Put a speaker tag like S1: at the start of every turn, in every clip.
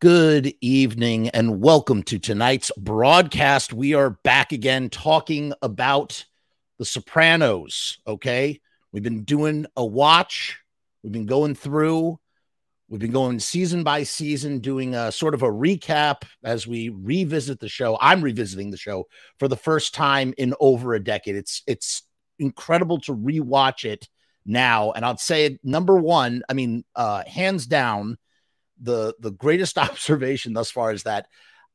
S1: Good evening and welcome to tonight's broadcast. We are back again talking about The Sopranos. Okay. We've been doing a watch, we've been going through, we've been going season by season, doing a sort of a recap as we revisit the show. I'm revisiting the show for the first time in over a decade. It's, it's incredible to rewatch it now. And I'd say number one, I mean, uh, hands down, the the greatest observation thus far is that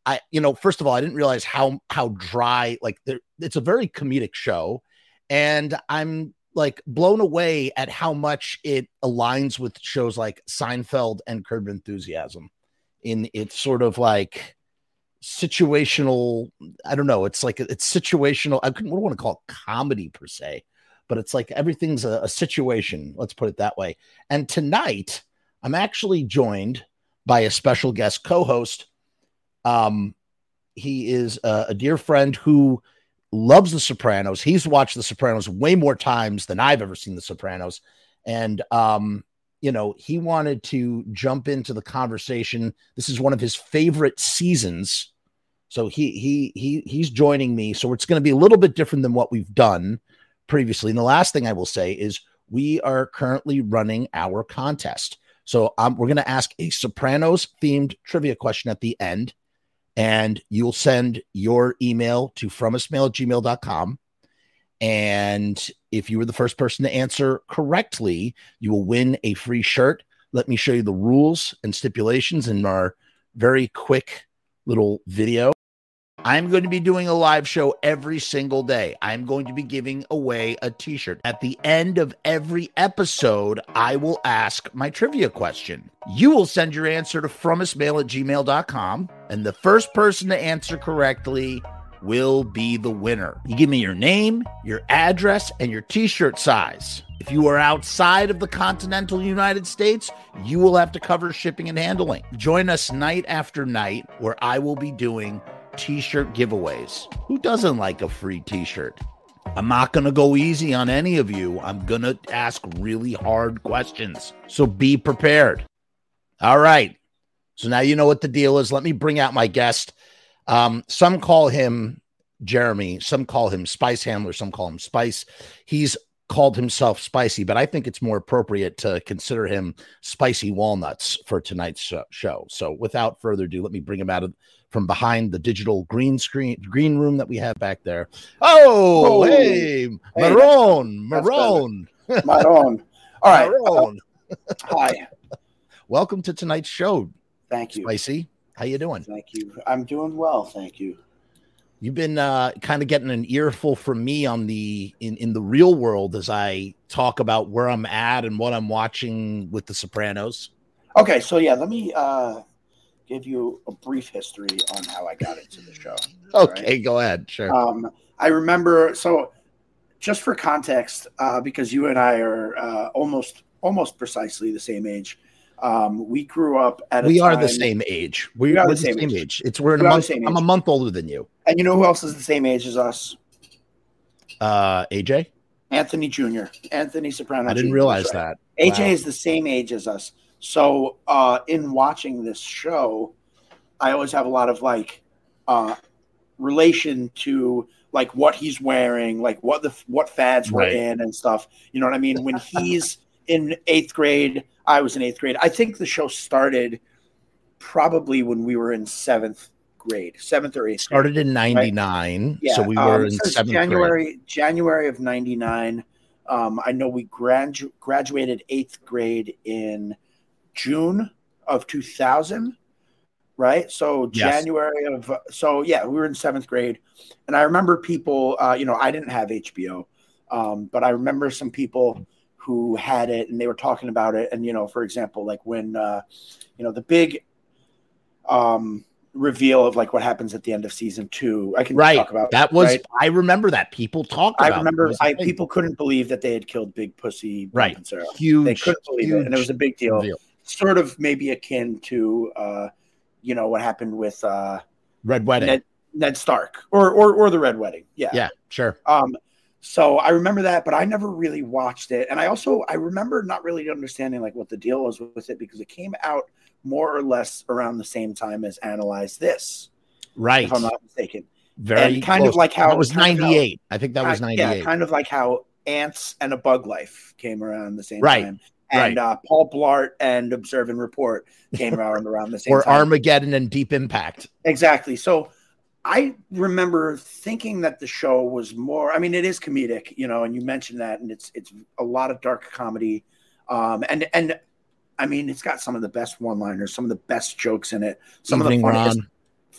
S1: I, you know, first of all, I didn't realize how how dry like it's a very comedic show, and I'm like blown away at how much it aligns with shows like Seinfeld and Curb Enthusiasm. In it's sort of like situational. I don't know. It's like it's situational. I couldn't want to call it comedy per se, but it's like everything's a, a situation. Let's put it that way. And tonight, I'm actually joined by a special guest co-host. Um, he is a, a dear friend who loves The Sopranos. He's watched The Sopranos way more times than I've ever seen The Sopranos, and um, you know, he wanted to jump into the conversation. This is one of his favorite seasons. So he he he he's joining me. So it's going to be a little bit different than what we've done previously. And the last thing I will say is we are currently running our contest. So um, we're going to ask a Sopranos themed trivia question at the end, and you'll send your email to frumessmail at gmail.com. And if you were the first person to answer correctly, you will win a free shirt. Let me show you the rules and stipulations in our very quick little video. I'm going to be doing a live show every single day. I'm going to be giving away a t shirt. At the end of every episode, I will ask my trivia question. You will send your answer to frumessmail at gmail.com, and the first person to answer correctly will be the winner. You give me your name, your address, and your t shirt size. If you are outside of the continental United States, you will have to cover shipping and handling. Join us night after night where I will be doing t shirt giveaways. Who doesn't like a free t shirt? I'm not going to go easy on any of you. I'm going to ask really hard questions. So be prepared. All right. So now you know what the deal is. Let me bring out my guest. Um, some call him Jeremy, some call him Spice Handler, some call him Spice. He's called himself Spicy, but I think it's more appropriate to consider him Spicy Walnuts for tonight's show. So without further ado, let me bring him out of from behind the digital green screen green room that we have back there. Oh, oh hey, Maron, Maron,
S2: Maron. All right, Maron. Hi.
S1: Welcome to tonight's show.
S2: Thank you,
S1: Spicy. How you doing?
S2: Thank you. I'm doing well. Thank you.
S1: You've been uh, kind of getting an earful from me on the in in the real world as I talk about where I'm at and what I'm watching with The Sopranos.
S2: Okay, so yeah, let me uh, give you a brief history on how I got into the show.
S1: okay, right? go ahead. Sure.
S2: Um, I remember so just for context, uh, because you and I are uh, almost almost precisely the same age. Um, we grew up at.
S1: we
S2: are
S1: the same age. We, we are the same, the same age. age. It's we're we a month. I'm a month older than you.
S2: And you know who else is the same age as us?
S1: Uh, AJ.
S2: Anthony Jr. Anthony Soprano.
S1: I didn't Jr. realize right.
S2: that. AJ wow. is the same age as us. So uh, in watching this show, I always have a lot of like uh, relation to like what he's wearing, like what the what fads right. we're in and stuff. You know what I mean? When he's in eighth grade, I was in eighth grade. I think the show started probably when we were in seventh grade, seventh or eighth.
S1: Started grade, in '99, right? yeah. so we were um, in seventh
S2: January,
S1: grade.
S2: January of '99. Um, I know we gradu- graduated eighth grade in June of 2000, right? So yes. January of so yeah, we were in seventh grade, and I remember people. Uh, you know, I didn't have HBO, um, but I remember some people who had it, and they were talking about it. And you know, for example, like when uh, you know the big um reveal of like what happens at the end of season two. I can
S1: right.
S2: talk about
S1: that. Was right? I remember that people talked.
S2: About I remember. I people couldn't believe that they had killed Big Pussy.
S1: Right. Huge.
S2: They couldn't believe it, and it was a big deal. Reveal sort of maybe akin to uh, you know what happened with uh,
S1: Red Wedding,
S2: Ned, Ned Stark, or, or or the Red Wedding. Yeah,
S1: yeah, sure.
S2: Um, so I remember that, but I never really watched it, and I also I remember not really understanding like what the deal was with it because it came out more or less around the same time as Analyze This,
S1: right?
S2: If I'm not mistaken.
S1: Very
S2: and kind
S1: close.
S2: of like how
S1: that was
S2: of
S1: 98. I think that was
S2: uh,
S1: 98.
S2: Yeah, kind of like how Antz and A Bug Life came around the same
S1: Right,
S2: time. And uh, Paul Blart and Observe and Report came around around the same
S1: or
S2: time.
S1: Armageddon and Deep Impact.
S2: Exactly. So I remember thinking that the show was more. I mean, it is comedic, you know, and you mentioned that, and it's it's a lot of dark comedy, um, and and I mean, it's got some of the best one-liners, some of the best jokes in it, some
S1: Evening
S2: of the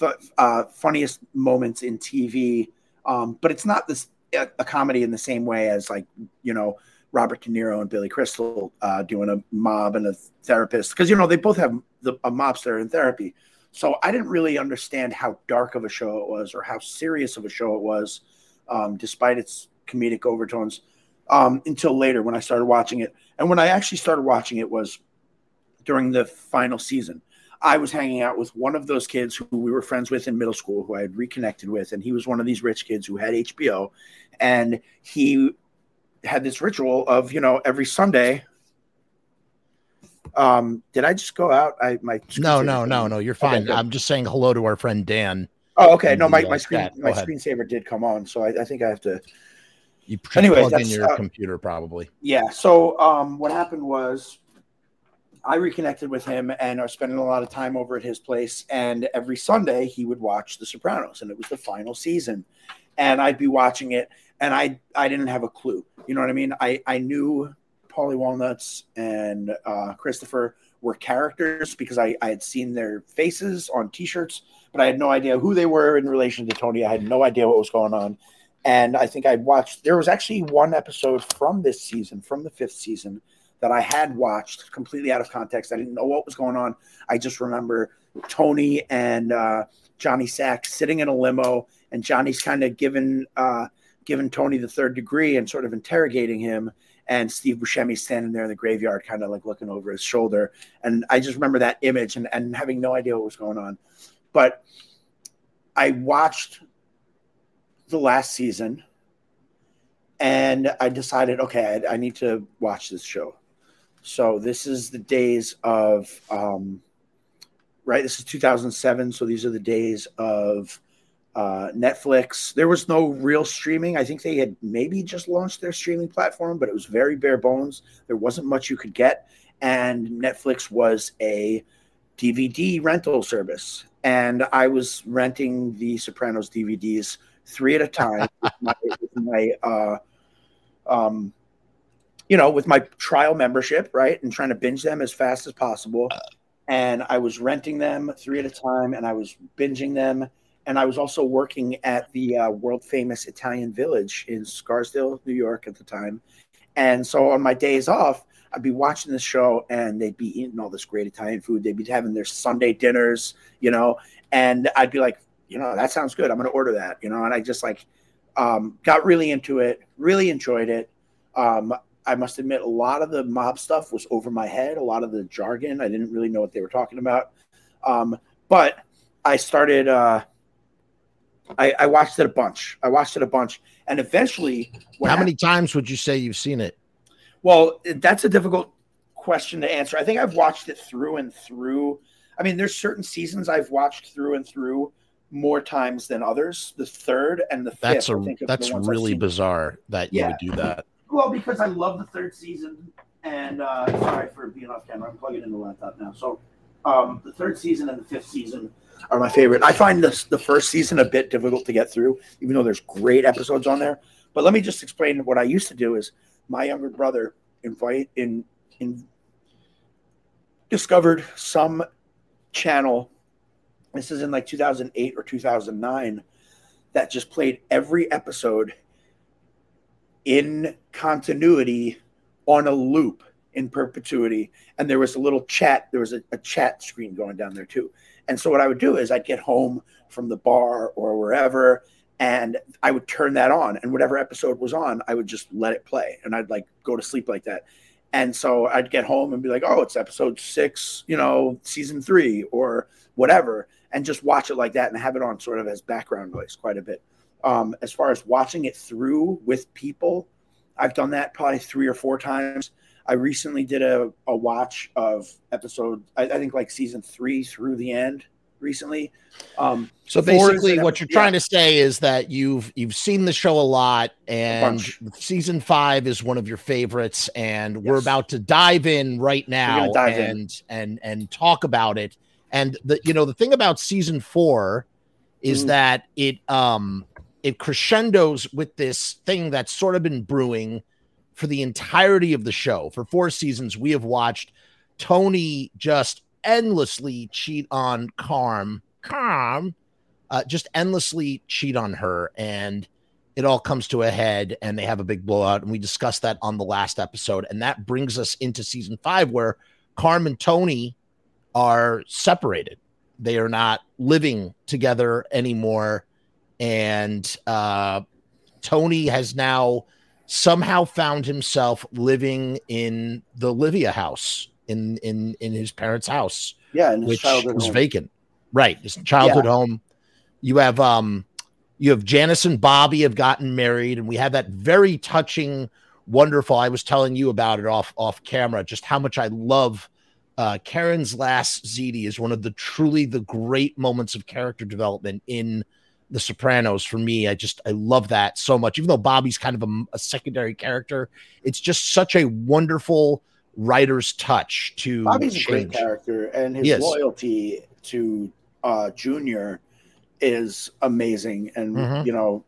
S2: funniest, uh, funniest moments in TV. Um, but it's not this a comedy in the same way as like you know Robert De Niro and Billy Crystal uh, doing a mob and a therapist because you know they both have the, a mobster in therapy. So I didn't really understand how dark of a show it was or how serious of a show it was, um, despite its comedic overtones, um, until later when I started watching it. And when I actually started watching it was during the final season. I was hanging out with one of those kids who we were friends with in middle school, who I had reconnected with, and he was one of these rich kids who had HBO, and he had this ritual of you know every Sunday. Um, did I just go out? I my
S1: No, no, no, no. You're fine.
S2: good.
S1: I'm just saying hello to our friend Dan.
S2: Oh, okay. No, my, my screen. My
S1: ahead.
S2: screensaver did come on, so I, I think I have to.
S1: You
S2: Anyways,
S1: plug in your
S2: uh,
S1: computer probably.
S2: Yeah. So um, what happened was I reconnected with him and are spending a lot of time over at his place. And every Sunday he would watch The Sopranos, and it was the final season. And I'd be watching it, and I I didn't have a clue. You know what I mean? I I knew Paulie Walnuts and uh, Christopher were characters because I, I had seen their faces on T-shirts, but I had no idea who they were in relation to Tony. I had no idea what was going on. And I think I watched. There was actually one episode from this season, from the fifth season, that I had watched completely out of context. I didn't know what was going on. I just remember Tony and uh, Johnny Sack sitting in a limo, and Johnny's kind of giving uh, giving Tony the third degree and sort of interrogating him. And Steve Buscemi standing there in the graveyard, kind of like looking over his shoulder. And I just remember that image and, and having no idea what was going on. But I watched the last season and I decided, okay, I, I need to watch this show. So this is the days of, um, right? This is 2007. So these are the days of uh, Netflix. There was no real streaming. I think they had maybe just launched their streaming platform, but it was very bare bones. There wasn't much you could get. And Netflix was a DVD rental service. And I was renting the Sopranos DVDs three at a time with my, with my uh, um, you know, with my trial membership, right, and trying to binge them as fast as possible. And I was renting them three at a time, and I was binging them. And I was also working at the uh, world famous Italian Village in Scarsdale, New York, at the time. And so on my days off, I'd be watching the show, and they'd be eating all this great Italian food. They'd be having their Sunday dinners, you know, and I'd be like, you know, that sounds good. I'm going to order that, you know. And I just like um, got really into it, really enjoyed it. Um, I must admit, a lot of the mob stuff was over my head. A lot of the jargon, I didn't really know what they were talking about. Um, but I started. Uh, I, I watched it a bunch. I watched it a bunch, and eventually,
S1: How
S2: hap-
S1: many times would you say you've seen it?
S2: well, that's a difficult question to answer. I think I've watched it through and through. I mean, there's certain seasons I've watched through and through more times than others. The third and the fifth.
S1: That's a that's really bizarre that you
S2: Yeah.
S1: would do that.
S2: Well, because I love the third season, and uh, sorry for being off camera. I'm plugging in the laptop now. So, um, the third season and the fifth season are my favorite. I find this the first season a bit difficult to get through, even though there's great episodes on there. But let me just explain what I used to do. Is my younger brother invite in in discovered some channel. This is in like 2008 or 2009 that just played every episode in continuity on a loop in perpetuity and there was a little chat there was a, a, chat screen going down there too and so what i would do is i'd get home from the bar or wherever and i would turn that on and whatever episode was on i would just let it play and i'd like go to sleep like that and so i'd get home and be like oh it's episode six you know season three or whatever and just watch it like that and have it on sort of as background noise quite a bit um, as far as watching it through with people, I've done that probably three or four times. I recently did a, a watch of episode, I, I think like season three through the end recently. Um,
S1: so basically, what you're yeah. trying to say is that you've you've seen the show a lot, and season five is one of your favorites, and yes. we're about to dive in right now and in. and and talk about it. And the you know the thing about season four is mm. that it um it crescendos with this thing that's sort of been brewing for the entirety of the show. For four seasons, we have watched Tony just endlessly cheat on Carm, Carm, uh, just endlessly cheat on her, and it all comes to a head, and they have a big blowout. And we discussed that on the last episode, and that brings us into season five, where Carm and Tony are separated. They are not living together anymore, and uh, Tony has now somehow found himself living in the Livia house in in in his parents' house.
S2: Yeah,
S1: which was home. Was vacant. Right, his childhood yeah. home. You have um, you have Janice and Bobby have gotten married, and we have that very touching, wonderful. I was telling you about it off off camera, just how much I love. Uh, Karen's last ziti is one of the truly the great moments of character development in the Sopranos for me. I just I love that so much. Even though Bobby's kind of a, a secondary character, it's just such a wonderful writer's touch to
S2: Bobby's change. a great character, and his loyalty to uh, Junior is amazing. And mm-hmm. you know,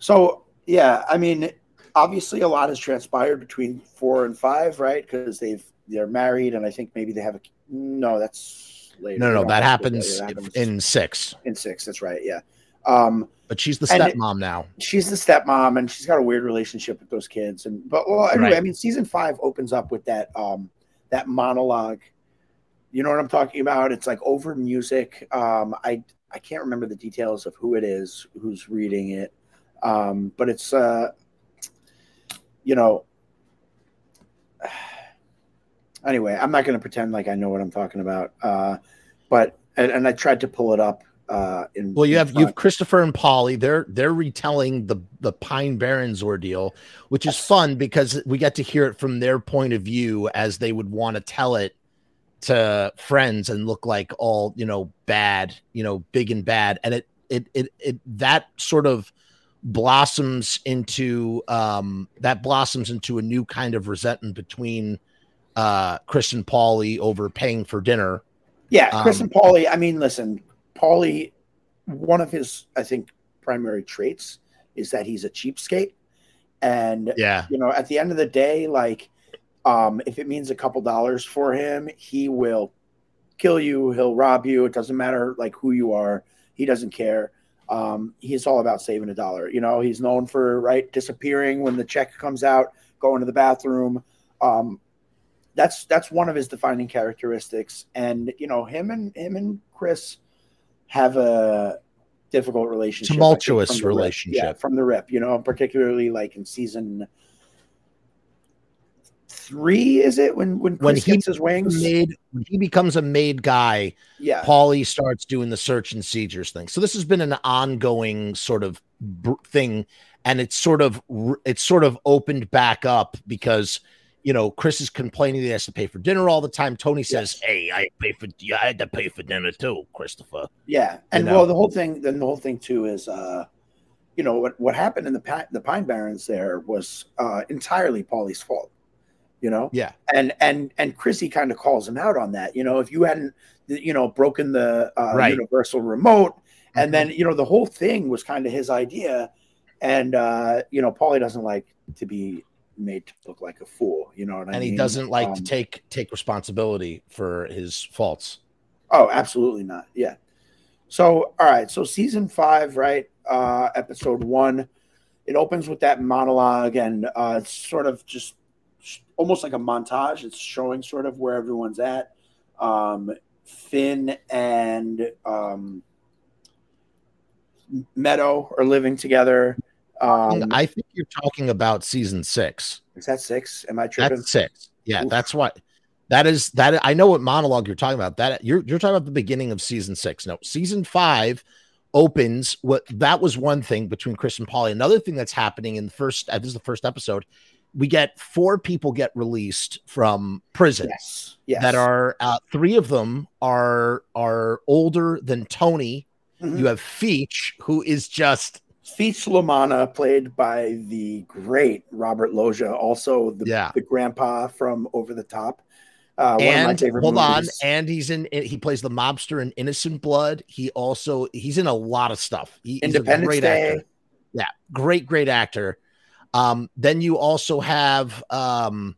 S2: so yeah, I mean, obviously a lot has transpired between four and five, right? Because they've they're married, and I think maybe they have a no. That's later.
S1: No, no, that happens, that happens in six.
S2: In six, that's right. Yeah. Um,
S1: but she's the stepmom now.
S2: She's the stepmom, and she's got a weird relationship with those kids. And but well, anyway, right. I mean, season five opens up with that um that monologue. You know what I'm talking about? It's like over music. Um, I I can't remember the details of who it is who's reading it, um, but it's uh, you know. Anyway, I'm not going to pretend like I know what I'm talking about. Uh, but and, and I tried to pull it up uh, in,
S1: well, you have you have Christopher and Paulie They're they're retelling the the Pine Barrens ordeal, which is fun because we get to hear it from their point of view as they would want to tell it to friends and look like all you know bad, you know, big and bad, and it it it, it that sort of blossoms into um that blossoms into a new kind of resentment between uh Chris and Paulie over paying for dinner.
S2: Yeah, Chris um, and Paulie. I mean, listen, Paulie, one of his, I think, primary traits is that he's a cheapskate. And
S1: yeah,
S2: you know, at the end of the day, like, um, if it means a couple dollars for him, he will kill you, he'll rob you. It doesn't matter like who you are, he doesn't care. Um, he's all about saving a dollar. You know, he's known for right disappearing when the check comes out, going to the bathroom. Um, that's that's one of his defining characteristics. And you know, him and him and Chris have a difficult relationship,
S1: tumultuous from relationship
S2: yeah, from the rip. You know, particularly like in season three, is it when when Chris when he gets his wings?
S1: Made when he becomes a made guy,
S2: yeah.
S1: Paulie starts doing the search and seizures thing. So this has been an ongoing sort of thing, and it's sort of it's sort of opened back up because you know, Chris is complaining he has to pay for dinner all the time. Tony says, yes. "Hey, I pay for yeah, I had to pay for dinner too, Christopher."
S2: Yeah, and you know? well, the whole thing, then the whole thing too is, uh, you know, what what happened in the the Pine Barrens there was uh, entirely Paulie's fault. You know,
S1: yeah,
S2: and and and Chrissy kind of calls him out on that. You know, if you hadn't, you know, broken the uh,
S1: right.
S2: universal remote, and mm-hmm. then you know the whole thing was kind of his idea, and uh, you know, Paulie doesn't like to be made to look like a fool. You know what
S1: and
S2: I mean?
S1: And he doesn't like um, to take take responsibility for his faults.
S2: Oh, absolutely not. Yeah. So, all right. So, season five, right? Uh, episode one. It opens with that monologue, and uh, it's sort of just almost like a montage. It's showing sort of where everyone's at. Um, Finn and um, Meadow are living together.
S1: Um, I think you're talking about season six.
S2: Is that six? Am I tripping?
S1: That's six. Yeah, Oof. that's what. That is that. I know what monologue you're talking about. That you're you're talking about the beginning of season six. No, season five opens. What that was one thing between Chris and Paulie. Another thing that's happening in the first. Uh, this is the first episode. we get four people get released from prison
S2: yes, yes.
S1: that are uh, three of them are are older than Tony.
S2: Mhm.
S1: You have Feech, who is just
S2: Feech LaManna, played by the great Robert Loggia, also the,
S1: Yeah.
S2: the grandpa from Over the Top. Uh, one of my
S1: and
S2: favorite
S1: hold on, and he's in. He plays the mobster in Innocent Blood. He also he's in a lot of stuff. He, he's a
S2: Independence
S1: great
S2: Day.
S1: actor. Yeah, great, great actor. Um, then you also have um,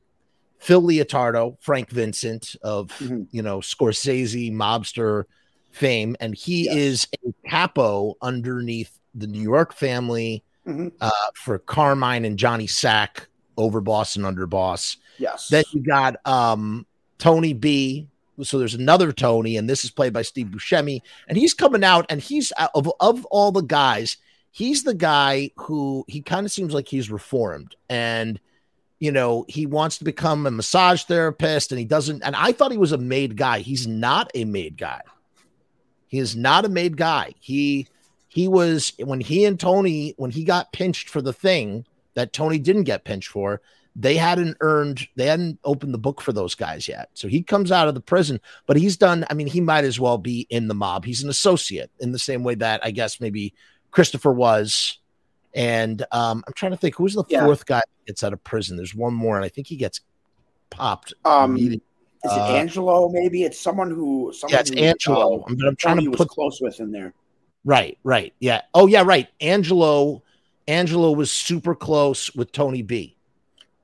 S1: Phil Leotardo, Frank Vincent of
S2: Mhm.
S1: you know Scorsese mobster fame, and he
S2: Yes.
S1: is a capo underneath the New York family
S2: Mhm.
S1: uh, for Carmine and Johnny Sack, overboss and underboss.
S2: Yes.
S1: Then you got um, Tony B. So there's another Tony, and this is played by Steve Buscemi, and he's coming out, and he's uh, of of all the guys, he's the guy who he kind of seems like he's reformed, and you know he wants to become a massage therapist, and he doesn't. And I thought he was a made guy. He's not a made guy. He is not a made guy. He he was when he and Tony when he got pinched for the thing that Tony didn't get pinched for they hadn't earned they hadn't opened the book for those guys yet so he comes out of the prison but he's done i mean he might as well be in the mob he's an associate in the same way that i guess maybe christopher was and um i'm trying to think who's the
S2: Yeah.
S1: fourth guy that gets out of prison there's one more and i think he gets popped
S2: um, is it
S1: uh,
S2: Angelo? Maybe it's someone who. Someone
S1: yeah it's
S2: who,
S1: angelo
S2: um,
S1: but i'm trying
S2: Tony
S1: to put
S2: close with in there.
S1: Right, right. Yeah. Oh, yeah, right. Angelo, Angelo was super close with Tony B.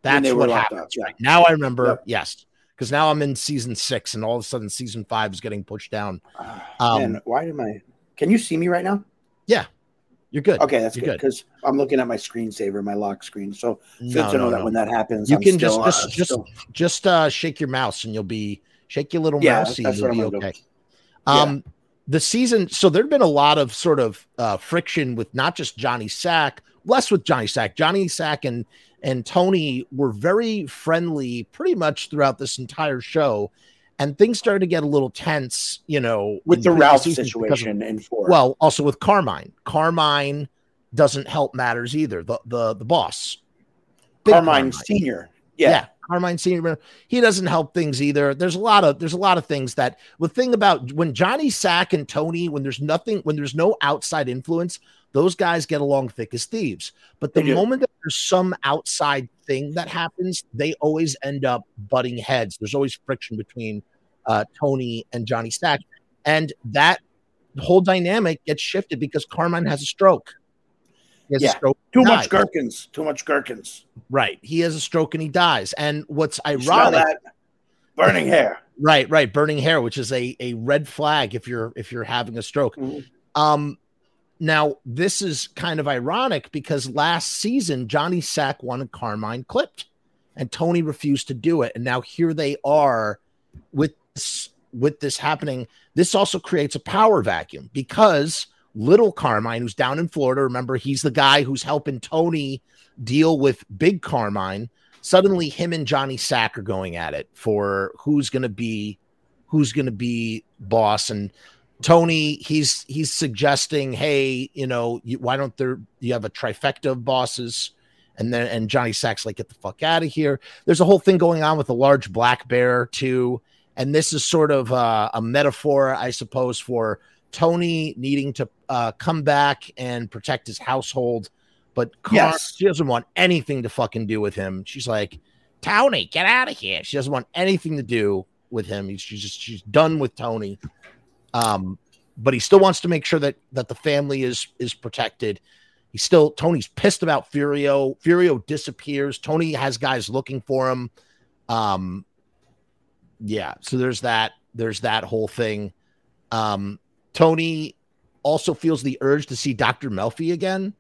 S1: That's what happened.
S2: up, yeah.
S1: Right. Now I remember,
S2: Yep.
S1: yes. Because now I'm in season six, and all of a sudden season five is getting pushed down.
S2: Ah,
S1: Um,
S2: Man, why am I? Can you see me right now? Yeah.
S1: You're good.
S2: Okay, that's
S1: You're
S2: good because I'm looking at my screensaver, my lock screen. So good
S1: No,
S2: to know
S1: no,
S2: that
S1: no.
S2: when that happens,
S1: You
S2: I'm
S1: can
S2: still,
S1: just
S2: uh,
S1: just just
S2: still-
S1: just uh shake your mouse and you'll be shake your little
S2: Yeah,
S1: mousey,
S2: that's
S1: you'll be okay. Um the season so there'd been a lot of sort of uh friction with not just Johnny Sack, less with Johnny Sack. Johnny Sack and and Tony were very friendly pretty much throughout this entire show. And things started to get a little tense, you know,
S2: with the Ralph
S1: seasons because of-
S2: situation and
S1: well, also with Carmine. Carmine doesn't help matters either. The the the boss. Big
S2: Carmine Senior. Yeah.
S1: Carmine Senior. He doesn't help things either. There's a lot of there's a lot of things that the thing about when Johnny Sack and Tony, when there's nothing, when there's no outside influence, those guys get along thick as thieves. But the moment that there's some outside thing that happens, they always end up butting heads. There's always friction between uh, Tony and Johnny Sack, and that whole dynamic gets shifted because Carmine has a stroke. He has a
S2: Yeah. Too
S1: dies.
S2: much gherkins. Too much gherkins.
S1: Right. He has a stroke and he dies. And what's ironic,
S2: that? Burning hair.
S1: right, right, burning hair, which is a, a red flag if you're if you're having a stroke.
S2: Mhm.
S1: Um now this is kind of ironic because last season Johnny Sack wanted Carmine clipped and Tony refused to do it. And now here they are with this, with this happening. This also creates a power vacuum because little Carmine, who's down in Florida, remember he's the guy who's helping Tony deal with big Carmine. Suddenly, him and Johnny Sack are going at it for who's going to be who's going to be boss. And Tony, he's he's suggesting, hey, you know, you, why don't there you have a trifecta of bosses? And then and Johnny Sack's like, get the fuck out of here. There's a whole thing going on with a large black bear too, and this is sort of uh, a metaphor, I suppose, for Tony needing to uh, come back and protect his household. But Car-
S2: Yes.
S1: she doesn't want anything to fucking do with him. She's like, Tony, get out of here. She doesn't want anything to do with him. She's just she's done with Tony. Um, but he still wants to make sure that that the family is is protected. He's still Tony's pissed about Furio. Furio disappears. Tony has guys looking for him. Um, yeah. So there's that. There's that whole thing. Um, Tony also feels the urge to see Dr. Melfi again,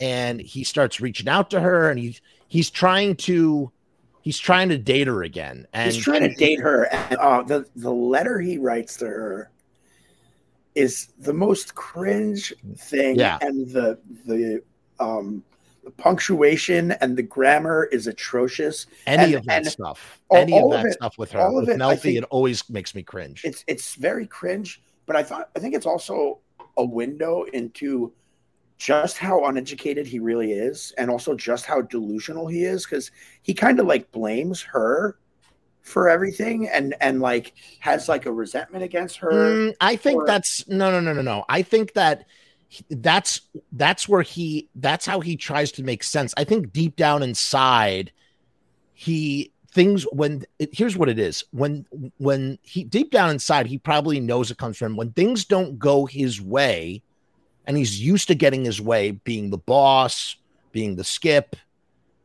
S1: and he starts reaching out to her, and he's he's trying to he's trying to date her again. And
S2: He's trying to date her. And, uh, the the letter he writes to her is the most cringe thing.
S1: Yeah.
S2: And the the um the punctuation and the grammar is atrocious.
S1: any
S2: and-
S1: of that stuff,
S2: all-
S1: any
S2: all
S1: of
S2: of
S1: that
S2: it-
S1: stuff with her,
S2: all of
S1: with
S2: it,
S1: Melfi,
S2: think-
S1: it always makes me cringe.
S2: It's it's very cringe, but I thought I think it's also a window into just how uneducated he really is and also just how delusional he is because he kind of like blames her for everything and and like has like a resentment against her mm,
S1: i think or... that's no no no no no. I think that that's that's where he that's how he tries to make sense. I think deep down inside he things when it, here's what it is when when he deep down inside he probably knows it comes from when things don't go his way and he's used to getting his way, being the boss, being the skip.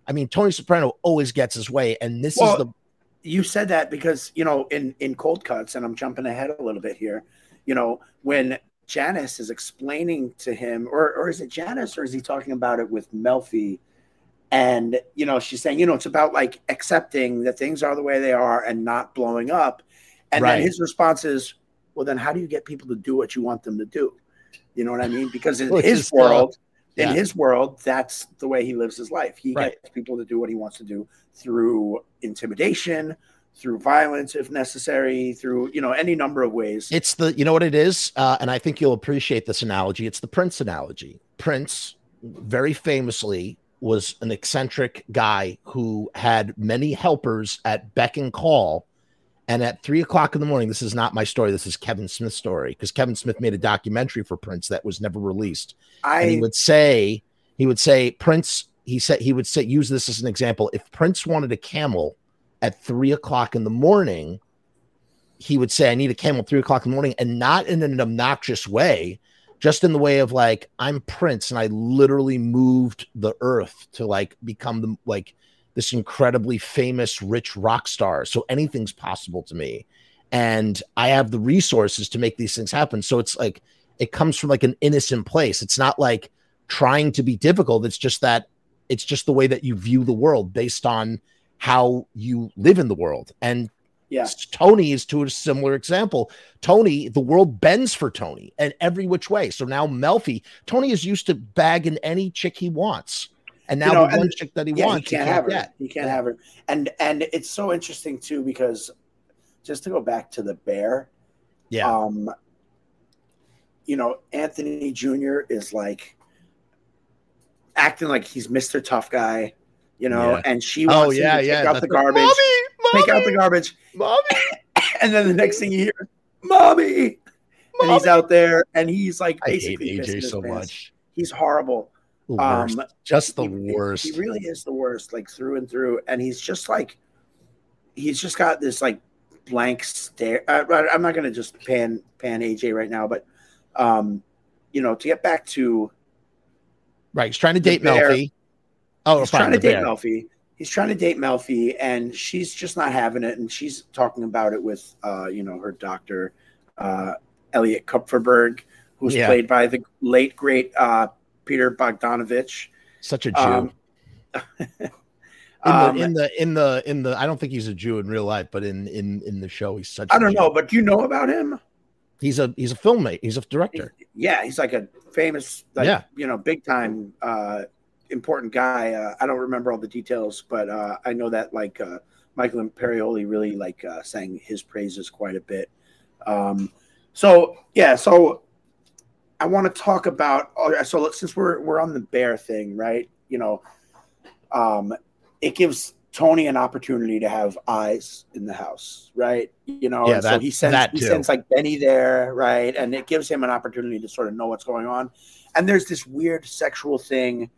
S1: I mean, Tony Soprano always gets his way, and this well, is the.
S2: You said that because you know in in cold cuts, and I'm jumping ahead a little bit here. You know when Janice is explaining to him, or or is it Janice, or is he talking about it with Melfi? And you know, she's saying, you know, it's about like accepting that things are the way they are and not blowing up. And right. then his response is, well, then how do you get people to do what you want them to do? You know what I mean? Because in his world, yeah. in his world, that's the way he lives his life. He right. gets people to do what he wants to do through intimidation, through violence if necessary, through you know any number of ways.
S1: It's the you know what it is, uh, and I think you'll appreciate this analogy. It's the Prince analogy. Prince, very famously, was an eccentric guy who had many helpers at beck and call and at three o'clock in the morning, this is not my story. This is Kevin Smith's story because Kevin Smith made a documentary for Prince that was never released. I, and he would say, he would say, Prince, he said, he would say, use this as an example. If Prince wanted a camel at three o'clock in the morning, he would say, I need a camel at three o'clock in the morning, and not in an obnoxious way, just in the way of like, I'm Prince, and I literally moved the earth to like become the like this incredibly famous, rich rock star. So anything's possible to me. And I have the resources to make these things happen. So it's like, it comes from like an innocent place. It's not like trying to be difficult. It's just that it's just the way that you view the world based on how you live in the world. And
S2: yeah.
S1: Tony is to a similar example. Tony, the world bends for Tony and every which way. So now Melfi, Tony is used to bagging any chick he wants. And now you know, the one chick that he yeah, wants,
S2: he can't, he can't have her. Get. He can't yeah. have her. And and it's so interesting too because just to go back to the bear,
S1: yeah.
S2: Um, you know, Anthony Jr. is like acting like he's Mr. Tough Guy, you know, yeah. and she oh, wants oh, yeah, to yeah. take out the garbage, mommy, mommy, take out the garbage,
S1: mommy.
S2: and then the next thing you hear, mommy. mommy. And he's out there and he's like
S1: I hate AJ so much.
S2: He's horrible.
S1: Um, just the he, worst.
S2: He really is the worst, like through and through. And he's just like, he's just got this like blank stare. Uh, I'm not going to just pan pan AJ right now, but um, you know, to get back to
S1: right, he's trying to date bear, Melfi.
S2: Oh, he's trying to date bear. Melfi. He's trying to date Melfi, and she's just not having it. And she's talking about it with, uh, you know, her doctor, uh, Elliot Kupferberg, who's yeah. played by the late great uh, Peter Bogdanovich.
S1: Such a Jew. Um, in, the, um, in the in the in the I don't think he's a Jew in real life, but in in in the show he's such.
S2: I don't know, but do you know about him?
S1: He's a he's a filmmaker. He's a director.
S2: yeah, he's like a famous, like, yeah, you know, big time, uh, important guy. Uh, I don't remember all the details, but uh, I know that like uh, Michael Imperioli really like uh, sang his praises quite a bit. Um, so yeah, so I want to talk about. Oh, so since we're we're on the bear thing, right? You know, um, it gives Tony an opportunity to have eyes in the house, right? You know,
S1: yeah, that, so
S2: he sends he sends like Benny there, right? And it gives him an opportunity to sort of know what's going on. And there's this weird sexual thing,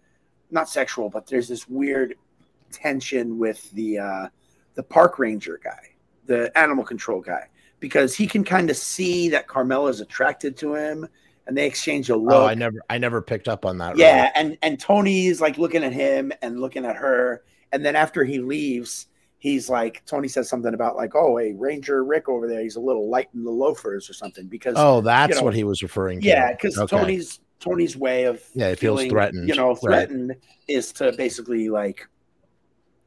S2: not sexual, but there's this weird tension with the uh, the park ranger guy, the animal control guy, because he can kind of see that Carmela is attracted to him and they exchange a look. Oh,
S1: I never, I never picked up on that.
S2: Yeah, really. and and Tony's like looking at him and looking at her, and then after he leaves, he's like, Tony says something about like, oh, hey, Ranger Rick over there, he's a little light in the loafers or something because
S1: oh, that's you know, what he was referring to.
S2: Yeah, because okay. Tony's Tony's way of
S1: yeah, it feeling, feels threatened.
S2: You know, threatened right. is to basically like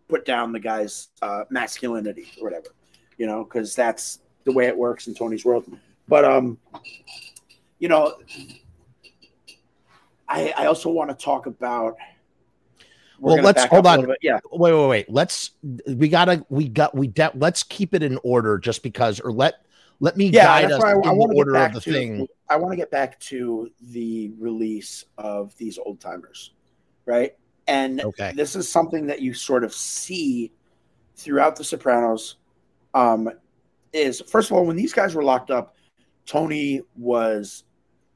S2: put down the guy's uh, masculinity or whatever, you know, because that's the way it works in Tony's world. But um, you know, I, I also want to talk about.
S1: Well, let's hold on. Yeah. Wait, wait, wait. Let's. We gotta. We got. We de- Let's keep it in order, just because, or let let me yeah, guide us I, in I the order of the
S2: to,
S1: thing.
S2: I want to get back to the release of these old timers, right? And okay. this is something that you sort of see throughout The Sopranos. Um, is first of all, when these guys were locked up, Tony was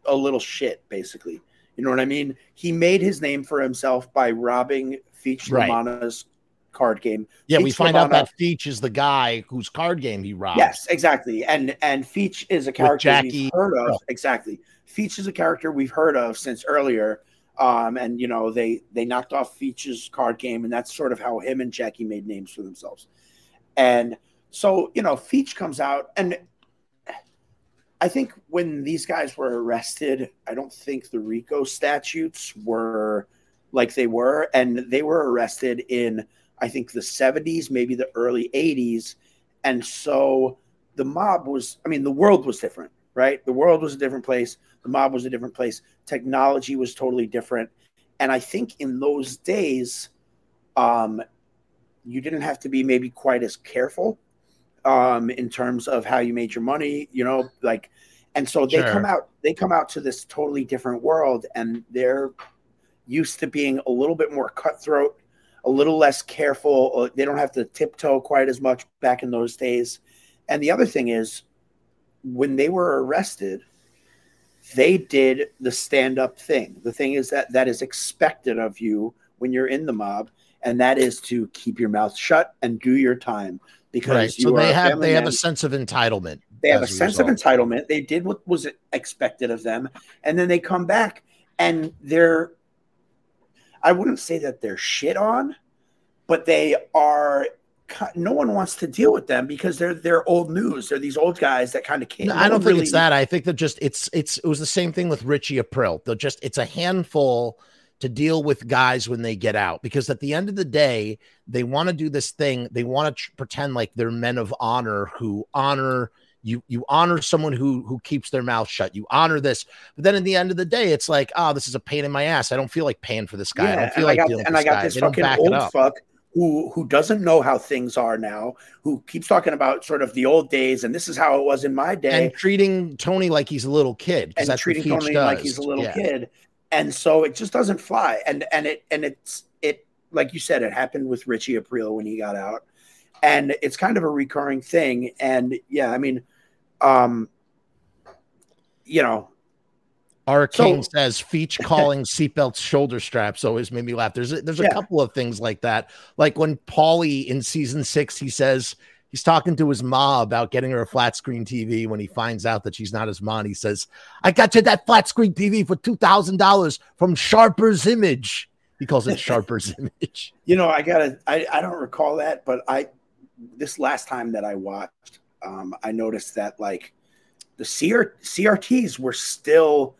S2: a little shit, basically. You know what I mean? He made his name for himself by robbing Feech right. LaManna's card game.
S1: Yeah, we find out that Feech is the guy whose card game he robbed.
S2: Yes, exactly. And and Feech is a character we've heard of. Oh. Exactly. Feech is a character we've heard of since earlier. Um, and you know, they they knocked off Feech's card game, and that's sort of how him and Jackie made names for themselves. And so, you know, Feech comes out and I think when these guys were arrested, I don't think the RICO statutes were like they were, and they were arrested in I think the 70s, maybe the early 80s. And so the mob was, I mean, the world was different, right? The world was a different place. The mob was a different place. Technology was totally different. And I think in those days, um, you didn't have to be maybe quite as careful um, in terms of how you made your money, you know, like, and so they sure. come out, they come out to this totally different world and they're used to being a little bit more cutthroat a little less careful. They don't have to tiptoe quite as much back in those days. And the other thing is, when they were arrested, they did the stand up thing. The thing is that that is expected of you when you're in the mob, and that is to keep your mouth shut and do your time because right.
S1: so they have they man. have a sense of entitlement.
S2: They have a, a sense result. of entitlement. They did what was expected of them, and then they come back and they're I wouldn't say that they're shit on, but they are. No one wants to deal with them because they're they're old news. They're these old guys that kind of can't.
S1: No, I don't think really... it's that. I think that just it's it's it was the same thing with Richie Aprile. They're just it's a handful to deal with guys when they get out because at the end of the day they want to do this thing they want to tr- pretend like they're men of honor who honor you you honor someone who who keeps their mouth shut. You honor this. But then in the end of the day it's like oh this is a pain in my ass. I don't feel like paying for this guy. Yeah, i don't feel like
S2: I got, and i got guy. this they fucking old fuck who who doesn't know how things are now who keeps talking about sort of the old days and this is how it was in my day.
S1: And treating tony like he's a little kid
S2: and treating tony does. like he's a little yeah. kid. And so it just doesn't fly. And and it and it's it like you said it happened with richie aprile when he got out and it's kind of a recurring thing. And yeah, I mean, um, you know,
S1: our king so, says Feech calling seatbelts shoulder straps always made me laugh. There's a, there's a yeah. couple of things like that. Like when Paulie in season six, he says he's talking to his ma about getting her a flat screen TV. When he finds out that she's not his mom, he says, "I got you that flat screen TV for two thousand dollars from Sharper's Image." He calls it Sharper's Image.
S2: You know, I gotta. I I don't recall that, but I this last time that I watched, um, I noticed that like the CR- CRTs were still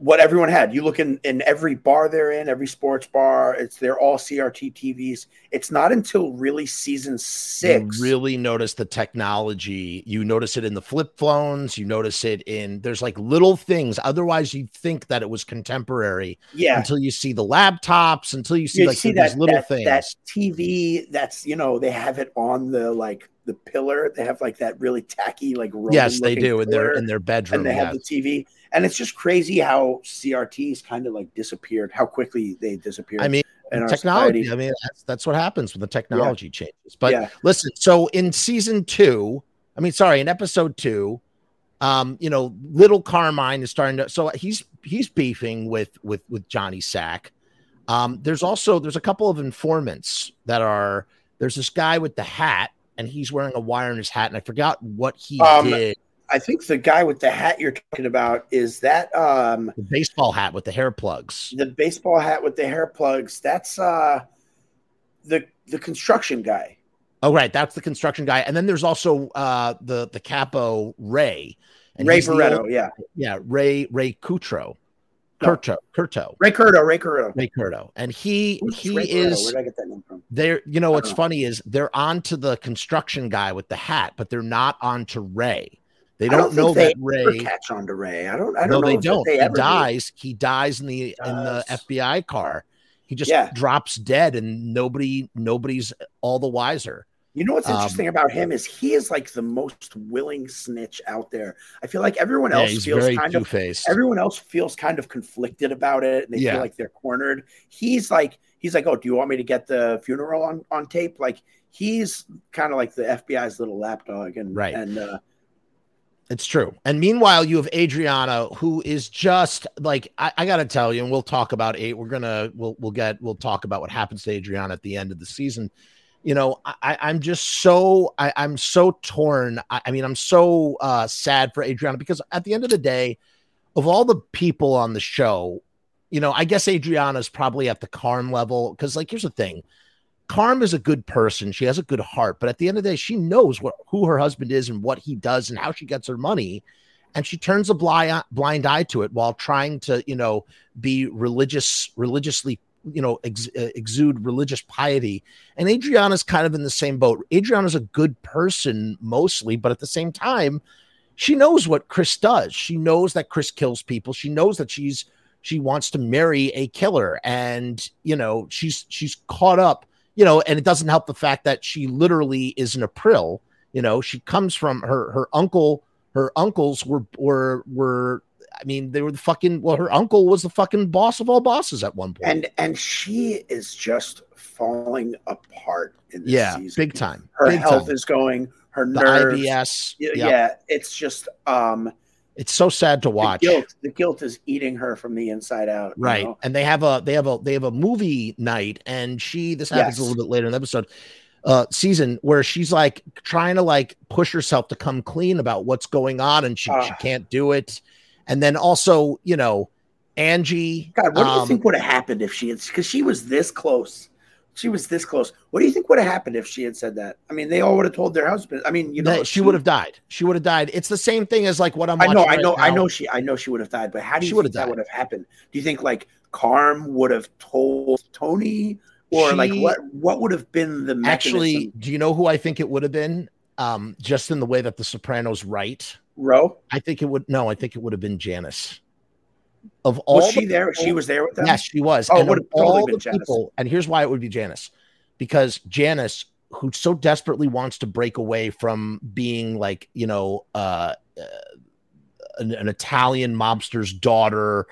S2: what everyone had. You look in, in every bar they're in, every sports bar, it's they're all CRT TVs. It's not until really season six.
S1: You really notice the technology. You notice it in the flip phones, you notice it in there's like little things. Otherwise, you'd think that it was contemporary.
S2: Yeah.
S1: Until you see the laptops, until you see you like see that, little
S2: that,
S1: things.
S2: That TV that's you know, they have it on the like the pillar. They have like that really tacky, like
S1: yes, they do in their in their bedroom.
S2: And they
S1: yes.
S2: have the TV, and it's just crazy how CRTs kind of like disappeared, how quickly they disappeared.
S1: I mean, technology. I mean, that's that's what happens when the technology yeah. changes. But yeah. listen, so in season two, I mean, sorry, in episode two, um, you know, little Carmine is starting to. So he's he's beefing with with with Johnny Sack. Um, there's also there's a couple of informants that are. There's this guy with the hat and he's wearing a wire in his hat, and I forgot what he um, did.
S2: I think the guy with the hat you're talking about is that um
S1: the baseball hat with the hair plugs.
S2: The baseball hat with the hair plugs. That's uh the the construction guy.
S1: Oh right, that's the construction guy. And then there's also uh the the capo Ray.
S2: And Ray Barretto, yeah.
S1: Yeah, Ray Ray Cutro. Curto, Curto,
S2: Ray Curto, Ray Curto,
S1: Ray Curto, and he Who's he Ray is.
S2: Where did I get that name from?
S1: They're you know what's know. funny is they're on to the construction guy with the hat, but they're not on to Ray. They don't, don't know that Ray
S2: catch on to Ray. I don't. I don't.
S1: No, they don't. They he dies. He dies in the in the FBI car. He just yeah. drops dead, and nobody nobody's all the wiser.
S2: You know what's um, interesting um, about him is he is like the most willing snitch out there. I feel like everyone else yeah, feels kind two-faced. of everyone else feels kind of conflicted about it and they yeah. feel like they're cornered. He's like he's like, "Oh, do you want me to get the funeral on on tape?" Like he's kind of like the FBI's little lapdog and
S1: right.
S2: and uh
S1: it's true. And meanwhile, you have Adriana, who is just like I, I, gotta tell you, and we'll talk about eight. We're gonna we'll we'll get we'll talk about what happens to Adriana at the end of the season. You know, I, I'm just so I, I'm so torn. I, I mean, I'm so uh, sad for Adriana because at the end of the day, of all the people on the show, you know, I guess Adriana is probably at the Carm level because, like, here's the thing Carm is a good person. She has a good heart, but at the end of the day, she knows what who her husband is and what he does and how she gets her money. And she turns a blind blind eye to it while trying to, you know, be religious, religiously, you know, ex, uh, exude religious piety. And Adriana's kind of in the same boat. Adriana's a good person mostly, but at the same time, she knows what Chris does. She knows that Chris kills people. She knows that she's she wants to marry a killer, and you know, she's she's caught up you know, and it doesn't help the fact that she literally is an Aprile. You know, she comes from her her uncle. Her uncles were were were. I mean, they were the fucking. Well, her uncle was the fucking boss of all bosses at one point.
S2: And and she is just falling apart in this
S1: yeah,
S2: season.
S1: big time.
S2: Her
S1: big
S2: health
S1: time.
S2: is going. Her
S1: the
S2: nerves.
S1: IBS.
S2: Yeah, yep. yeah, it's just um
S1: it's so sad to watch.
S2: The guilt, the guilt is eating her from the inside out.
S1: Right.
S2: Know?
S1: And they have a they have a they have a movie night, and she this happens yes. a little bit later in the episode uh season where she's like trying to like push herself to come clean about what's going on and she, uh, she can't do it. And then also, you know, Angie.
S2: God, what do you um, think would have happened if she had because she was this close she was this close. What do you think would have happened if she had said that? I mean, they all would have told their husband. I mean, you know,
S1: she, she would have died. She would have died. It's the same thing as like what I'm.
S2: I know, I know,
S1: now.
S2: I know. She, I know she would have died. But how do you she think that would have happened? Do you think like Carm would have told Tony, or she, like what? What would have been the mechanism?
S1: actually? Do you know who I think it would have been? Um, just in the way that the Sopranos write,
S2: Ro.
S1: I think it would. No, I think it would have been Janice of all
S2: was she
S1: the
S2: there? People, she was there with them.
S1: Yes, she was.
S2: Oh,
S1: and
S2: of
S1: all
S2: the
S1: people, and here's why it would be Janice because Janice, who so desperately wants to break away from being like, you know, uh, uh an, an Italian mobster's daughter,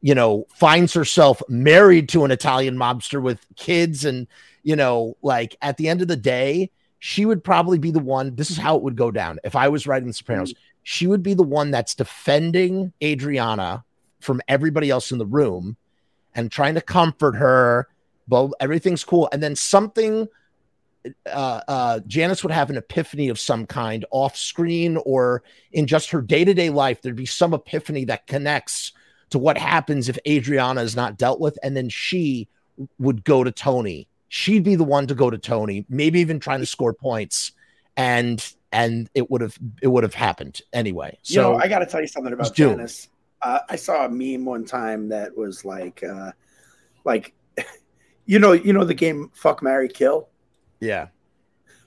S1: you know, finds herself married to an Italian mobster with kids. And, you know, like at the end of the day, she would probably be the one. This is how it would go down. If I was writing The Sopranos, mm-hmm. she would be the one that's defending Adriana from everybody else in the room and trying to comfort her but everything's cool. And then something, uh, uh, Janice would have an epiphany of some kind off screen or in just her day to day life. There'd be some epiphany that connects to what happens if Adriana is not dealt with. And then she would go to Tony. She'd be the one to go to Tony, maybe even trying to score points. And and it would have it would have happened anyway. So
S2: you know, I got to tell you something about Janice. Uh, I saw a meme one time that was like, uh, like you know, you know the game Fuck Mary Kill.
S1: Yeah.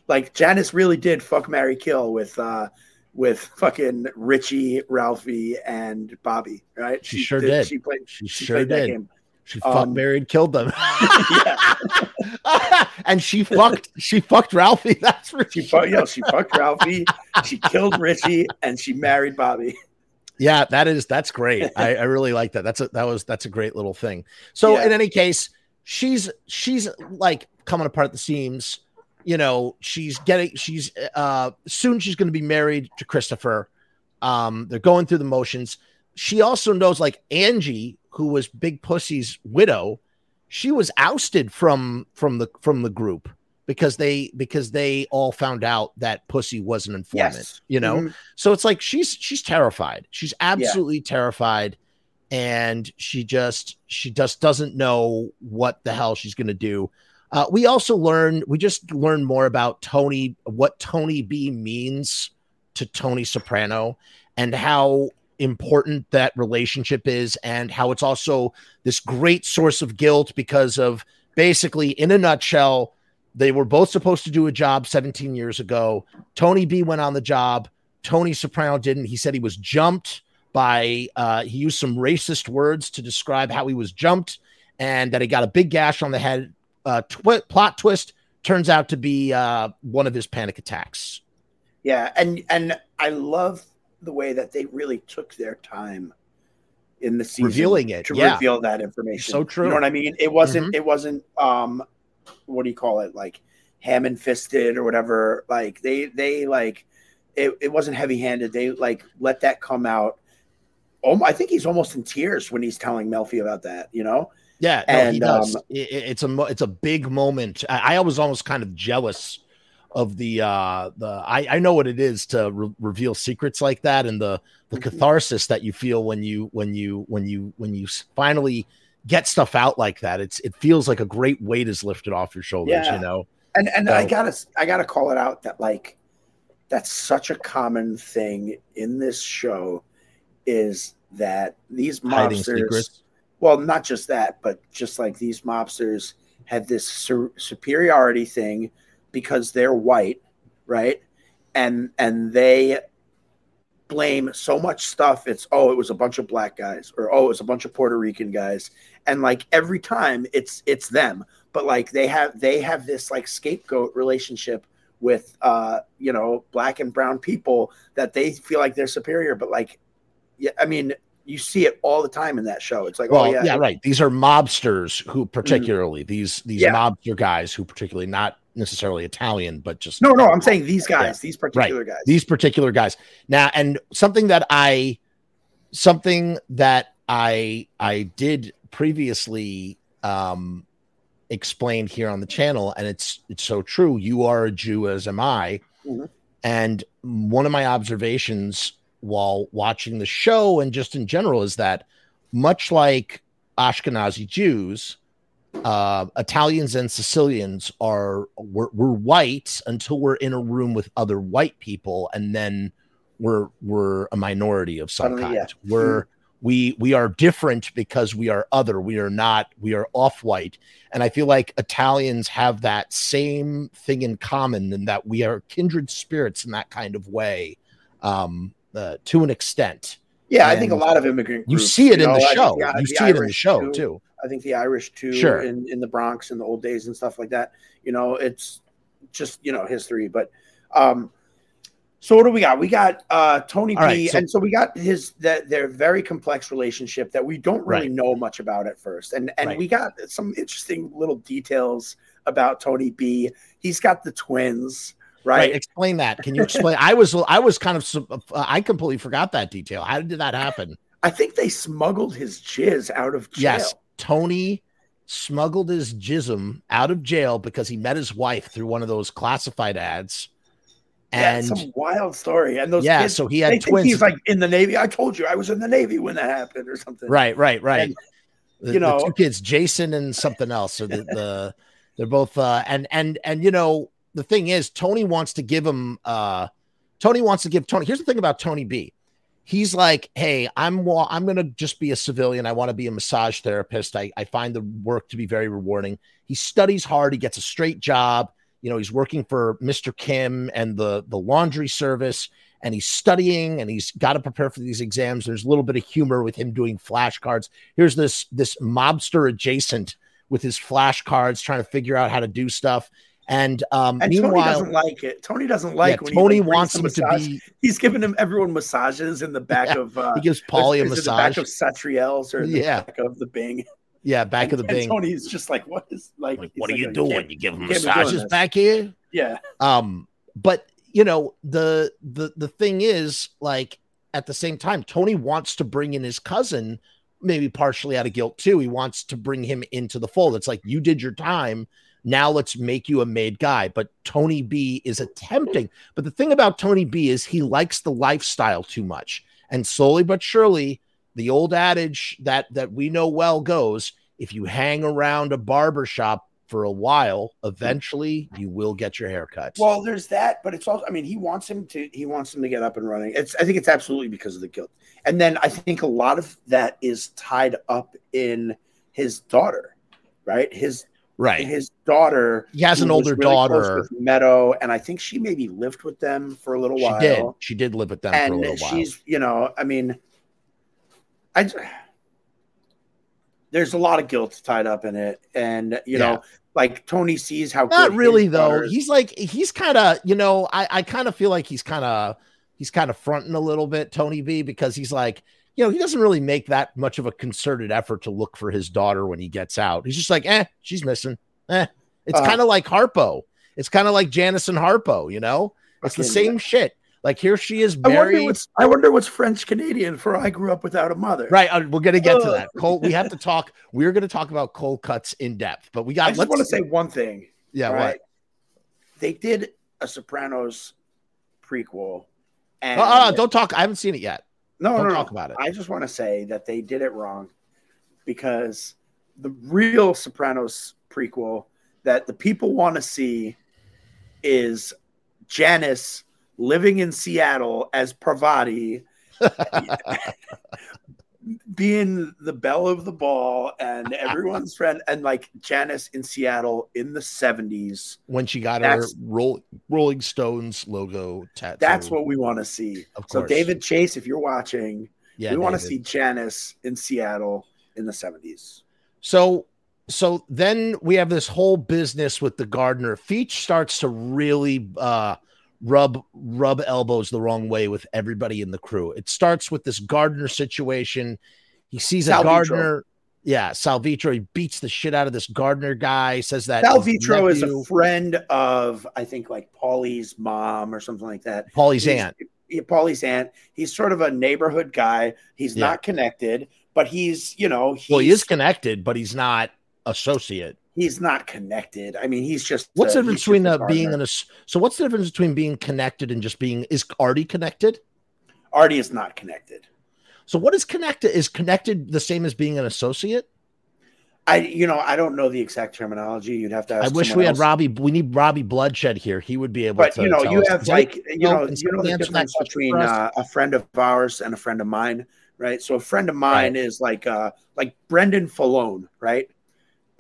S2: Like Janice really did fuck Mary Kill with uh with fucking Richie, Ralphie, and Bobby, right?
S1: She, she sure did, did.
S2: She played.
S1: She, she sure played did. That game. She um, fucked Mary and killed them. and she fucked. She fucked Ralphie. That's for
S2: she sure. Yeah, she fucked Ralphie. she killed Richie, and she married Bobby.
S1: Yeah, that is that's great. I, I really like that. That's a that was that's a great little thing. So yeah. in any case, she's she's like coming apart at the seams. You know, she's getting she's uh soon she's going to be married to Christopher. Um, they're going through the motions. She also knows like Angie, who was Big Pussy's widow, she was ousted from from the from the group because they because they all found out that Pussy was an informant. Yes. You know, mm-hmm. so it's like she's she's terrified. She's absolutely yeah. terrified and she just she just doesn't know what the hell she's going to do. Uh, we also learned we just learned more about Tony, what Tony B means to Tony Soprano, and how important that relationship is, and how it's also this great source of guilt because of basically, in a nutshell, they were both supposed to do a job 17 years ago. Tony B went on the job. Tony Soprano didn't. He said he was jumped by uh, he used some racist words to describe how he was jumped and that he got a big gash on the head. Uh, twi- plot twist: turns out to be uh, one of his panic attacks.
S2: Yeah, and and I love the way that they really took their time in the season
S1: revealing it
S2: to
S1: yeah.
S2: reveal that information.
S1: So true.
S2: You know what I mean? It wasn't. Mm-hmm. It wasn't. Um, what do you call it? Like ham and fisted or whatever. Like they they like it. It wasn't heavy handed. They like let that come out. Oh, I think he's almost in tears when he's telling Melfi about that. You know.
S1: Yeah, no, and, he does. Um, it, it's a it's a big moment. I, I was almost kind of jealous of the uh the I, I know what it is to re- reveal secrets like that and the the mm-hmm. catharsis that you feel when you when you when you when you finally get stuff out like that it's it feels like a great weight is lifted off your shoulders yeah. you know
S2: and and so, i gotta i gotta call it out that like that's such a common thing in this show is that these mobsters well not just that but just like these mobsters have this su- superiority thing because they're white, right? And and they blame so much stuff. It's oh, it was a bunch of black guys, or oh, it was a bunch of Puerto Rican guys, and like every time it's it's them. But like they have they have this like scapegoat relationship with uh you know black and brown people that they feel like they're superior. But like, yeah, I mean, you see it all the time in that show. It's like,
S1: well,
S2: oh yeah,
S1: yeah, right. These are mobsters who particularly mm. these these yeah. mobster guys who particularly not necessarily Italian, but just
S2: no, no. I'm saying these guys, yeah. these particular right. guys,
S1: these particular guys. Now, and something that I, something that I I did previously um explained here on the channel, and it's it's so true. You are a Jew, as am I, mm-hmm. and one of my observations while watching the show and just in general is that much like Ashkenazi Jews uh, Italians and Sicilians are we're, we're white until we're in a room with other white people, and then we're we're a minority of some kind. Yeah. We're we we are different because we are other. We are not. We are off white, and I feel like Italians have that same thing in common, in that we are kindred spirits in that kind of way, um, uh, to an extent.
S2: Yeah, and I think a lot of immigrant.
S1: Groups, you see it you in know, the show. The, you see Irish it in the show too. too.
S2: I think the Irish too,
S1: sure.
S2: in, in the Bronx in the old days and stuff like that. You know, it's just you know history. But um, so what do we got? We got uh Tony All B, right, so, and so we got his that their very complex relationship that we don't really right. know much about at first, and and right. we got some interesting little details about Tony B. He's got the twins. Right. right.
S1: Explain that. Can you explain? I was I was kind of I completely forgot that detail. How did that happen?
S2: I think they smuggled his jizz out of jail. Yes,
S1: Tony smuggled his jism out of jail because he met his wife through one of those classified ads.
S2: And yeah, some wild story. And those
S1: yeah, kids, so he had twins.
S2: He's like in the Navy. I told you I was in the Navy when that happened, or something.
S1: Right, right, right. And, the, you know, two kids, Jason and something else. So the, the they're both uh and and and you know, the thing is Tony wants to give him uh Tony wants to give Tony. Here's the thing about Tony B he's like, hey, I'm I'm gonna just be a civilian. I want to be a massage therapist. I, I find the work to be very rewarding. He studies hard. He gets a straight job. You know, he's working for Mr. Kim and the the laundry service, and he's studying and he's got to prepare for these exams. There's a little bit of humor with him doing flashcards. Here's this this mobster adjacent with his flashcards trying to figure out how to do stuff. And, um,
S2: and
S1: meanwhile,
S2: Tony doesn't like it. Tony doesn't like
S1: yeah, when Tony he, like, wants him
S2: to
S1: be.
S2: He's giving him everyone massages in the back yeah, of. Uh,
S1: he gives Paulie a massage.
S2: the back of Satriale's or yeah. back of the Bing.
S1: Yeah, back
S2: and,
S1: of the Bing.
S2: Tony's just like, what is like? like
S1: what are you doing? You give him massages back here?
S2: Yeah.
S1: Um, but you know the the the thing is like at the same time, Tony wants to bring in his cousin, maybe partially out of guilt too. He wants to bring him into the fold. It's like you did your time now let's make you a made guy. But Tony B is attempting. But the thing about Tony B is he likes the lifestyle too much. And slowly but surely, the old adage that that we know well goes if you hang around a barber shop for a while, eventually you will get your hair cut.
S2: Well, there's that, but it's also I mean, he wants him to he wants him to get up and running. It's I think it's absolutely because of the guilt. And then I think a lot of that is tied up in his daughter, right? His
S1: Right.
S2: His daughter.
S1: He has an older really daughter.
S2: Meadow, and I think she maybe lived with them for a little
S1: she
S2: while.
S1: Did. She did live with them and for a little while. She's,
S2: you know, I mean, I there's a lot of guilt tied up in it, and you yeah. know, like Tony sees how
S1: not really though. He's like he's kind of you know I I kind of feel like he's kind of he's kind of fronting a little bit Tony B because he's like you know he doesn't really make that much of a concerted effort to look for his daughter when he gets out. He's just like eh she's missing eh. It's uh, kind of like Harpo. It's kind of like Janice and Harpo. You know, it's the same shit. Like here she is married. I
S2: wonder what's, I wonder what's French Canadian for I grew up without a mother.
S1: Right. Uh, we're going to get to that. Cole, we have to talk. We're going to talk about cold cuts in depth, but we got.
S2: I just want to say one thing.
S1: Yeah. Right? What?
S2: They did a Sopranos prequel.
S1: And uh, uh, don't talk. I haven't seen it yet.
S2: No,
S1: don't
S2: no,
S1: talk
S2: no.
S1: about it.
S2: I just want to say that they did it wrong because the real Sopranos prequel that the people want to see is Janice living in Seattle as Parvati, being the belle of the ball and everyone's friend, and like Janice in Seattle in the 70s.
S1: When she got her Roll, Rolling Stones logo tattoo.
S2: That's what we want to see. So, David Chase, if you're watching, yeah, we want to see Janice in Seattle in the 70s.
S1: So so then we have this whole business with the gardener. Feech starts to really uh rub rub elbows the wrong way with everybody in the crew. It starts with this gardener situation. He sees a gardener. Yeah, Sal Vitro. He beats the shit out of this gardener guy. Says that
S2: Sal Vitro is a friend of, I think, like Paulie's mom or something like that.
S1: Paulie's he's, aunt.
S2: Paulie's aunt. He's sort of a neighborhood guy. He's yeah. not connected, but he's, you know, he's,
S1: well, he is connected, but he's not associate
S2: he's not connected. I mean, he's just
S1: what's the difference between the being an so what's the difference between being connected and just being is Artie connected?
S2: Artie is not connected.
S1: So what is connected? Is connected the same as being an associate?
S2: I you know I don't know the exact terminology. You'd have to. I
S1: wish we else. had Robbie. We need Robbie Bloodshed here. He would be able
S2: but,
S1: to.
S2: you know, you have like you know you know the difference between uh, a friend of ours and a friend of mine, right? So a friend of mine right. is like uh like Brendan Filone, right?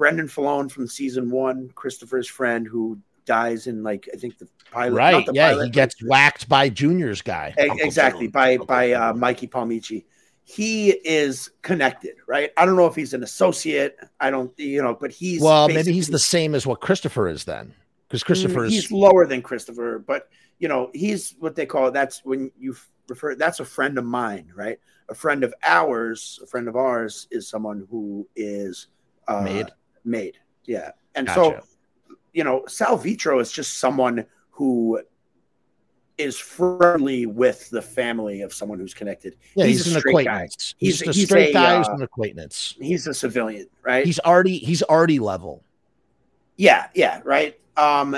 S2: Brendan Filone from season one, Christopher's friend who dies in like I think the pilot.
S1: Right.
S2: The
S1: yeah,
S2: pilot,
S1: he gets whacked by Junior's guy.
S2: exactly by by uh, Mikey Palmice. He is connected, right? I don't know if he's an associate. I don't, you know, but he's
S1: well, maybe he's the same as what Christopher is then, because Christopher is
S2: he's lower than Christopher, but you know, he's what they call that's when you refer that's a friend of mine, right? A friend of ours, a friend of ours is someone who is uh,
S1: made
S2: made. Yeah. And gotcha. so, you know, Sal Vitro is just someone who is friendly with the family of someone who's connected.
S1: Yeah, he's, he's an acquaintance. Guy. He's, he's, a he's straight guy who's uh, an acquaintance.
S2: He's a civilian, right?
S1: He's already he's already level.
S2: Yeah, yeah, right. Um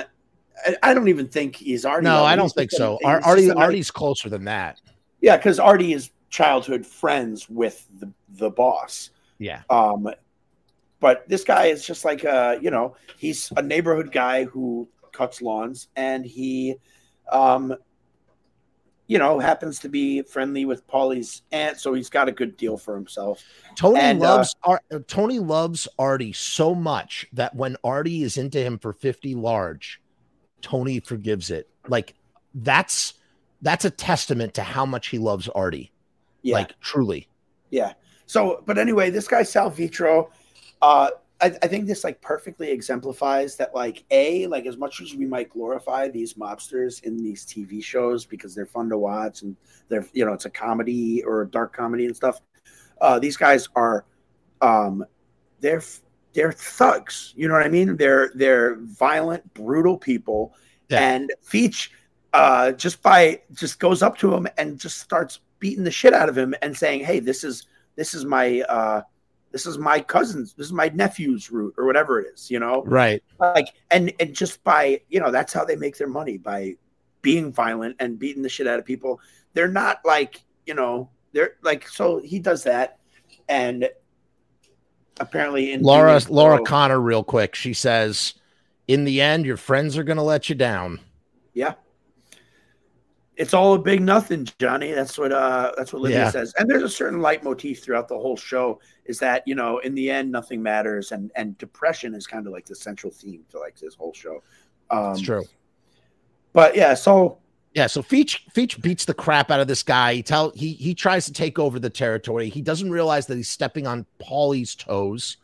S2: I, I don't even think he's already.
S1: No, level. I don't he's think so. Artie Artie's closer than that.
S2: Yeah, because Artie is childhood friends with the the boss.
S1: Yeah.
S2: Um, but this guy is just like uh, you know, he's a neighborhood guy who cuts lawns and he um you know, happens to be friendly with Paulie's aunt, so he's got a good deal for himself.
S1: Tony and, uh, loves uh, Ar- Tony loves Artie so much that when Artie is into him for 50 large, Tony forgives it. Like that's that's a testament to how much he loves Artie. Yeah. Like truly.
S2: Yeah. So, but anyway, this guy Sal Vitro, uh, I, I, think this like perfectly exemplifies that like a like as much as we might glorify these mobsters in these TV shows because they're fun to watch and they're you know it's a comedy or a dark comedy and stuff. Uh, these guys are um, they're they're thugs. You know what I mean? They're they're violent, brutal people. Yeah. And Feech uh, just by just goes up to him and just starts beating the shit out of him and saying, "Hey, this is this is my uh, this is my cousin's this is my nephew's route or whatever it is you know?
S1: Right.
S2: Like and and just by you know that's how they make their money by being violent and beating the shit out of people. They're not like you know they're like so he does that and apparently in
S1: laura laura connor real quick she says in the end your friends are going to let you down.
S2: Yeah it's all a big nothing, Johnny. That's what uh that's what Livia yeah. says. And there's a certain leitmotif throughout the whole show is that, you know, in the end nothing matters and and depression is kind of like the central theme to like this whole show.
S1: Um It's true.
S2: But yeah, so
S1: yeah, so Feech Feech beats the crap out of this guy. He tell he he tries to take over the territory. He doesn't realize that he's stepping on Paulie's toes.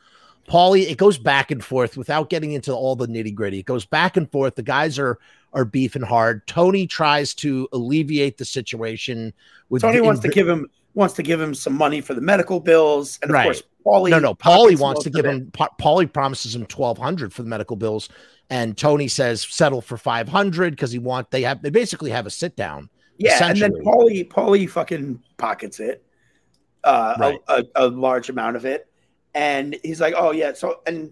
S1: Paulie, it goes back and forth without getting into all the nitty gritty. It goes back and forth. The guys are are beefing hard. Tony tries to alleviate the situation.
S2: With Tony wants to give him wants to give him some money for the medical bills, and of course, Paulie.
S1: No, no, Paulie wants to give him. Paulie promises him twelve hundred for the medical bills, and Tony says settle for five hundred because he want they have they basically have a sit down.
S2: Yeah, and then Paulie Paulie fucking pockets it, uh, right. a, a, a large amount of it, and he's like, oh yeah, so and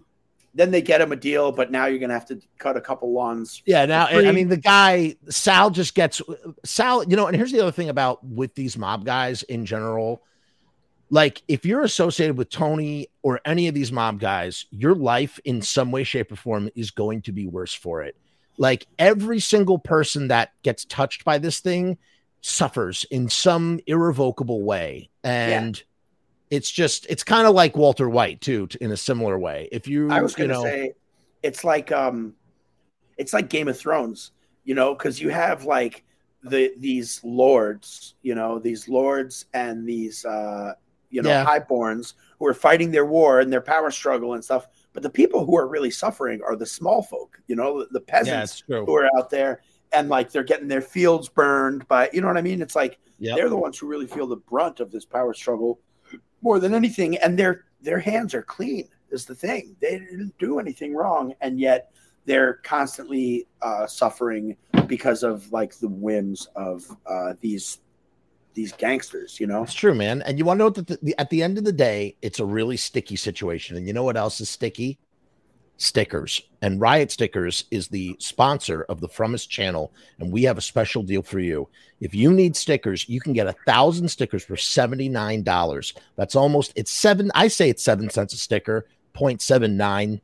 S2: then they get him a deal, but now you're gonna have to cut a couple lawns.
S1: Yeah, now I mean the guy Sal just gets Sal, you know, and here's the other thing about with these mob guys in general. Like if you're associated with Tony or any of these mob guys, your life in some way, shape, or form is going to be worse for it. Like every single person that gets touched by this thing suffers in some irrevocable way. And yeah it's just it's kind of like Walter White too, in a similar way. If you,
S2: I was going
S1: to you
S2: know, say, it's like um, it's like Game of Thrones, you know, because you have like the these lords, you know, these lords and these uh, you know, yeah. highborns who are fighting their war and their power struggle and stuff. But the people who are really suffering are the small folk, you know, the peasants yeah, who are out there and like they're getting their fields burned by, you know what I mean? It's like yep. they're the ones who really feel the brunt of this power struggle more than anything, and their their hands are clean. Is the thing they didn't do anything wrong, and yet they're constantly uh, suffering because of like the whims of uh, these these gangsters. You know,
S1: it's true, man. And you want to know that the, at the end of the day, it's a really sticky situation. And you know what else is sticky? Stickers. And Riot Stickers is the sponsor of the Frumess channel, and we have a special deal for you. If you need stickers, you can get a thousand stickers for $79. That's almost it's seven. I say it's seven cents a sticker, 0.79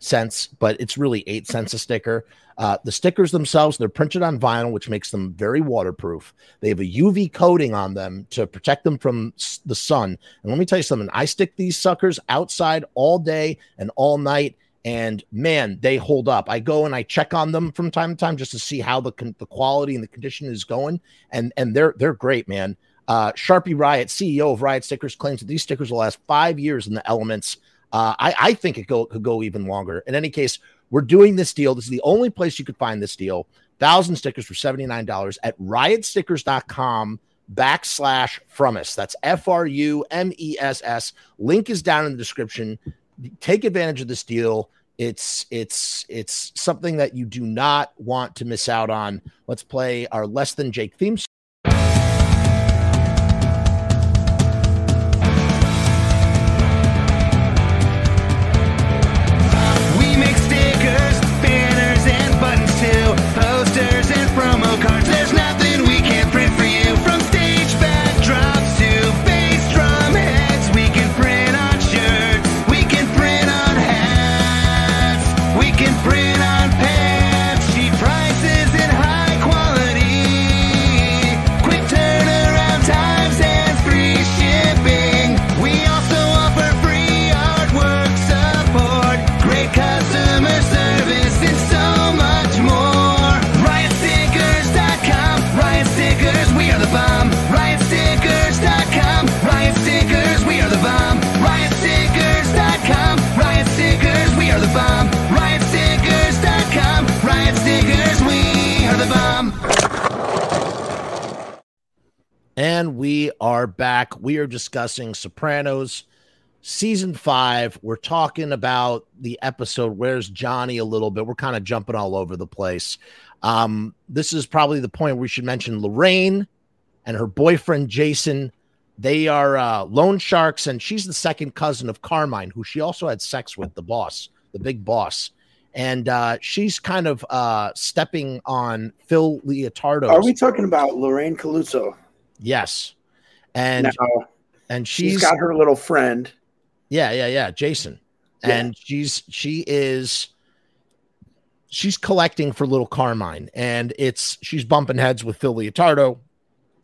S1: cents, but it's really eight cents a sticker. Uh, the stickers themselves, they're printed on vinyl, which makes them very waterproof. They have a UV coating on them to protect them from the sun. And let me tell you something I stick these suckers outside all day and all night and man, they hold up. I go and I check on them from time to time just to see how the the quality and the condition is going, and and they're they're great, man. Uh, Sharpie Riot, CEO of Riot Stickers, claims that these stickers will last five years in the elements. Uh, I, I think it go, could go even longer. In any case, we're doing this deal. This is the only place you could find this deal. Thousand stickers for $79 at riotstickers.com backslash frumess. That's F R U M E S S. Link is down in the description take advantage of this deal. It's it's it's something that you do not want to miss out on. Let's play our less than Jake theme are back. We are discussing Sopranos season five. We're talking about the episode Where's Johnny a little bit. We're kind of jumping all over the place. Um, this is probably the point where we should mention Lorraine and her boyfriend Jason. They are uh, loan sharks, and she's the second cousin of Carmine, who she also had sex with, the boss, the big boss. And uh, she's kind of uh, stepping on Phil Leotardo.
S2: Are we talking about Lorraine Calluzzo?
S1: Yes. And and she's,
S2: she's got her little friend.
S1: Yeah, yeah, yeah, Jason. Yeah. And she's she is she's collecting for little Carmine and it's she's bumping heads with Phil Leotardo.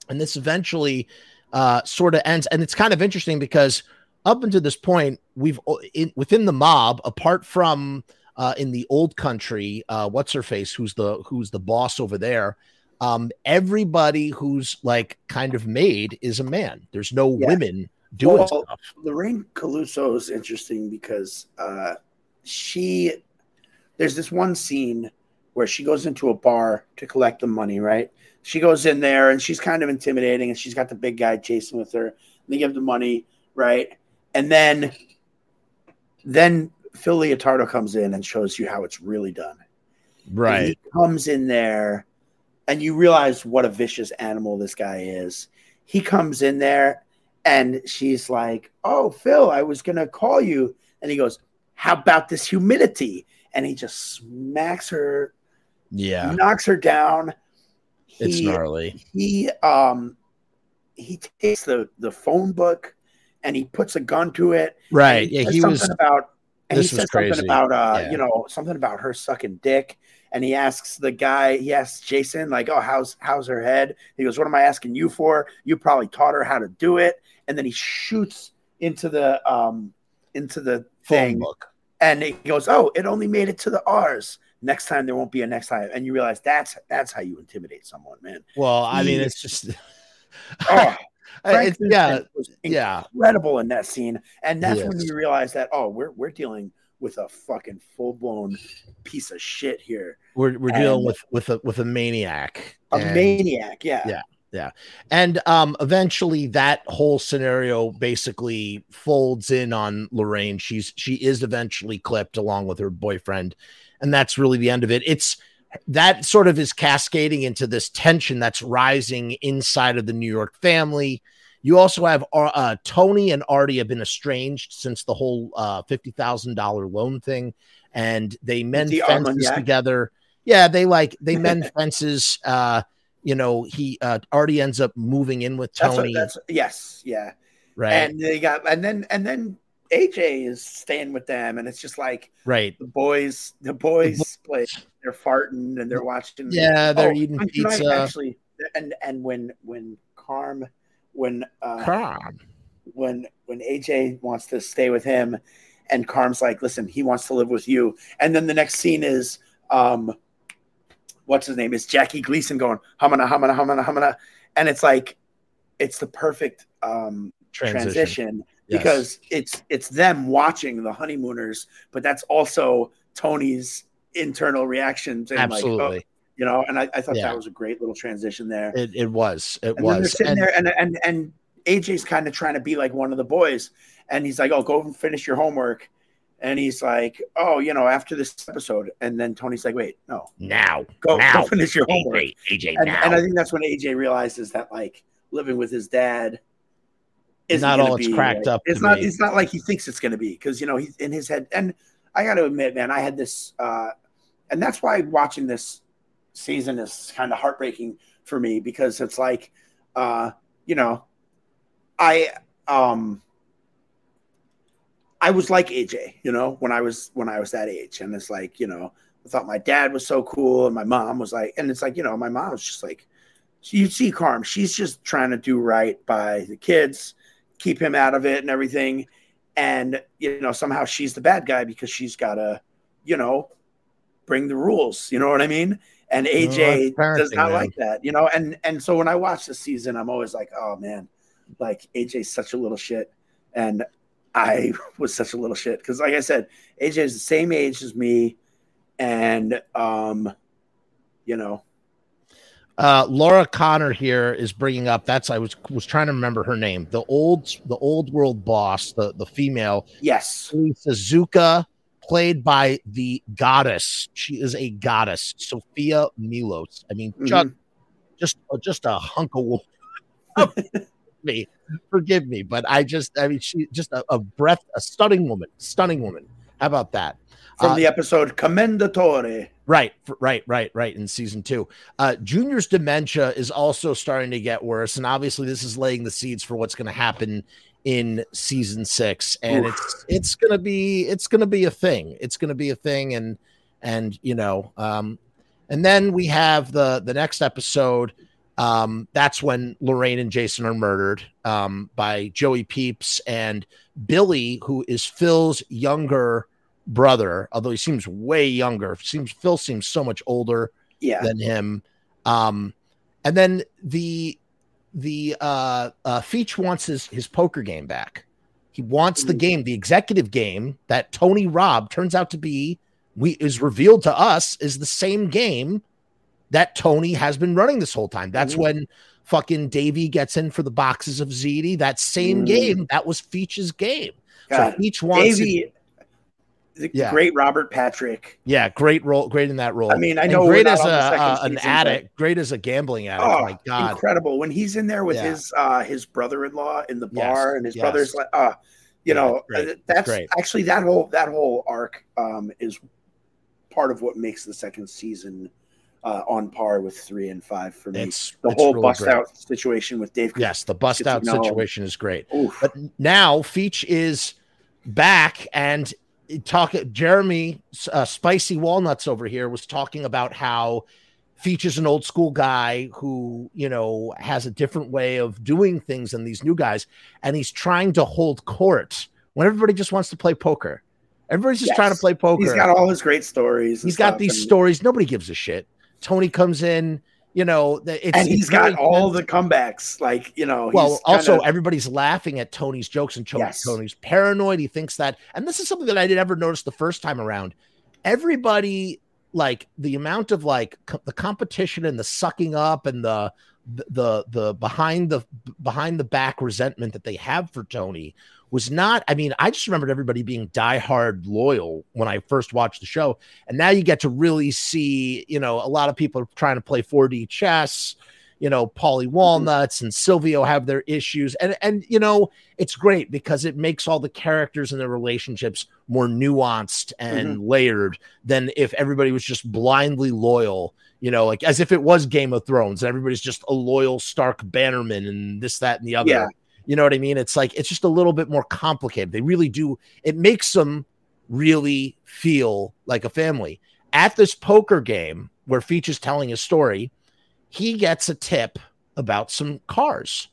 S1: And this eventually uh sort of ends and it's kind of interesting because up until this point we've in, within the mob apart from uh in the old country uh what's her face who's the who's the boss over there um, everybody who's like kind of made is a man. There's no yeah. women doing well, stuff.
S2: Lorraine Calluzzo is interesting because uh, she there's this one scene where she goes into a bar to collect the money, right? She goes in there and she's kind of intimidating, and she's got the big guy chasing with her. They give the money, right? And then then Phil Leotardo comes in and shows you how it's really done.
S1: Right.
S2: comes in there and you realize what a vicious animal this guy is. He comes in there and she's like, Oh, Phil, I was going to call you. And he goes, How about this humidity? And he just smacks her.
S1: Yeah.
S2: Knocks her down.
S1: He, it's gnarly.
S2: He, um, he takes the, the phone book and he puts a gun to it.
S1: Right. Yeah. He was
S2: about, and he says something about, uh, yeah. you know, something about her sucking dick and he asks the guy, he asks Jason, like, "Oh, how's how's her head?" He goes, "What am I asking you for? You probably taught her how to do it." And then he shoots into the um into the thing, book. and he goes, "Oh, it only made it to the R's." Next time there won't be a next time, and you realize that's that's how you intimidate someone, man.
S1: Well, I mean, it's just.
S2: oh,
S1: it's, yeah, yeah,
S2: incredible in that scene, and that's when you realize that oh, we're we're dealing with a fucking full blown piece of shit here.
S1: We're we're and dealing with with a with a maniac.
S2: A and, maniac, yeah.
S1: Yeah. Yeah. And um eventually that whole scenario basically folds in on Lorraine. She's she is eventually clipped along with her boyfriend. And that's really the end of it. It's that sort of is cascading into this tension that's rising inside of the New York family you also have uh, uh, Tony and Artie have been estranged since the whole uh, fifty thousand dollar loan thing, and they mend the fences together. Yeah, they like they mend fences. Uh, you know, he uh, Artie ends up moving in with Tony.
S2: That's, that's yes, yeah,
S1: right.
S2: And they got and then and then AJ is staying with them, and it's just like
S1: right.
S2: The boys, the boys play. They're farting and they're watching.
S1: Yeah, they're oh, eating pizza.
S2: Actually, and and when when Carm when uh, when when AJ wants to stay with him, and Carm's like, "Listen, he wants to live with you." And then the next scene is, um, what's his name? Is Jackie Gleason going humana humana humana humana, and it's like, it's the perfect um, transition, transition yes. because it's it's them watching the honeymooners, but that's also Tony's internal reactions and
S1: Absolutely.
S2: like, oh, you know, and I, I thought yeah. that was a great little transition there.
S1: It, it was. It
S2: and
S1: was.
S2: they're sitting and, there, and and and AJ's kind of trying to be like one of the boys, and he's like, "Oh, go and finish your homework." And he's like, "Oh, you know, after this episode." And then Tony's like, "Wait, no,
S1: now,
S2: go,
S1: now.
S2: go finish your homework."
S1: AJ, AJ
S2: and,
S1: now.
S2: and I think that's when AJ realizes that like living with his dad
S1: is not all it's cracked
S2: like,
S1: up.
S2: It's not. It's not like he thinks it's going to be because you know he's in his head. And I got to admit, man, I had this, uh, and that's why watching this season is kind of heartbreaking for me because it's like, uh, you know, I um I was like AJ, you know, when I was when I was that age, and it's like, you know, I thought my dad was so cool, and my mom was like, and it's like, you know, my mom was just like, you see, Carm, she's just trying to do right by the kids, keep him out of it, and everything, and you know, somehow she's the bad guy because she's got to, you know, bring the rules. You know what I mean? And AJ oh, does not man. like that, you know. And and so when I watch the season, I'm always like, oh man, like AJ's such a little shit, and I was such a little shit because, like I said, AJ is the same age as me, and um, you know.
S1: Uh, Laura Connor here is bringing up. That's I was was trying to remember her name. The old the old world boss, the the female.
S2: Yes,
S1: Suzuka played by the goddess. She is a goddess, Sophia Milos. I mean, mm-hmm. just just uh, just a hunk of woman. me, forgive me, but I just I mean, she just a, a, breath, a stunning woman, stunning woman. How about that?
S2: From uh, the episode Commendatori.
S1: Right, right, right, right. In season two, uh, Junior's dementia is also starting to get worse, and obviously, this is laying the seeds for what's going to happen in season six, and Oof. it's it's gonna be it's gonna be a thing. It's gonna be a thing, and and you know, um, and then we have the the next episode. Um, that's when Lorraine and Jason are murdered um, by Joey Peeps and Billy, who is Phil's younger brother, although he seems way younger. Seems Phil seems so much older
S2: yeah.
S1: than him. Um, and then the the uh, uh, Feech wants his his poker game back. He wants the game, the executive game that Tony Robb turns out to be. We is revealed to us is the same game that Tony has been running this whole time. That's mm-hmm. when fucking Davey gets in for the boxes of ziti. That same mm-hmm. game that was Feech's game. God, so Feech wants Davey,
S2: yeah. great Robert Patrick.
S1: Yeah, great role, great in that role.
S2: I mean, I know
S1: and great as a uh, an addict, great as a gambling addict. Oh, my God,
S2: incredible when he's in there with yeah. his uh his brother-in-law in the bar, yes. and his yes. brother's like, uh, you yeah, know, uh, that's actually that whole that whole arc um is part of what makes the second season. Uh, on par with three and five for me. It's, the it's whole really bust great. out situation with Dave.
S1: Yes, the bust out situation is great. Oof. But now Feech is back and talk Jeremy uh, Spicy Walnuts over here was talking about how Feech's an old school guy who you know has a different way of doing things than these new guys and he's trying to hold court when everybody just wants to play poker. Everybody's just yes. trying to play poker.
S2: He's got all his great stories
S1: he's got these and... stories. Nobody gives a shit. Tony comes in you know,
S2: it's, and he's got all the comebacks. Like, you know,
S1: well, also kinda... everybody's laughing at Tony's jokes and Tony, yes. Tony's paranoid. He thinks that, and this is something that I didn't ever notice the first time around. Everybody, like the amount of like co- the competition and the sucking up and the the the behind the behind the back resentment that they have for Tony was not. I mean, I just remembered everybody being diehard loyal when I first watched the show, and now you get to really see, you know, a lot of people trying to play 4D chess. You know, Paulie mm-hmm. Walnuts and Silvio have their issues, and and you know, it's great because it makes all the characters and their relationships more nuanced and mm-hmm. layered than if everybody was just blindly loyal you know, like as if it was Game of Thrones. And everybody's just a loyal Stark Bannerman and this, that, and the other. Yeah. You know what I mean? It's like it's just a little bit more complicated. They really do. It makes them really feel like a family. At this poker game where Feech is telling his story, he gets a tip about some cars.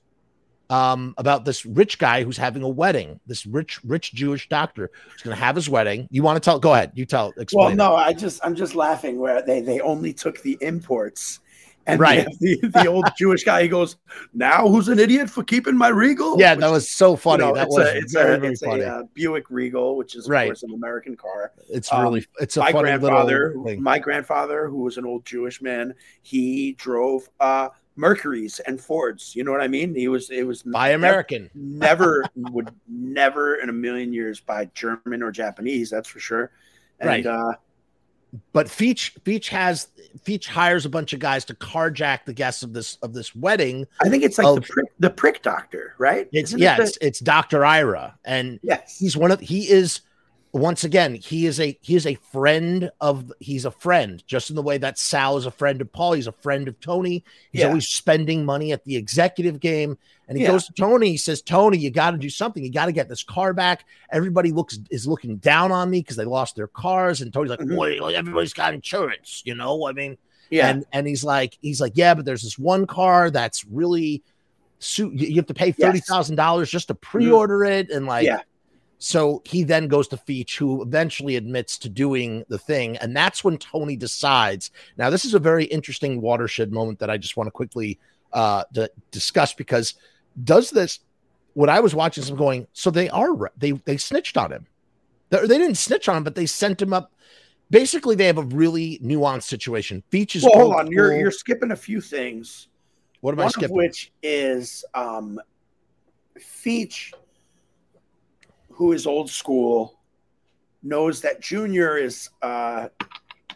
S1: Um, about this rich guy who's having a wedding. This rich, rich Jewish doctor who's going to have his wedding. You want to tell? Go ahead. You tell.
S2: Explain. Well, no, it. I just, I'm just laughing where they they only took the imports and right. the, the old Jewish guy, he goes, Now who's an idiot for keeping my Regal?
S1: Yeah, which, that was so funny. You know, that was a, it's very, a, very
S2: it's
S1: funny.
S2: A, uh, Buick Regal, which is, of right. course, an American car.
S1: It's um, really, it's a
S2: my grandfather, my grandfather, who was an old Jewish man, he drove uh, Mercuries and Fords. You know what I mean? He was, it was
S1: buy American.
S2: Never, never would never in a million years buy German or Japanese. That's for sure. And, right. Uh,
S1: but Feech Feech has Feech hires a bunch of guys to carjack the guests of this of this wedding.
S2: I think it's like of, the prick, the prick doctor, right?
S1: It's yeah, it the, it's, it's Doctor Ira, and
S2: yes,
S1: he's one of he is once again, he is a he is a friend of he's a friend, just in the way that Sal is a friend of Paul. He's a friend of Tony. He's yeah. always spending money at the executive game. And he yeah. goes to Tony, he says, Tony, you got to do something. You got to get this car back. Everybody looks is looking down on me because they lost their cars. And Tony's like, mm-hmm. well, everybody's got insurance, you know. I mean, yeah. And and he's like, he's like, yeah, but there's this one car that's really suit you have to pay thirty thousand yes. dollars just to mm-hmm. pre-order mm-hmm. it. And like, yeah so he then goes to Feech, who eventually admits to doing the thing. And that's when Tony decides. Now, this is a very interesting watershed moment that I just want to quickly uh, discuss because does this, what I was watching, I'm going, so they are, they, they snitched on him. They, they didn't snitch on him, but they sent him up. Basically, they have a really nuanced situation. Feech is.
S2: Well, hold on. You're, you're skipping a few things.
S1: What am One I skipping?
S2: which is um, Feech who is old school knows that Junior is, uh,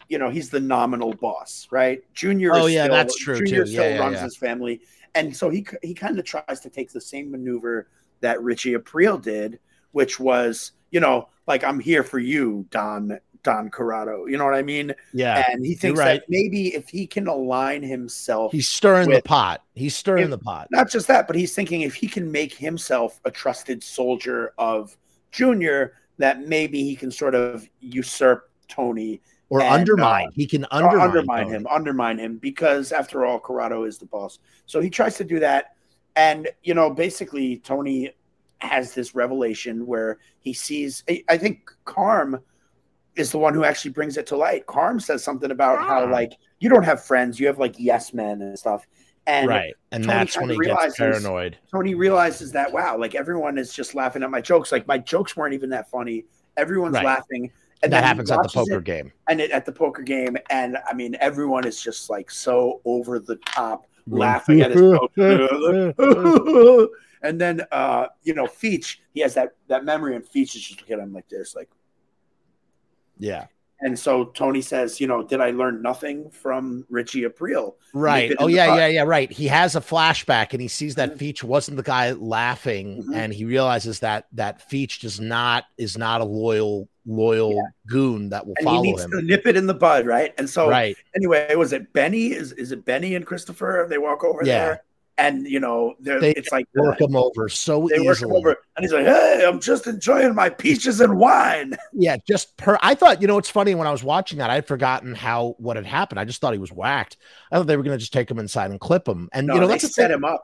S2: you know, he's the nominal boss, right? Junior.
S1: Oh yeah, still, that's true.
S2: Junior
S1: too.
S2: still
S1: yeah,
S2: runs
S1: yeah.
S2: his family, and so he he kind of tries to take the same maneuver that Richie Aprile did, which was, you know, like I'm here for you, Don Don Corrado. You know what I mean?
S1: Yeah.
S2: And he thinks right. that maybe if he can align himself,
S1: he's stirring with, the pot. He's stirring if, the pot.
S2: Not just that, but he's thinking if he can make himself a trusted soldier of Junior that maybe he can sort of usurp Tony
S1: or and, undermine. Uh, he can undermine,
S2: undermine him, undermine him because after all, Corrado is the boss. So he tries to do that, and you know, basically, Tony has this revelation where he sees. I think Carm is the one who actually brings it to light. Carm says something about how ah. like you don't have friends, you have like yes men and stuff. And
S1: right, and
S2: Tony
S1: that's when he
S2: realizes-
S1: gets paranoid.
S2: Tony realizes that wow, like everyone is just laughing at my jokes. Like my jokes weren't even that funny. Everyone's
S1: Right.
S2: laughing,
S1: And that happens at the poker game.
S2: and it, at the poker game, and I mean, everyone is just like so over the top, laughing at his poker. and then, uh, you know, Feech, he has that that memory, and Feech is just looking at him like this, like.
S1: Yeah.
S2: And so Tony says, you know, did I learn nothing from Richie Aprile?
S1: Right. Oh yeah, yeah, yeah. Right. He has a flashback and he sees that
S2: Mhm.
S1: Feech wasn't the guy laughing,
S2: Mhm.
S1: and he realizes that that Feech does not is not a loyal loyal goon that will
S2: And
S1: follow him.
S2: to nip it in the bud, right? And so
S1: right.
S2: anyway, was it Benny? Is is it Benny and Christopher? They walk over
S1: Yeah.
S2: there, and you know, they're
S1: They
S2: it's like
S1: Work him over so
S2: they work him
S1: easily.
S2: over, and he's like, "Hey, I'm just enjoying my peaches and wine."
S1: Yeah, just per. I thought, you know, it's funny when I was watching that, I'd forgotten how what had happened. I just thought he was whacked. I thought they were going to just take him inside and clip him. And
S2: No,
S1: you know, that's
S2: set
S1: thing-
S2: him up,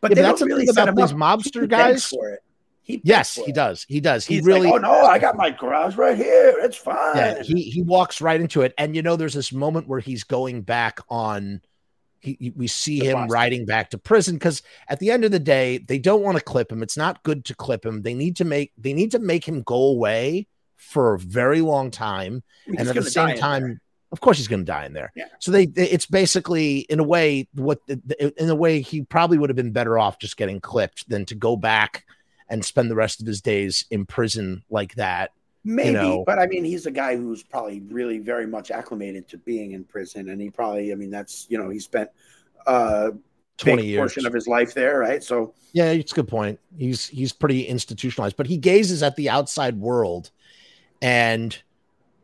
S2: but
S1: Yeah, but that's the
S2: really
S1: thing
S2: set
S1: about these mobster guys.
S2: for it. He
S1: Yes, he does. He does. He
S2: He's
S1: really.
S2: like, "Oh no, I got my garage right here. It's fine."
S1: yeah, he he walks right into it, and you know, there's this moment where he's going back on. He, we see him riding back to prison because at the end of the day, they don't want to clip him. It's not good to clip him. They need to make they need to make him go away for a very long time,
S2: He's
S1: and at the same time, of course, he's going to die in there.
S2: Yeah.
S1: So they, it's basically in a way what in a way he probably would have been better off just getting clipped than to go back and spend the rest of his days in prison like that.
S2: Maybe,
S1: know.
S2: but I mean, he's a guy who's probably really very much acclimated to being in prison, and he probably, I mean, that's you know, he spent uh,
S1: Twenty years.
S2: portion of his life there, right? So
S1: Yeah, it's a good point. He's he's pretty institutionalized, but he gazes at the outside world, and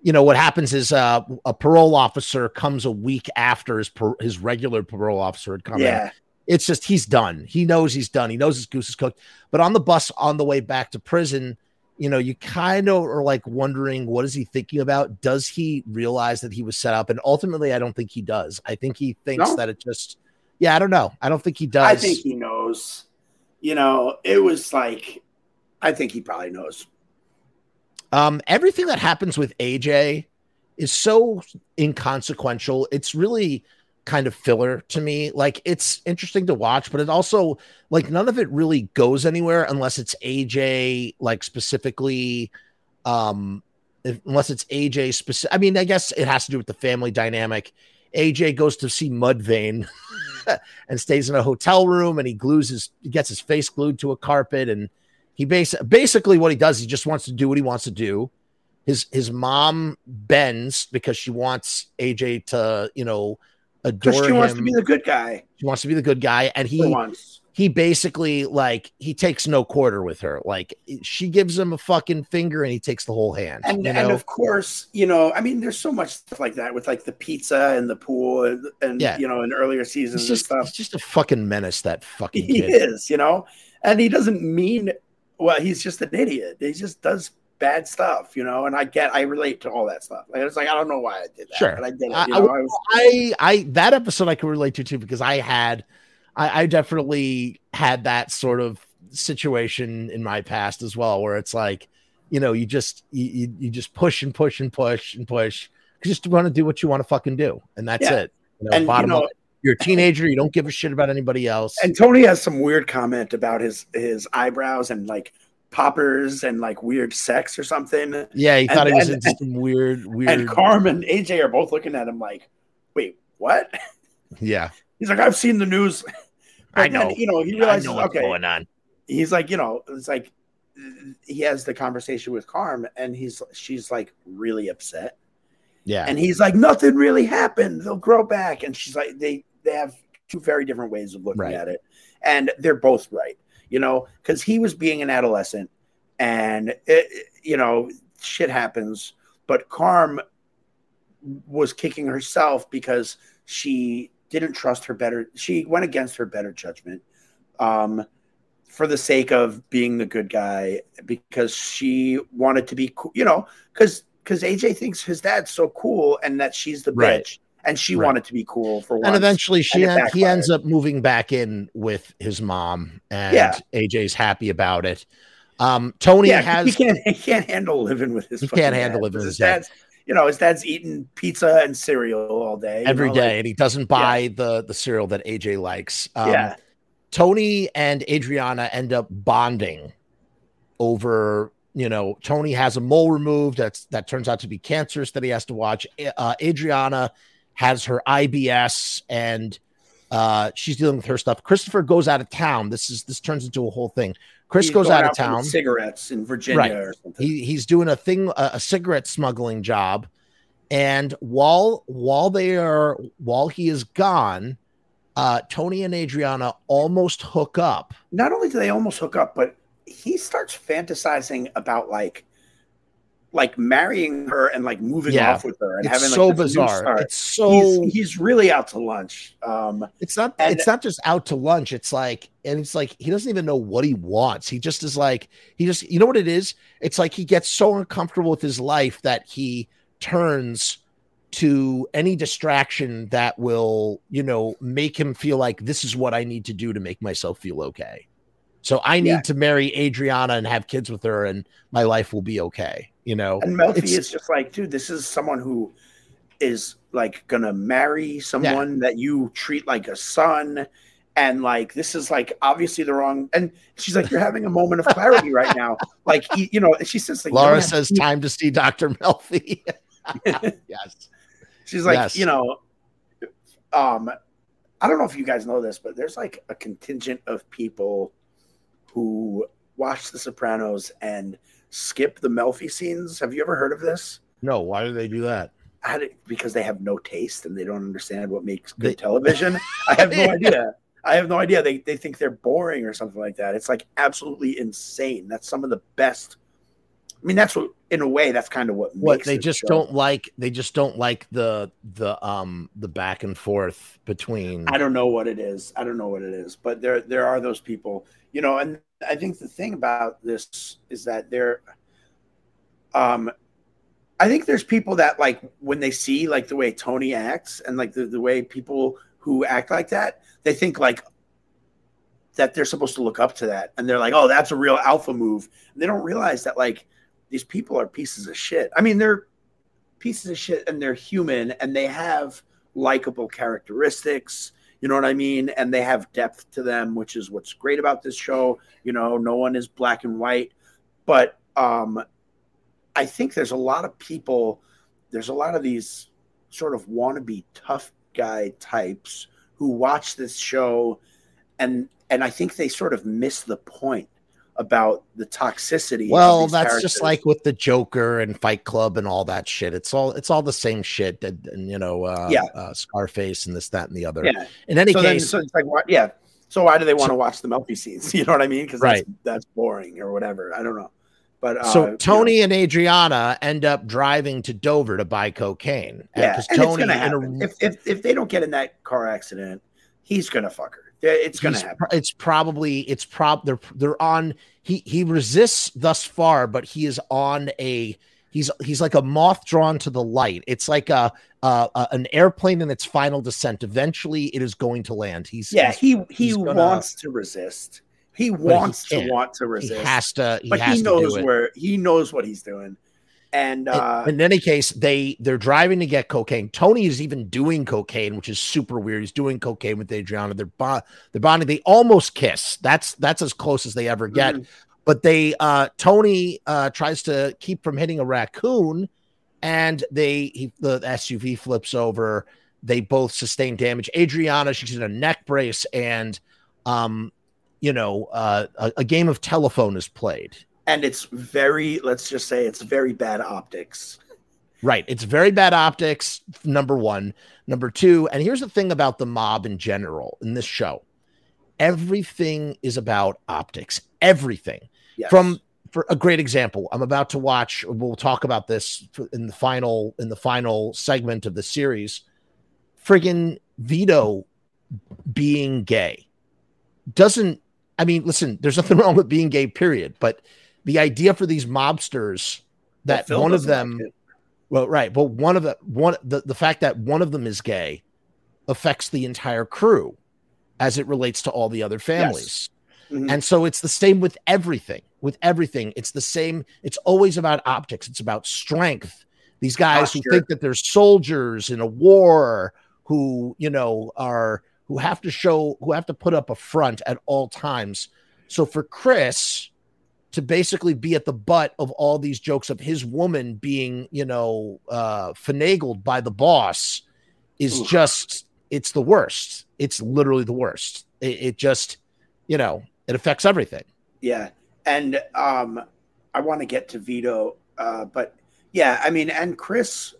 S1: you know what happens is uh, a parole officer comes a week after his par- his regular parole officer had come in.
S2: yeah,
S1: It's just he's done. He knows he's done. He knows his goose is cooked. But on the bus on the way back to prison, you know, you kind of are like wondering what is he thinking about? Does he realize that he was set up? And ultimately, I don't think he does. I think he thinks
S2: No?
S1: that it just. Yeah, I don't know. I don't think he does.
S2: I think he knows. You know, it was like, I think he probably knows.
S1: Um, everything that happens with AJ is so inconsequential. It's really kind of filler to me. Like it's interesting to watch, but it also like none of it really goes anywhere unless it's AJ like specifically um if, unless it's AJ specific. I mean, I guess it has to do with the family dynamic. AJ goes to see Mudvayne and stays in a hotel room and he glues his he gets his face glued to a carpet and he bas- basically what he does he just wants to do what he wants to do his his mom bends because she wants aj to you know adore
S2: she
S1: him
S2: wants to be the good guy
S1: she wants to be the good guy and he he basically like he takes no quarter with her like she gives him a fucking finger and he takes the whole hand
S2: And
S1: you
S2: and of course, you know, I mean, there's so much stuff like that with like the pizza and the pool and, and
S1: Yeah.
S2: you know, in earlier seasons
S1: he's just
S2: and
S1: he's
S2: stuff.
S1: just a fucking menace that fucking
S2: He
S1: kid
S2: is, you know, and he doesn't mean well. He's just an idiot. He just does bad stuff, you know. And I get, I relate to all that stuff. Like, it's like I don't know why I did that,
S1: Sure.
S2: but I did it.
S1: I-
S2: You
S1: I
S2: know, I was,
S1: I I that episode I can relate to too because I had I, I definitely had that sort of situation in my past as well where it's like you know you just you, you, you just push and push and push and push you just want to do what you want to fucking do and that's
S2: Yeah.
S1: it you know,
S2: and you
S1: bottom
S2: know,
S1: up you're a teenager you don't give a shit about anybody else
S2: and Tony has some weird comment about his his eyebrows and like poppers and like weird sex or something.
S1: yeah he
S2: and-
S1: thought he was
S2: and-
S1: into some weird weird
S2: And Carm and AJ are both looking at him like, "Wait, what?"
S1: yeah
S2: He's like, "I've seen the news."
S1: I
S2: But then,
S1: know.
S2: you know, he
S1: I
S2: realizes,
S1: know what's
S2: okay,
S1: going on
S2: he's like, you know, it's like he has the conversation with Carm, and he's she's like really upset,
S1: yeah
S2: and he's like, nothing really happened. They'll grow back, and she's like, they they have two very different ways of looking
S1: Right.
S2: at it, and they're both right, you know, because he was being an adolescent, and it, you know, shit happens, but Carm was kicking herself because she didn't trust her better. She went against her better judgment. Um, for the sake of being the good guy because she wanted to be cool, you know, because because AJ thinks his dad's so cool and that she's the
S1: Right.
S2: bitch and she
S1: Right.
S2: wanted to be cool for once.
S1: and eventually she
S2: and
S1: en- he ends up moving back in with his mom and
S2: Yeah.
S1: AJ's happy about it. Um Tony
S2: yeah,
S1: has
S2: he can't he can't handle living with his
S1: He can't handle
S2: dad,
S1: living with his dad.
S2: dad's you know, his dad's eating pizza and cereal all day
S1: every
S2: know,
S1: day,
S2: like,
S1: and he doesn't buy yeah. the the cereal that AJ likes.
S2: Um, yeah.
S1: Tony and Adriana end up bonding over you know Tony has a mole removed that's that turns out to be cancerous that he has to watch. Uh, Adriana has her IBS and uh, she's dealing with her stuff. Christopher goes out of town. This is this turns into a whole thing. Chris he's goes out, out of town.
S2: Cigarettes in Virginia right. or something.
S1: He, he's doing a thing, a, a cigarette smuggling job, and while while they are while he is gone, uh, Tony and Adriana almost hook up.
S2: Not only do they almost hook up, but he starts fantasizing about like like marrying her and like moving yeah. off with her and
S1: it's
S2: having like
S1: so bizarre. It's so
S2: he's, he's, really out to lunch. Um,
S1: it's not and, it's not just out to lunch. It's like and it's like he doesn't even know what he wants. He just is like he just you know what it is. It's like he gets so uncomfortable with his life that he turns to any distraction that will you know make him feel like this is what I need to do to make myself feel okay. So I need yeah. to marry Adriana and have kids with her, and my life will be okay. You know,
S2: and Melfi is just like, dude, this is someone who is like gonna marry someone yeah. that you treat like a son, and like this is like obviously the wrong. And she's like, you're having a moment of clarity right now. Like, you know, she says, like,
S1: Laura says, time to see Doctor Melfi. yes,
S2: she's like, yes. you know, um, I don't know if you guys know this, but there's like a contingent of people who watch The Sopranos and skip the Melfi scenes. Have you ever heard of this?
S1: No. Why do they do that?
S2: because they have no taste and they don't understand what makes good they, television. I have no idea. I have no idea. They they think they're boring or something like that. It's like absolutely insane. That's some of the best. I mean, that's what, in a way, that's kind of what.
S1: What they just show. don't like. They just don't like the the um the back and forth between.
S2: I don't know what it is. I don't know what it is, but there there are those people, you know, and I think the thing about this is that there, um, I think there's people that like when they see like the way Tony acts and like the, the way people who act like that, they think like that they're supposed to look up to that. And they're like, oh, that's a real alpha move. And they don't realize that like these people are pieces of shit. I mean, they're pieces of shit and they're human and they have likable characteristics you know what I mean? And they have depth to them, which is what's great about this show. You know, no one is black and white, but um, I think there's a lot of people, there's a lot of these sort of wannabe tough guy types who watch this show, and and I think they sort of miss the point about the toxicity.
S1: Well, that's characters. just like with the Joker and Fight Club and all that shit. It's all it's all the same shit. And, and you know, uh,
S2: yeah,
S1: uh, Scarface and this, that, and the other.
S2: Yeah.
S1: In any
S2: so
S1: case,
S2: then, so it's like what? Yeah. So why do they want so, to watch the Melfi scenes? You know what I mean? Because
S1: right.
S2: that's, that's boring or whatever. I don't know. But uh,
S1: so Tony you know, and Adriana end up driving to Dover to buy cocaine.
S2: Yeah, and Tony, it's gonna happen. A, if, if if they don't get in that car accident, he's gonna fuck her. It's gonna happen.
S1: It's probably it's prob they're they're on he he resists thus far, but he is on a he's he's like a moth drawn to the light. It's like a, a an airplane in its final descent. Eventually, it is going to land. He's
S2: yeah.
S1: He's,
S2: he he gonna, wants to resist. He wants he to want to resist.
S1: He has to. He
S2: but
S1: has
S2: he knows where he knows what he's doing. And uh,
S1: in, in any case, they they're driving to get cocaine. Tony is even doing cocaine, which is super weird. He's doing cocaine with Adriana. They're bo- they're bonding. They almost kiss. That's that's as close as they ever get. Mm-hmm. But they uh, Tony uh, tries to keep from hitting a raccoon, and they he, the SUV flips over. They both sustain damage. Adriana, she's in a neck brace, and um, you know, uh, a, a game of telephone is played
S2: and it's very let's just say it's very bad optics.
S1: Right. It's very bad optics number one. Number two and here's the thing about the mob in general in this show. Everything is about optics. Everything. Yes. from for a great example i'm about to watch we'll talk about this in the final in the final segment of the series. Friggin vito being gay doesn't i mean listen there's nothing wrong with being gay period but the idea for these mobsters that one of them like well right but one of the one the, the fact that one of them is gay affects the entire crew as it relates to all the other families yes. mm-hmm. and so it's the same with everything with everything it's the same it's always about optics it's about strength These guys Posture. who think that they're soldiers in a war, who you know are who have to show who have to put up a front at all times. So for Chris to basically be at the butt of all these jokes of his woman being, you know, uh, finagled by the boss is Ooh. just it's the worst. It's literally the worst. It, it just, you know, it affects everything.
S2: Yeah, and um, I want to get to Vito, uh, but yeah, I mean, and Chris,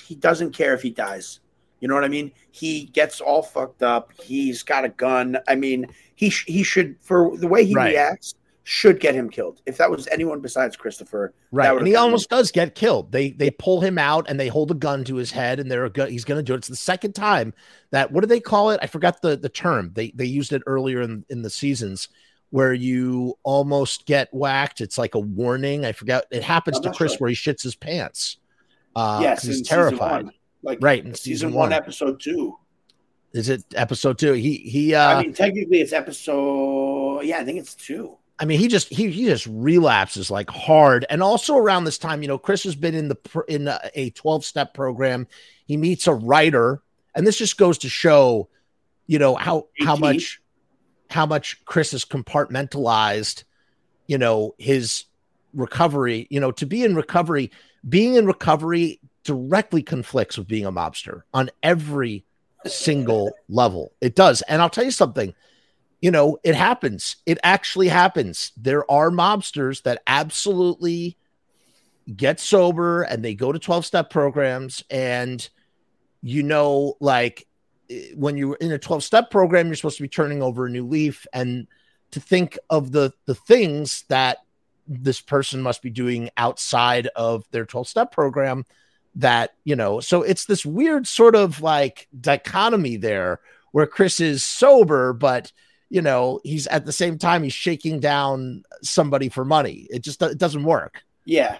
S2: he doesn't care if he dies. You know what I mean? He gets all fucked up. He's got a gun. I mean, he sh- he should for the way he right. reacts should get him killed. If that was anyone besides Christopher,
S1: right? And he almost him. does get killed. They they pull him out and they hold a gun to his head, and they're go- he's going to do it. It's the second time that what do they call it? I forgot the the term. They they used it earlier in in the seasons where you almost get whacked. It's like a warning. I forgot. It happens I'm to Chris sure. where he shits his pants. Uh, yes, he's terrified.
S2: Like right in season, season one, one, episode two.
S1: Is it episode two? He he. Uh,
S2: I mean, technically, it's episode. Yeah, I think it's two.
S1: I mean, he just he he just relapses like hard, and also around this time, you know, Chris has been in the in a twelve step program. He meets a writer, and this just goes to show, you know, how how much how much Chris has compartmentalized, you know, his recovery. You know, to be in recovery, being in recovery directly conflicts with being a mobster on every single level. It does, and I'll tell you something you know, it happens. It actually happens. There are mobsters that absolutely get sober and they go to 12 step programs. And, you know, like eh, when you're in a 12 step program, you're supposed to be turning over a new leaf and to think of the, the things that this person must be doing outside of their 12 step program that, you know, so it's this weird sort of like dichotomy there where Chris is sober, but you know, he's at the same time he's shaking down somebody for money. It just it doesn't work.
S2: Yeah.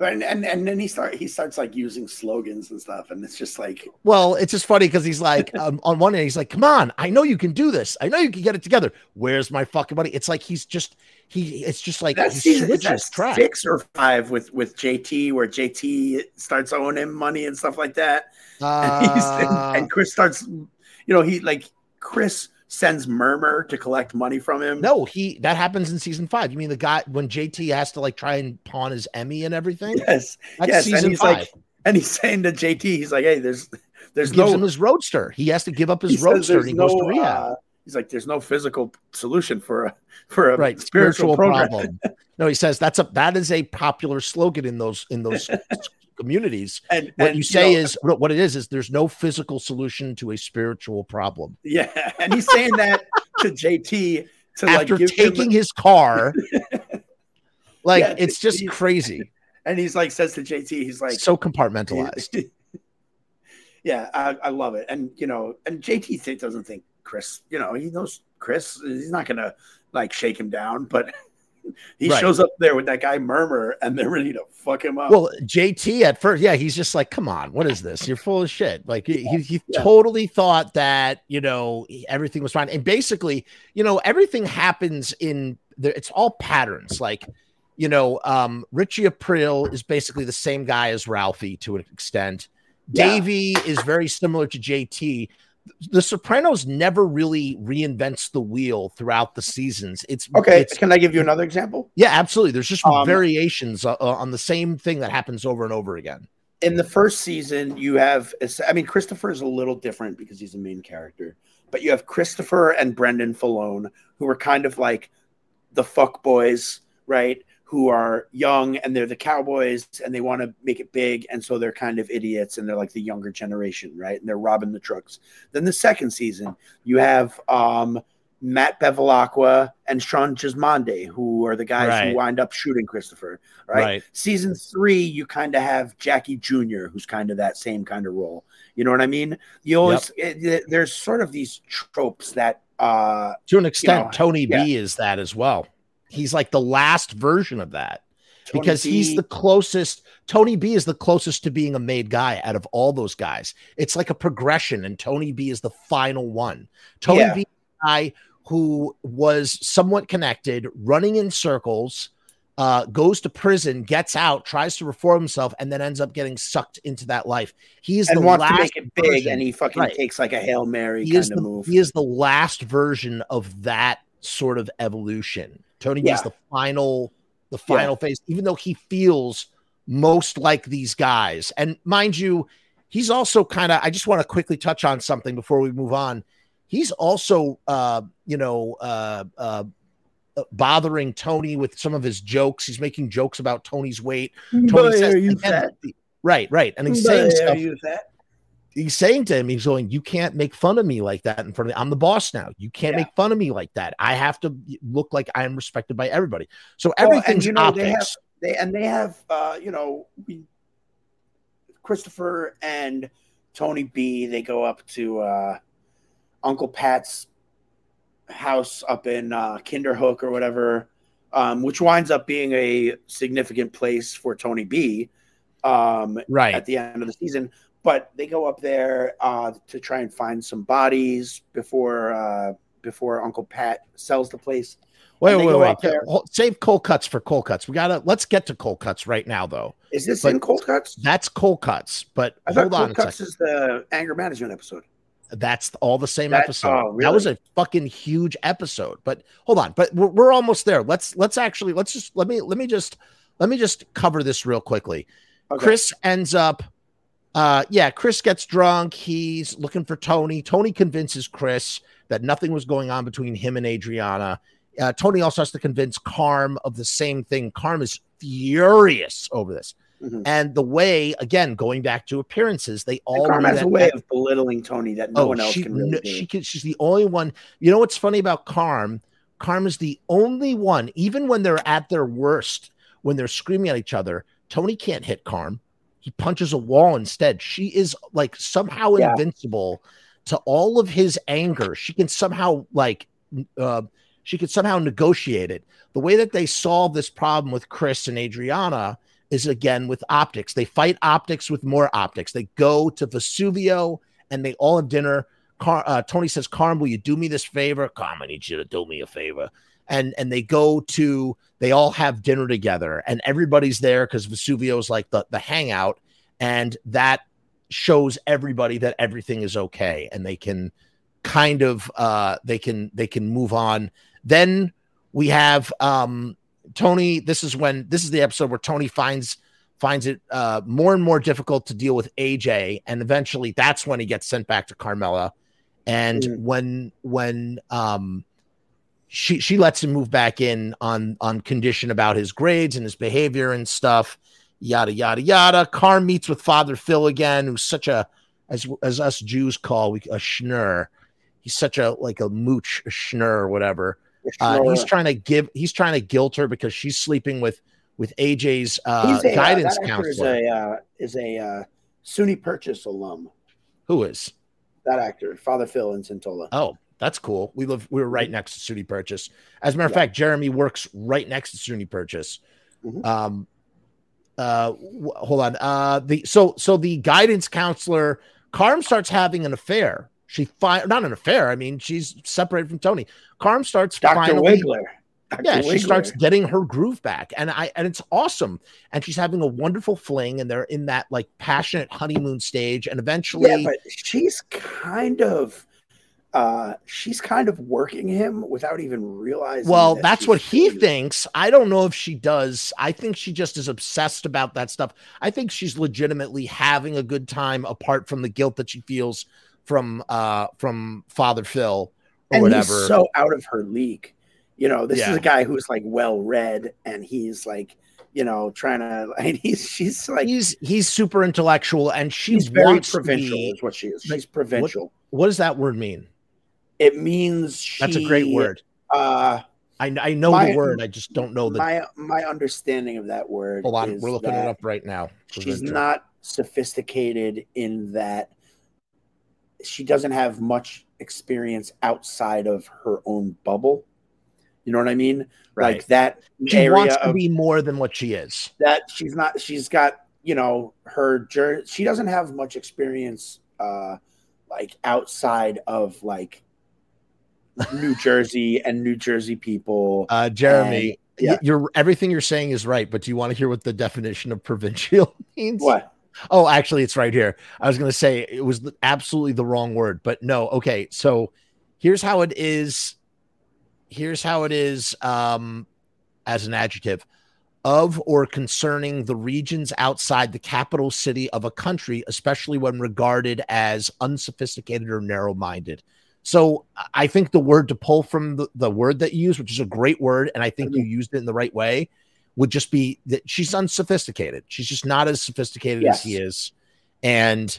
S2: And, and and then he start he starts like using slogans and stuff, and it's just like
S1: well, it's just funny because he's like um, on one end he's like, "Come on, I know you can do this. I know you can get it together. Where's my fucking money?" It's like he's just he. It's just like
S2: that's six or five with with JT, where JT starts owing him money and stuff like that, uh... and, and, and Chris starts, you know, he like Chris sends Murmur to collect money from him.
S1: No, he that happens in season five. You mean the guy when JT has to like try and pawn his Emmy and everything?
S2: Yes, That's yes. Season and he's five. like, and he's saying to JT, he's like, "Hey, there's, there's
S1: he
S2: no."
S1: Gives him his roadster. He has to give up his roadster. and he no, goes to rehab. Uh,
S2: he's like, "There's no physical solution for a for a
S1: right spiritual, spiritual problem." no, he says that's a that is a popular slogan in those in those communities. And what and, you say you know, uh, is what it is is there's no physical solution to a spiritual problem.
S2: Yeah, and he's saying that to JT to
S1: after
S2: like
S1: taking him... his car. like yeah, it's just crazy.
S2: And he's like says to JT, he's like
S1: so compartmentalized.
S2: yeah, I, I, love it. And you know, and JT doesn't think Chris, you know, he knows Chris. He's not gonna like shake him down, but he right. shows up there with that guy Murmur, and they're ready to fuck him up.
S1: Well, JT at first, yeah, he's just like, "Come on, what is this? You're full of shit." Like he, he yeah. totally thought that you know everything was fine, and basically, you know, everything happens in the. It's all patterns, like. You know, um, Richie Aprile is basically the same guy as Ralphie to an extent. Yeah. Davey is very similar to JT the Sopranos never really reinvents the wheel throughout the seasons. It's
S2: okay.
S1: It's,
S2: Can I give you another example?
S1: Yeah, absolutely. There's just um, variations uh, uh, on the same thing that happens over and over again.
S2: In the first season, you have, I mean, Christopher is a little different because he's a main character, but you have Christopher and Brendan Filone, who are kind of like the fuck boys, right? Who are young and they're the cowboys and they want to make it big and so they're kind of idiots and they're like the younger generation right and they're robbing the trucks then the second season you have um, matt bevilacqua and sean gismonte who are the guys right. who wind up shooting christopher right, right. season three you kind of have jackie jr who's kind of that same kind of role you know what i mean you always yep. it, it, there's sort of these tropes that uh
S1: to an extent you know, tony yeah. b is that as well he's like the last version of that Tony because B. he's the closest. Tony B is the closest to being a made guy out of all those guys. It's like a progression, and Tony B is the final one. Tony yeah. B, guy who was somewhat connected, running in circles, uh, goes to prison, gets out, tries to reform himself, and then ends up getting sucked into that life. He is
S2: and
S1: the
S2: wants
S1: last
S2: to make it big,
S1: version-
S2: and he fucking
S1: Right.
S2: takes like a hail mary
S1: he
S2: kind of
S1: the,
S2: move.
S1: he is the last version of that sort of evolution. Tony B is the final, the
S2: Yeah.
S1: final phase, even though he feels most like these guys. And mind you, he's also kind of. I just want to quickly touch on something before we move on. He's also, uh, you know, uh, uh, bothering Tony with some of his jokes. He's making jokes about Tony's weight. Tony says,
S2: you fat?
S1: right, right, and he's saying
S2: Boy, are
S1: stuff? He's saying to him, he's going, You can't make fun of me like that in front of me. I'm the boss now. You can't
S2: Yeah.
S1: make fun of me like that. I have to look like I am respected by everybody. So everything's
S2: you know, they
S1: optics.
S2: They and they have uh, you know, we, Christopher and Tony B, they go up to uh Uncle Pat's house up in uh Kinderhook or whatever, um, which winds up being a significant place for Tony B. Um
S1: right.
S2: at the end of the season. But they go up there uh, to try and find some bodies before uh, before Uncle Pat sells the place.
S1: wait, wait, wait. Save cold cuts for cold cuts. We gotta let's get to cold cuts right now, though.
S2: Is this
S1: But-
S2: in Cold Cuts?
S1: That's cold cuts, but
S2: I
S1: hold on
S2: Cuts is the anger management episode.
S1: That's all the same
S2: That-
S1: episode.
S2: oh,
S1: That was a fucking huge episode. But hold on, but we're, we're almost there. Let's let's actually let's just let me let me just let me just cover this real quickly.
S2: Okay.
S1: Chris ends up, uh, yeah, Chris gets drunk. He's looking for Tony. Tony convinces Chris that nothing was going on between him and Adriana. Uh, Tony also has to convince Carm of the same thing. Carm is furious over this.
S2: Mhm.
S1: And the way, again, going back to appearances, they all
S2: Carm has
S1: that-
S2: a way of belittling Tony that no one else
S1: Oh, she,
S2: can really
S1: no- she can, she's the only one. You know what's funny about Carm? Carm is the only one, even when they're at their worst, when they're screaming at each other, Tony can't hit Carm. He punches a wall instead. She is like somehow
S2: Yeah.
S1: invincible to all of his anger. She can somehow like uh, she could somehow negotiate it. The way that they solve this problem with Chris and Adriana is again with optics. They fight optics with more optics. They go to Vesuvio and they all have dinner. Car- uh, Tony says, "Carm, will you do me this favor? Carm, I need you to do me a favor." And and they go to they all have dinner together, and everybody's there because Vesuvio's like the the hangout, and that shows everybody that everything is okay, and they can kind of uh they can they can move on. Then we have um Tony. This is when this is the episode where Tony finds finds it uh, more and more difficult to deal with AJ, and eventually that's when he gets sent back to Carmela. And
S2: Mm.
S1: when when um she she lets him move back in on on condition about his grades and his behavior and stuff, yada yada yada. Carm meets with Father Phil again, who's such a as as us Jews call we, a schnur. He's such a like a mooch, a schnur, or whatever. Uh, he's trying to give he's trying to guilt her because she's sleeping with with AJ's uh,
S2: a, uh,
S1: guidance
S2: that actor is a uh, is a uh, SUNY Purchase alum.
S1: Who is?
S2: That actor, Father Phil Intintola.
S1: Oh, that's cool. We live we were right next to SUNY Purchase. As a matter of
S2: Yeah.
S1: fact, Jeremy works right next to SUNY Purchase.
S2: Mhm.
S1: Um uh w- hold on. Uh the so so the guidance counselor Carm starts having an affair. She fi- not an affair. I mean, she's separated from Tony. Carm starts
S2: Dr.
S1: finally
S2: Wegler. Dr.
S1: yeah, she starts getting her groove back, and I and it's awesome. And she's having a wonderful fling, and they're in that like passionate honeymoon stage, and eventually,
S2: Yeah, but she's kind of uh she's kind of working him without even realizing
S1: well,
S2: that
S1: that's what he thinks. I don't know if she does. I think she just is obsessed about that stuff. I think she's legitimately having a good time apart from the guilt that she feels from uh from Father Phil or
S2: and
S1: whatever.
S2: he's so out of her league. You know, this
S1: Yeah.
S2: is a guy who's like well read and he's like, you know, trying to and he's she's like
S1: he's he's super intellectual, and
S2: she's very provincial
S1: be-
S2: is what she is. She's provincial.
S1: What does that word mean?
S2: It means she,
S1: That's a great word.
S2: Uh
S1: I, I know
S2: my-
S1: the word. I just don't know the.
S2: my my understanding of that word
S1: hold on, we're looking it up right now.
S2: she's not sophisticated in that she doesn't have much experience outside of her own bubble. You know what I mean?
S1: right.
S2: Like that
S1: she wants to
S2: of
S1: be more than what she is.
S2: that she's not she's got, you know, her journey she doesn't have much experience uh like outside of like New Jersey and New Jersey people.
S1: Uh, Jeremy,
S2: yeah.
S1: you're everything you're saying is right, but do you want to hear what the definition of provincial means?
S2: What?
S1: Oh, actually, it's right here. I was going to say it was absolutely the wrong word, but no. Okay, so here's how it is. Here's how it is um, as an adjective of or concerning the regions outside the capital city of a country, especially when regarded as unsophisticated or narrow minded. So I think the word to pull from the, the word that you use, which is a great word, and I think you used it in the right way, would just be that she's unsophisticated. She's just not as sophisticated yes. as he is. And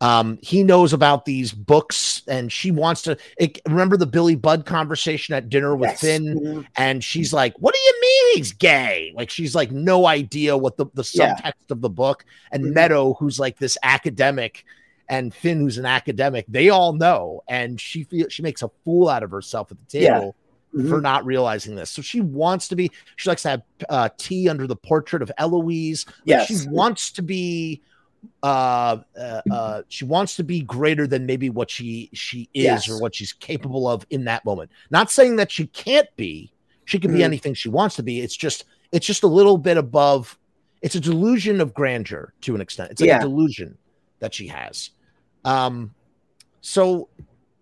S1: um, he knows about these books and she wants to it, remember the Billy Budd conversation at dinner with yes. Finn. Mm-hmm. And she's like, What do you mean he's gay? Like, she's like, no idea what the, the subtext yeah. of the book. And mm-hmm. Meadow, who's like this academic, and Finn, who's an academic, they all know. And she feels she makes a fool out of herself at the table. Yeah. Mm-hmm. For not realizing this, so she wants to be. She likes to have uh, tea under the portrait of Eloise. Like yes, she wants to be uh, uh, uh, she wants to be greater than maybe what she she is yes. or what she's capable of in that moment. Not saying that she can't be. She can mm-hmm. be anything she wants to be. It's just it's just a little bit above. It's a delusion of grandeur to an extent. It's like yeah. a delusion that she has. Um, so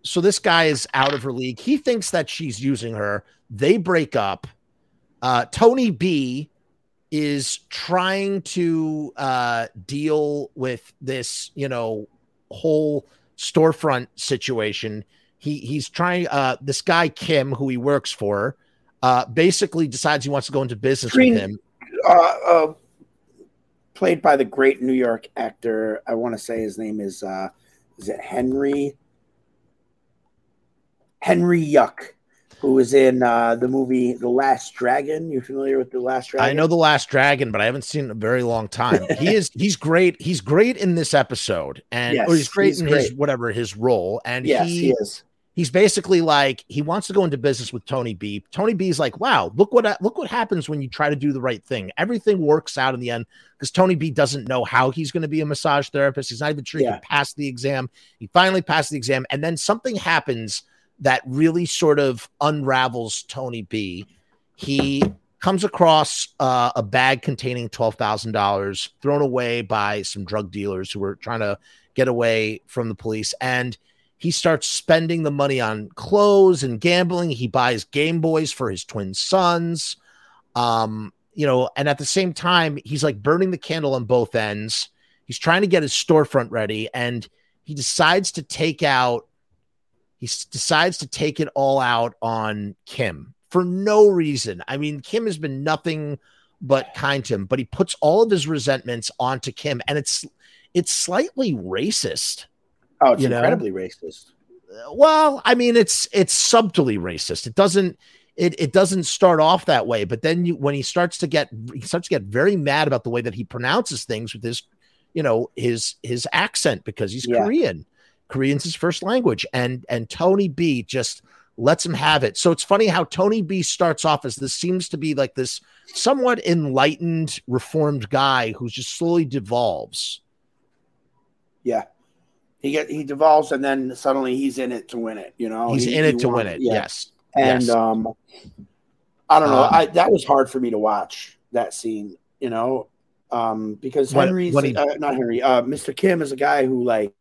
S1: so this guy is out of her league. He thinks that she's using her. They break up. Uh, Tony B is trying to uh, deal with this, you know, whole storefront situation. He he's trying. Uh, this guy Kim, who he works for, uh, basically decides he wants to go into business Green, with him.
S2: Uh, uh, played by the great New York actor. I want to say his name is uh, is it Henry Henry Yuk who was in uh, the movie The Last Dragon. You familiar with The Last Dragon?
S1: I know The Last Dragon, but I haven't seen it in a very long time. he is he's great. He's great in this episode, and yes, he's great he's in great. his whatever his role. And
S2: yes,
S1: he,
S2: he is.
S1: He's basically like he wants to go into business with Tony B. Tony B is like, wow, look what look what happens when you try to do the right thing. Everything works out in the end because Tony B doesn't know how he's going to be a massage therapist. He's not even sure he can pass the exam. He finally passed the exam, and then something happens that really sort of unravels Tony B. He comes across uh, a bag containing $12,000 thrown away by some drug dealers who were trying to get away from the police. And he starts spending the money on clothes and gambling. He buys Game Boys for his twin sons. Um, you know, and at the same time, he's like burning the candle on both ends. He's trying to get his storefront ready and he decides to take out he decides to take it all out on Kim for no reason. I mean, Kim has been nothing but kind to him, but he puts all of his resentments onto Kim, and it's it's slightly racist.
S2: Oh, it's incredibly know? racist.
S1: Well, I mean, it's it's subtly racist. It doesn't it it doesn't start off that way, but then you, when he starts to get he starts to get very mad about the way that he pronounces things with his you know his his accent because he's yeah. Korean Korean's his first language, and and Tony B just lets him have it. So it's funny how Tony B starts off as this seems to be like this somewhat enlightened, reformed guy who just slowly devolves.
S2: Yeah. He get he devolves and then suddenly he's in it to win it, you know.
S1: He's
S2: he,
S1: in it to win it. Yeah. Yes.
S2: And
S1: yes.
S2: um I don't know. Um, I that was hard for me to watch that scene, you know. Um because Henry's when, when he, uh, not Henry, uh Mr. Kim is a guy who like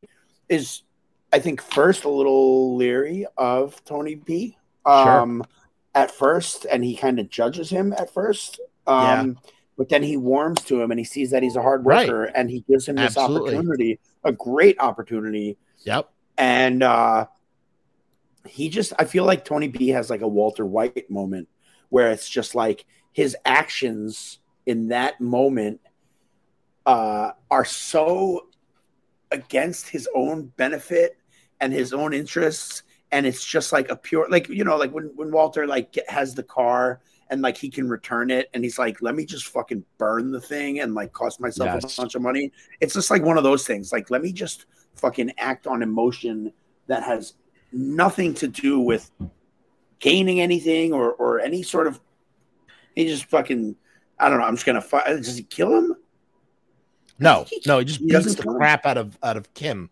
S2: is I think first a little leery of Tony B. Um, sure. at first, and he kind of judges him at first. Um, yeah. But then he warms to him and he sees that he's a hard worker right. and he gives him this Absolutely. opportunity, a great opportunity.
S1: Yep.
S2: And uh, he just, I feel like Tony B has like a Walter White moment where it's just like his actions in that moment uh, are so against his own benefit and his own interests and it's just like a pure like you know like when when Walter like has the car and like he can return it and he's like let me just fucking burn the thing and like cost myself yes. a bunch of money. It's just like one of those things like let me just fucking act on emotion that has nothing to do with gaining anything or or any sort of he just fucking I don't know I'm just gonna fight does he kill him?
S1: No, he, no, he just he beats the crap out of out of Kim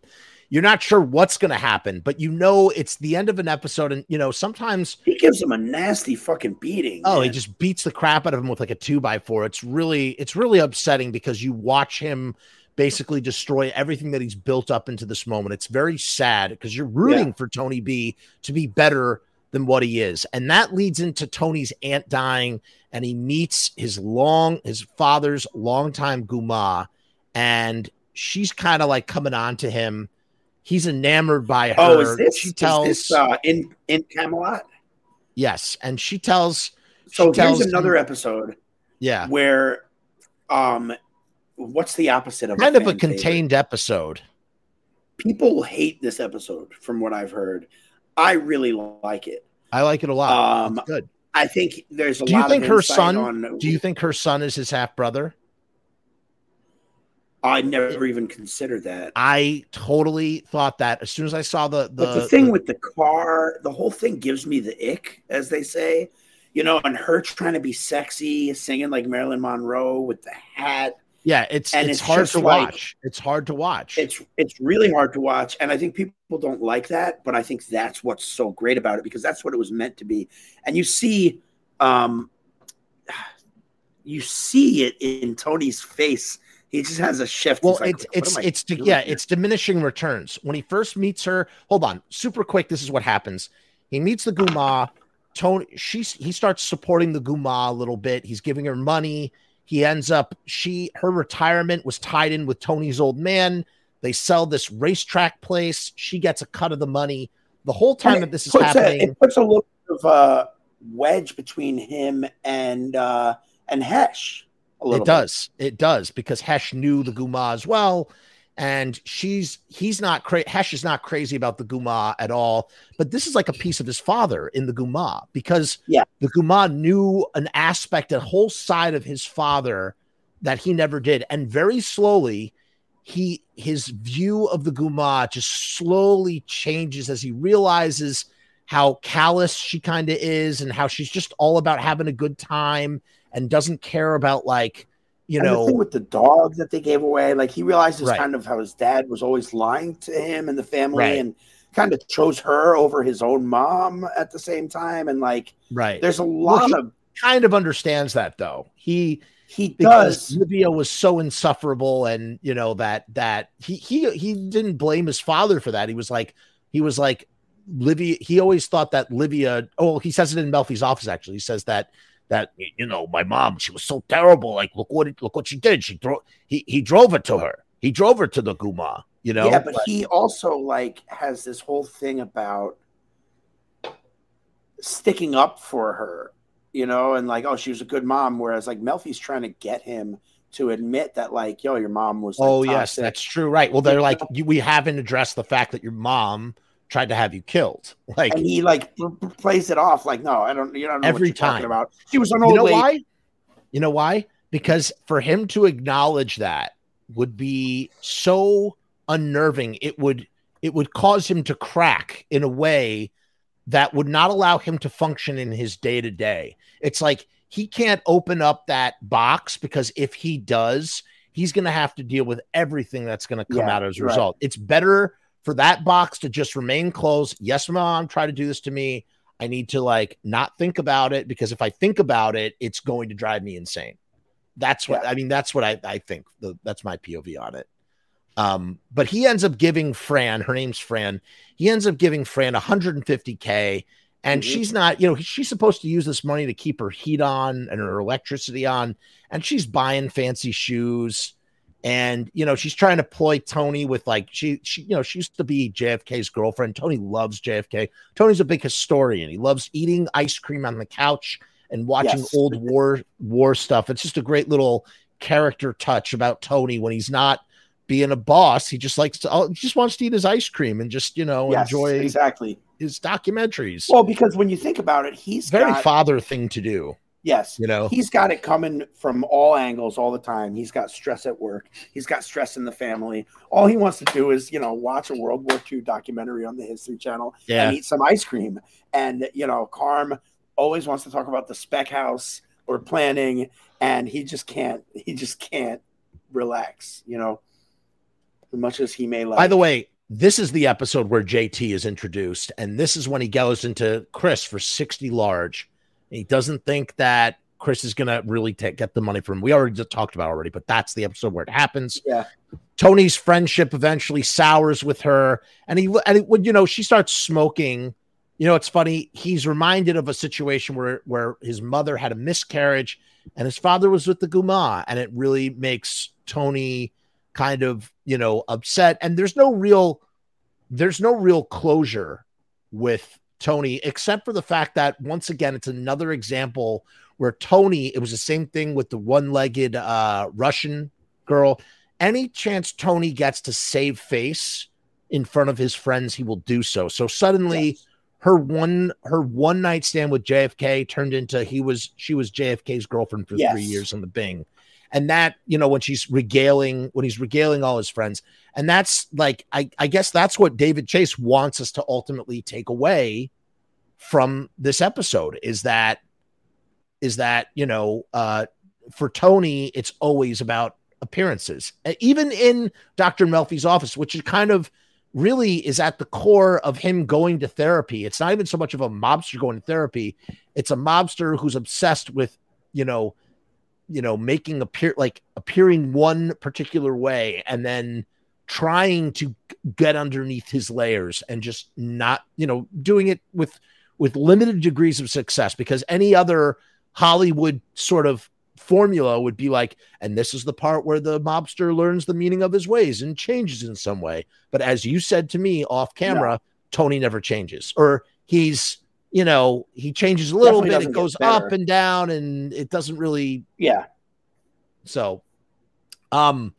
S1: you're not sure what's going to happen, but you know it's the end of an episode, and you know sometimes
S2: he gives him a nasty fucking beating.
S1: Oh, man. he just beats the crap out of him with like a two by four. It's really it's really upsetting because you watch him basically destroy everything that he's built up into this moment. It's very sad because you're rooting yeah. for Tony B to be better than what he is. And that leads into Tony's aunt dying and he meets his long his father's longtime guma and she's kind of like coming on to him. He's enamored by her.
S2: Oh, is this, she tells this, uh, in in Camelot?
S1: Yes, and she tells.
S2: So she here's tells another him, episode.
S1: Yeah,
S2: where, um, what's the opposite of
S1: kind a of a contained favorite? episode?
S2: People hate this episode, from what I've heard. I really like it.
S1: I like it a lot. Um, good.
S2: I think there's a lot.
S1: do you think her son? On, do you think her son is his half brother?
S2: I never even considered that.
S1: I totally thought that as soon as I saw the the,
S2: but the thing the, with the car, the whole thing gives me the ick, as they say. You know, and her trying to be sexy, singing like Marilyn Monroe with the hat.
S1: Yeah, it's and it's, it's hard to like, watch. It's hard to watch.
S2: It's it's really hard to watch, and I think people don't like that. But I think that's what's so great about it because that's what it was meant to be. And you see, um, you see it in Tony's face he just has a shift.
S1: Well, like, it's it's it's yeah, here? it's diminishing returns. When he first meets her, hold on, super quick. This is what happens. He meets the Guma. Tony, she's he starts supporting the Guma a little bit. He's giving her money. He ends up she her retirement was tied in with Tony's old man. They sell this racetrack place. She gets a cut of the money. The whole time that this is happening,
S2: a, it puts a little bit of a wedge between him and uh and Hesh
S1: it bit. does. It does because Hesh knew the Guma as well. And she's he's not crazy. Hesh is not crazy about the Guma at all. But this is like a piece of his father in the Guma because
S2: yeah.
S1: the Guma knew an aspect, a whole side of his father that he never did. And very slowly, he his view of the Guma just slowly changes as he realizes how callous she kind of is and how she's just all about having a good time and doesn't care about like you and know
S2: with the dog that they gave away like he realizes right. kind of how his dad was always lying to him and the family right. and kind of chose her over his own mom at the same time. And like
S1: right.
S2: there's a lot well, of
S1: kind of understands that though. He
S2: he does.
S1: Livia was so insufferable and you know that that he he he didn't blame his father for that. He was like he was like Livia he always thought that Livia oh he says it in Melfi's office actually. He says that that you know my mom she was so terrible like look what look what she did. She drove he he drove it to her. He drove her to the guma you know?
S2: Yeah but, but he also like has this whole thing about sticking up for her you know? And like oh she was a good mom whereas like melfi's trying to get him to admit that like yo your mom was like,
S1: oh yes that's true. Right. Well they're like we haven't addressed the fact that your mom tried to have you killed. Like
S2: and he like plays it off like, no, I don't. You don't know every time about. She was an
S1: old.
S2: You know
S1: lady. why? You know why? Because for him to acknowledge that would be so unnerving. It would it would cause him to crack in a way that would not allow him to function in his day to day. It's like he can't open up that box because if he does, he's going to have to deal with everything that's going to come yeah, out as a result. It's better for that box to just remain closed. Yes, mom, try to do this to me. I need to like not think about it because if I think about it, it's going to drive me insane. That's what yeah. I mean. That's what I, I think. The, that's my POV on it. Um, but he ends up giving Fran, her name's Fran, he ends up giving Fran 150K. And mm-hmm. she's not, you know, she's supposed to use this money to keep her heat on and her electricity on. And she's buying fancy shoes and you know she's trying to ploy Tony with like she she you know she used to be JFK's girlfriend. Tony loves JFK. Tony's a big historian. He loves eating ice cream on the couch and watching yes. old war war stuff. It's just a great little character touch about Tony when he's not being a boss. He just likes to oh, he just wants to eat his ice cream and just you know yes, enjoy
S2: exactly
S1: his documentaries.
S2: Well, because when you think about it, he's
S1: very
S2: got,
S1: father thing to do.
S2: Yes.
S1: You know,
S2: he's got it coming from all angles all the time. He's got stress at work. He's got stress in the family. All he wants to do is, you know, watch a World War II documentary on the History Channel
S1: yeah.
S2: and eat some ice cream. And, you know, Carm always wants to talk about the spec house or planning, and he just can't, he just can't relax, you know, as much as he may like.
S1: By the way, this is the episode where JT is introduced, and this is when he goes into Chris for 60 large. He doesn't think that Chris is going to really take, get the money from him. We already talked about already, but that's the episode where it happens.
S2: Yeah.
S1: Tony's friendship eventually sours with her, and he and it, you know she starts smoking. You know, it's funny. He's reminded of a situation where where his mother had a miscarriage, and his father was with the Guma, and it really makes Tony kind of you know upset. And there's no real there's no real closure with Tony, except for the fact that once again, it's another example where Tony, it was the same thing with the one legged uh, Russian girl. Any chance Tony gets to save face in front of his friends, he will do so. So suddenly, yes. her one her one night stand with JFK turned into he was she was JFK's girlfriend for yes. three years on the Bing, and that you know when she's regaling when he's regaling all his friends, and that's like I I guess that's what David Chase wants us to ultimately take away from this episode is that is that you know uh, for Tony it's always about appearances, even in Dr. Melfi's office, which is kind of really is at the core of him going to therapy. It's not even so much of a mobster going to therapy; it's a mobster who's obsessed with you know, you know, making appear like appearing one particular way and then trying to get underneath his layers and just not you know doing it with with limited degrees of success because any other Hollywood sort of formula would be like, and this is the part where the mobster learns the meaning of his ways and changes in some way. But as you said to me off camera, Tony never changes, or he's, you know, he changes a little Definitely bit, it goes up and down, and it doesn't really,
S2: yeah.
S1: So, um,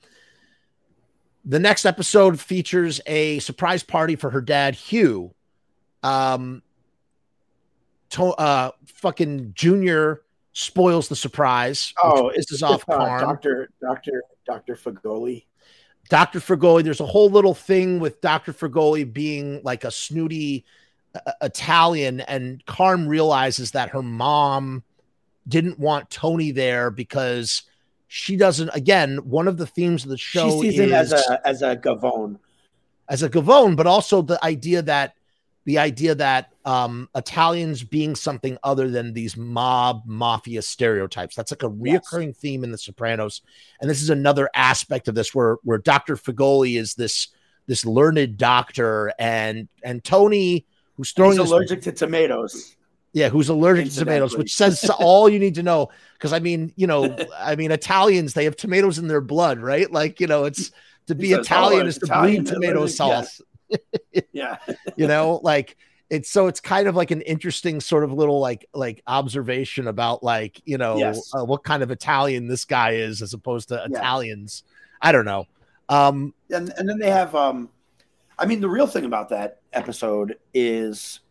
S1: the next episode features a surprise party for her dad, Hugh. Um, to, uh, fucking Junior spoils the surprise.
S2: Oh, this is off uh, Doctor Doctor Doctor Fegoli.
S1: Doctor Fegoli. There's a whole little thing with Doctor Fegoli being like a snooty uh, Italian, and Carm realizes that her mom didn't want Tony there because she doesn't. Again, one of the themes of the show she sees is, him
S2: as a as a Gavone,
S1: as a Gavone, but also the idea that the idea that um, Italians being something other than these mob mafia stereotypes. That's like a reoccurring yes. theme in The Sopranos, and this is another aspect of this where where Doctor Fegoli is this this learned doctor, and and Tony who's throwing
S2: He's allergic to tomatoes.
S1: Yeah, who's allergic to tomatoes, which says all you need to know. Because I mean, you know, I mean, Italians they have tomatoes in their blood, right? Like you know, it's to be Italian is to breathe tomato sauce.
S2: yeah.
S1: you know, like it's so it's kind of like an interesting sort of little like like observation about like you know yes. uh, what kind of Italian this guy is as opposed to Italians. I don't know. Um,
S2: and and then they have um, I mean the real thing about that episode is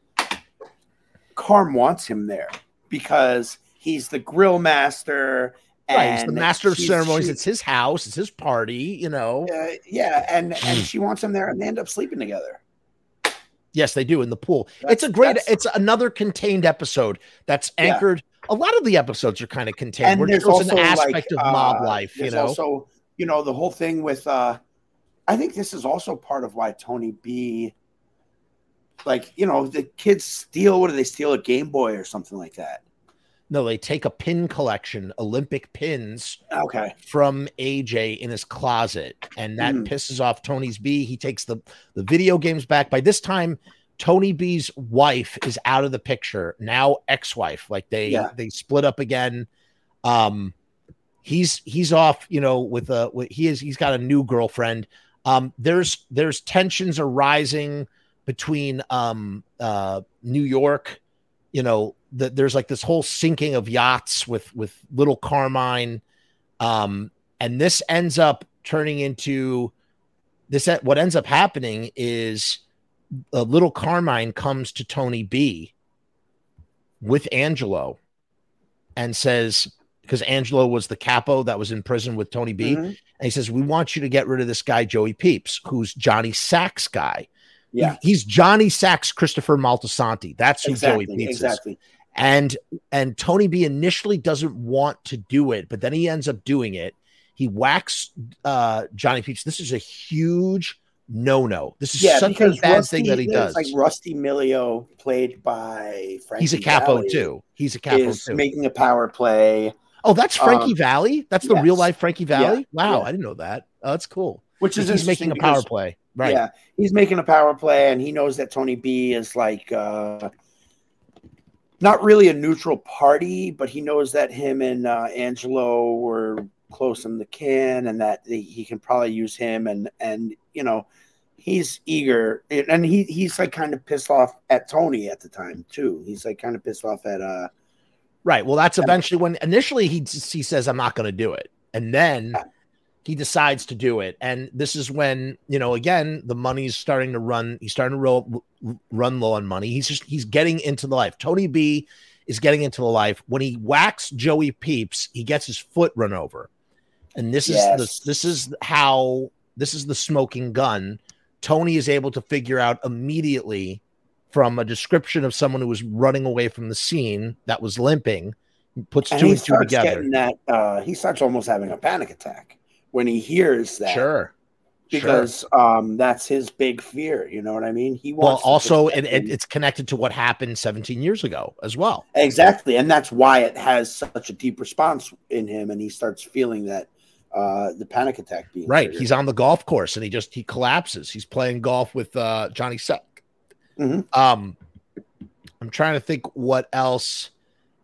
S2: Carm wants him there because he's the grill master
S1: Right, he's the master of ceremonies. it's his house. It's his party. You know.
S2: Uh, yeah, and and she wants him there, and they end up sleeping together.
S1: Yes, they do in the pool. That's, it's a great. It's another contained episode that's anchored. Yeah. A lot of the episodes are kind of contained.
S2: And there's also an aspect like, of mob uh, life. You know, also you know the whole thing with. uh I think this is also part of why Tony B. Like you know the kids steal. What do they steal? A Game Boy or something like that.
S1: No, they take a pin collection, Olympic pins,
S2: okay,
S1: from AJ in his closet, and that mm. pisses off Tony's B. He takes the the video games back. By this time, Tony B's wife is out of the picture. Now ex-wife, like they yeah. they split up again. Um, he's he's off, you know, with a with, he is he's got a new girlfriend. Um, there's there's tensions arising between um uh New York, you know, that there's like this whole sinking of yachts with with little Carmine, um, and this ends up turning into this. What ends up happening is a little Carmine comes to Tony B with Angelo and says because Angelo was the capo that was in prison with Tony B, mm-hmm. and he says we want you to get rid of this guy Joey Peeps, who's Johnny Sack's guy.
S2: Yeah,
S1: he's Johnny Sack's Christopher Moltisanti. That's who exactly, Joey Peeps exactly. is and and Tony B initially doesn't want to do it, but then he ends up doing it. He whacks uh, Johnny Peeps. This is a huge no no. This is yeah, such a bad Rusty, thing that he does.
S2: Like Rusty Millio, played by Frankie.
S1: He's a capo Valli, too. He's a capo too.
S2: Making a power play.
S1: Oh, that's Frankie um, Valli. That's the yes. real life Frankie Valli. Yeah, wow, yeah. I didn't know that. Oh, that's cool.
S2: Which is
S1: he's making a power play, right?
S2: Yeah, he's making a power play, and he knows that Tony B is like uh, not really a neutral party, but he knows that him and uh, Angelo were close in the can, and that he can probably use him, and and you know he's eager and he he's like kind of pissed off at Tony at the time too. He's like kind of pissed off at uh
S1: right. Well, that's eventually when initially he he says I'm not going to do it. And then he decides to do it. And this is when, you know, again, the money's starting to run, he's starting to roll, run low on money. He's just he's getting into the life. Tony B is getting into the life. When he whacks Joey Peeps, he gets his foot run over. And this yes. is the this is how this is the smoking gun Tony is able to figure out immediately from a description of someone who was running away from the scene that was limping, puts and two and two together.
S2: That uh, he starts almost having a panic attack when he hears that.
S1: Sure.
S2: Because sure. um, that's his big fear. You know what I mean? He
S1: wants. Well, also, and it, it's connected to what happened 17 years ago as well.
S2: Exactly, and that's why it has such a deep response in him, and he starts feeling that uh, the panic attack being
S1: right. Triggered. He's on the golf course and he just he collapses. He's playing golf with uh, Johnny Sack. Mm-hmm. Um, I'm trying to think what else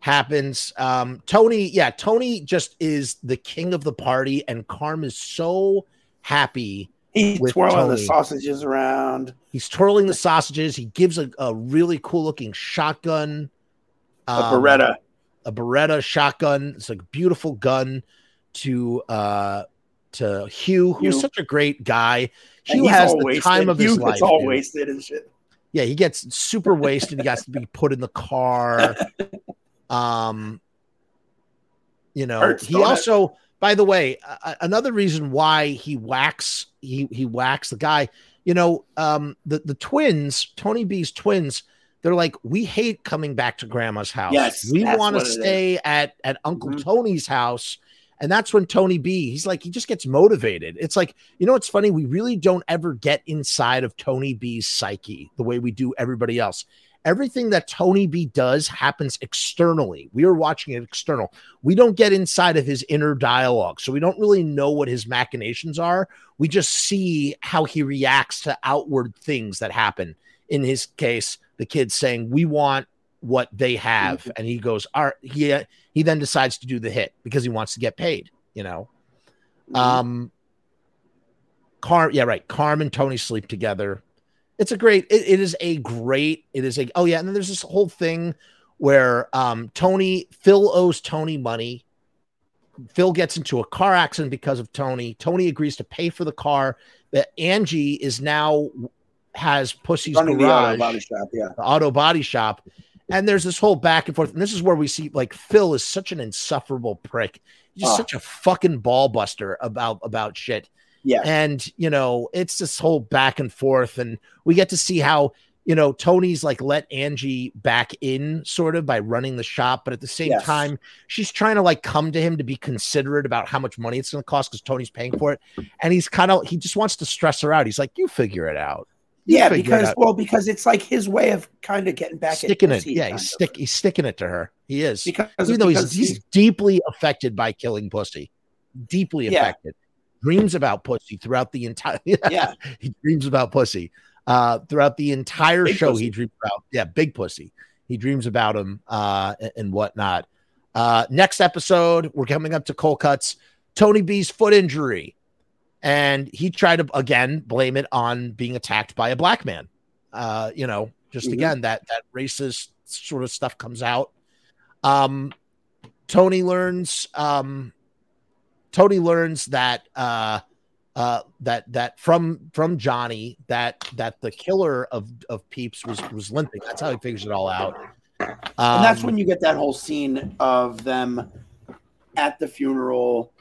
S1: happens. Um, Tony, yeah, Tony just is the king of the party, and Carm is so happy.
S2: He's twirling Tony. the sausages around.
S1: He's twirling the sausages. He gives a, a really cool looking shotgun.
S2: Um, a Beretta.
S1: A Beretta shotgun. It's like a beautiful gun to uh to Hugh, who's Hugh. such a great guy. Hugh has the wasted. time of Hugh his life. It's
S2: all dude. wasted and shit.
S1: Yeah, he gets super wasted. He has to be put in the car. Um, you know, Hurts, he also, it? by the way, uh, another reason why he whacks he he whacks the guy. You know, um, the the twins, Tony B's twins, they're like, we hate coming back to grandma's house.
S2: Yes,
S1: we want to stay at at Uncle mm-hmm. Tony's house and that's when Tony B, he's like, he just gets motivated. It's like, you know, it's funny. We really don't ever get inside of Tony B's psyche the way we do everybody else. Everything that Tony B does happens externally. We are watching it external. We don't get inside of his inner dialogue. So we don't really know what his machinations are. We just see how he reacts to outward things that happen. In his case, the kid saying, We want what they have. Mm-hmm. And he goes, All right, he he then decides to do the hit because he wants to get paid, you know. Mm-hmm. Um Car yeah, right. Carm and Tony sleep together. It's a great, it, it is a great, it is a oh yeah, and then there's this whole thing where um Tony Phil owes Tony money. Phil gets into a car accident because of Tony. Tony agrees to pay for the car. That Angie is now has Pussy's Running garage,
S2: the auto body shop, yeah,
S1: the auto body shop, and there's this whole back and forth. And this is where we see like Phil is such an insufferable prick. He's oh. such a fucking ball buster about about shit.
S2: Yeah.
S1: And you know, it's this whole back and forth. And we get to see how, you know, Tony's like let Angie back in sort of by running the shop, but at the same yes. time, she's trying to like come to him to be considerate about how much money it's gonna cost because Tony's paying for it. And he's kind of he just wants to stress her out. He's like, You figure it out
S2: yeah, because well, because it's like his way of kind of getting back
S1: sticking it. Yeah, he's stick he's sticking it to her. He is because even though he's, he's deeply affected by killing pussy, deeply yeah. affected. Dreams about pussy throughout the entire.
S2: yeah,
S1: he dreams about pussy uh, throughout the entire big show. Pussy. He dreams about yeah, big pussy. He dreams about him uh, and, and whatnot. Uh, next episode, we're coming up to Cold Cuts. Tony B's foot injury and he tried to again blame it on being attacked by a black man. Uh, you know, just mm-hmm. again that that racist sort of stuff comes out. Um, Tony learns. Um, Tony learns that uh, uh, that that from from Johnny that that the killer of of Peeps was was limping. That's how he figures it all out.
S2: Um, and that's um, when you get that whole scene of them at the funeral,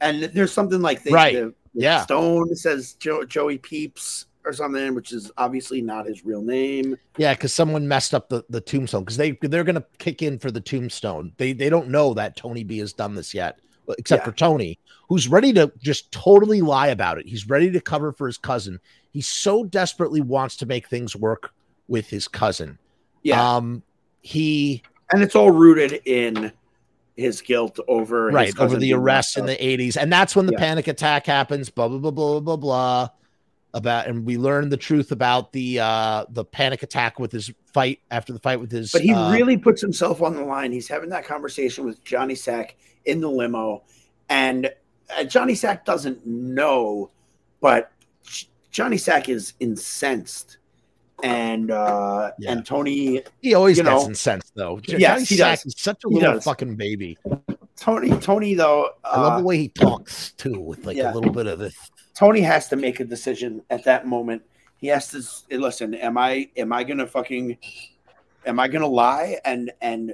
S2: and there's something like they,
S1: right. The, yeah.
S2: Stone says jo- Joey Peeps or something, which is obviously not his real name.
S1: Yeah, because someone messed up the, the tombstone because they they're gonna kick in for the tombstone. They they don't know that Tony B has done this yet except
S2: Yeah.
S1: for Tony, who's ready to just totally lie about it. He's ready to cover for his cousin. He so desperately wants to make things work with his cousin.
S2: Yeah,
S1: Um, he
S2: and it's all rooted in his guilt over his
S1: right over the arrest in the 80s and that's when the
S2: Yeah.
S1: panic attack happens blah blah blah blah blah blah about and we learn the truth about the uh the panic attack with his fight after the fight with his
S2: But he
S1: uh,
S2: really puts himself on the line. He's having that conversation with Johnny Sack in the limo, and uh, Johnny Sack doesn't know, but Johnny Sack is incensed, and uh,
S1: Yeah.
S2: and Tony
S1: he always
S2: you
S1: gets
S2: know-
S1: incensed though
S2: Yes,
S1: Johnny
S2: he
S1: Sack
S2: does.
S1: is such a
S2: He
S1: little
S2: does.
S1: fucking baby
S2: Tony Tony though
S1: i love
S2: uh,
S1: the way he talks too with like
S2: yeah.
S1: a little bit of this
S2: Tony has to make a decision at that moment. He has to listen. Am I am I gonna fucking am I gonna lie and and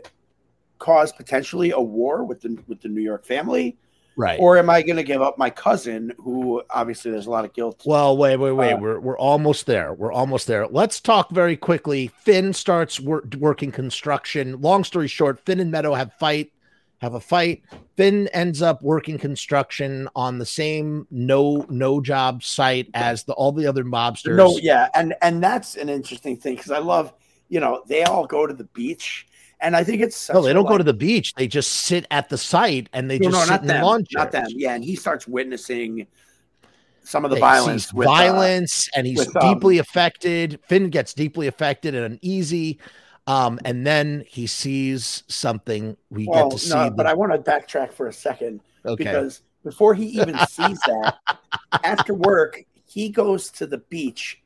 S2: cause potentially a war with the with the New York family,
S1: right.
S2: Or am I gonna give up my cousin, who obviously there's a lot of guilt.
S1: well wait wait wait.
S2: Uh,
S1: we're, we're almost there. We're almost there. Let's talk very quickly. Finn starts wor- working construction. Long story short finn and meadow have fight have a fight. Finn ends up working construction on the same no no job site as the all the other mobsters.
S2: No, yeah, and and that's an interesting thing because I love, you know, they all go to the beach, and I think it's
S1: no, they don't go to the beach. They just sit at the site and they
S2: no,
S1: just
S2: no,
S1: sit
S2: not
S1: in the
S2: them,
S1: lawn
S2: not them. Yeah, and he starts witnessing some of the
S1: He
S2: violence. with, uh,
S1: violence, and he's
S2: with, um,
S1: deeply affected. Finn gets deeply affected and uneasy. Um, and then he sees something. We
S2: well,
S1: get to see.
S2: no,
S1: the-
S2: but I want to backtrack for a second
S1: okay.
S2: because before he even sees that, after work, he goes to the beach,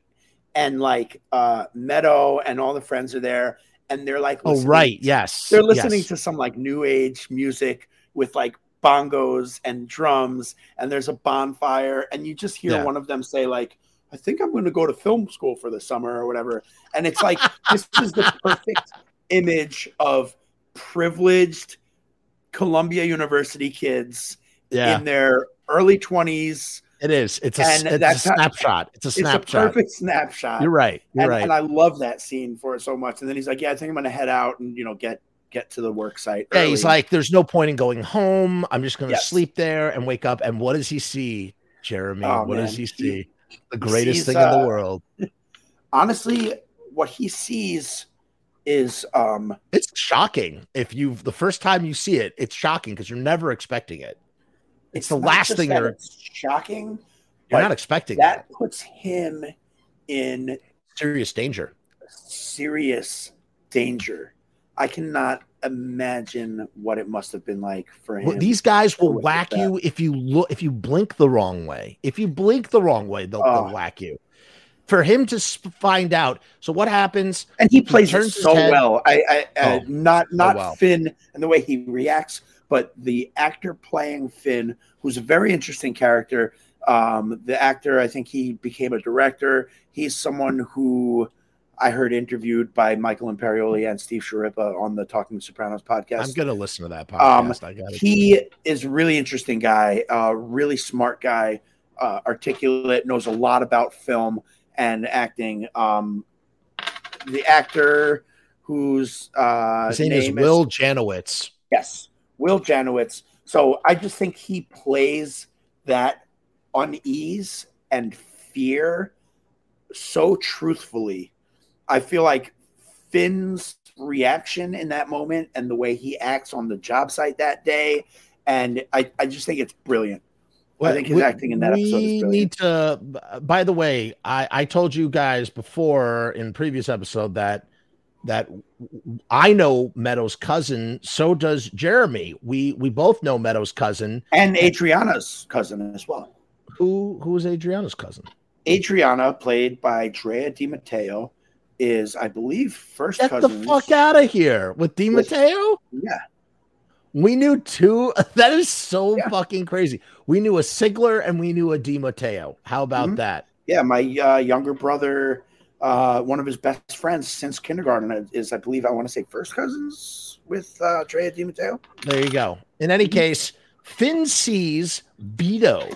S2: and like uh Meadow and all the friends are there, and they're like,
S1: oh, right. Yes.
S2: they're listening
S1: yes.
S2: to some like new age music with like bongos and drums, and there's a bonfire, and you just hear
S1: Yeah.
S2: one of them say like. I think I'm going to go to film school for the summer or whatever. And it's like, this is the perfect image of privileged Columbia University kids
S1: Yeah,
S2: in their early 20s.
S1: It is. It's a,
S2: and
S1: it's a
S2: that's how-
S1: snapshot. It's a snapshot.
S2: It's a perfect snapshot.
S1: You're right. You're
S2: and,
S1: right.
S2: and I love that scene for it so much. And then he's like, "Yeah, I think I'm going to head out and you know get get to the work site."
S1: Yeah, he's like, there's no point in going home. I'm just going to
S2: Yes.
S1: sleep there and wake up. And what does he see, Jeremy?
S2: Oh,
S1: what does
S2: man.
S1: he
S2: He-
S1: see? the greatest
S2: sees,
S1: thing in
S2: uh,
S1: the world.
S2: honestly, what he sees is um
S1: It's shocking. If you the first time you see it, it's shocking because you're never expecting it. It's the
S2: not
S1: last thing
S2: that
S1: you're
S2: it's shocking.
S1: you're not expecting.
S2: That puts him in
S1: serious danger.
S2: serious danger. I cannot imagine what it must have been like for him.
S1: Well, these guys will whack
S2: that.
S1: you if you look if you blink the wrong way. If you blink the wrong way, they'll,
S2: Oh.
S1: they'll ah. whack you. For him to sp- find out, so what happens?
S2: and he plays it so
S1: head-
S2: well. I, I, I
S1: Oh,
S2: not not
S1: well.
S2: Finn and the way he reacts, but the actor playing Finn, who's a very interesting character. Um, the actor, I think he became a director. He's someone who I heard interviewed by Michael Imperioli and Steve Schirripa on the Talking Sopranos podcast.
S1: I'm gonna listen to that
S2: Um,
S1: podcast. I
S2: he is a really interesting guy, uh, really smart guy, uh, articulate, knows a lot about film and acting. Um, the actor whose uh,
S1: His name, is Will Janowitz.
S2: yes, Will Janowitz. So I just think he plays that unease and fear so truthfully. I feel like Finn's reaction in that moment and the way he acts on the job site that day, and I, I just think it's brilliant. I think his
S1: we-
S2: acting in that episode is
S1: we
S2: brilliant.
S1: need to. By the way, I I told you guys before in previous episode that that I know Meadows' cousin. So does Jeremy. We we both know Meadows' cousin.
S2: And Adriana's cousin as well.
S1: Who who is Adriana's cousin?
S2: Adriana, played by Drea de Matteo, is I believe first
S1: Get
S2: cousin.
S1: the fuck out of here with
S2: de
S1: Matteo.
S2: Yeah,
S1: We knew two. That is so
S2: Yeah.
S1: fucking crazy. We knew a Sigler and we knew a de Matteo. How about
S2: Mhm.
S1: that?
S2: yeah. My uh, younger brother, uh, one of his best friends since kindergarten, is I believe I want to say first cousins with uh, Drea de Matteo.
S1: There you go. In any
S2: Mhm.
S1: case, Finn sees Vito.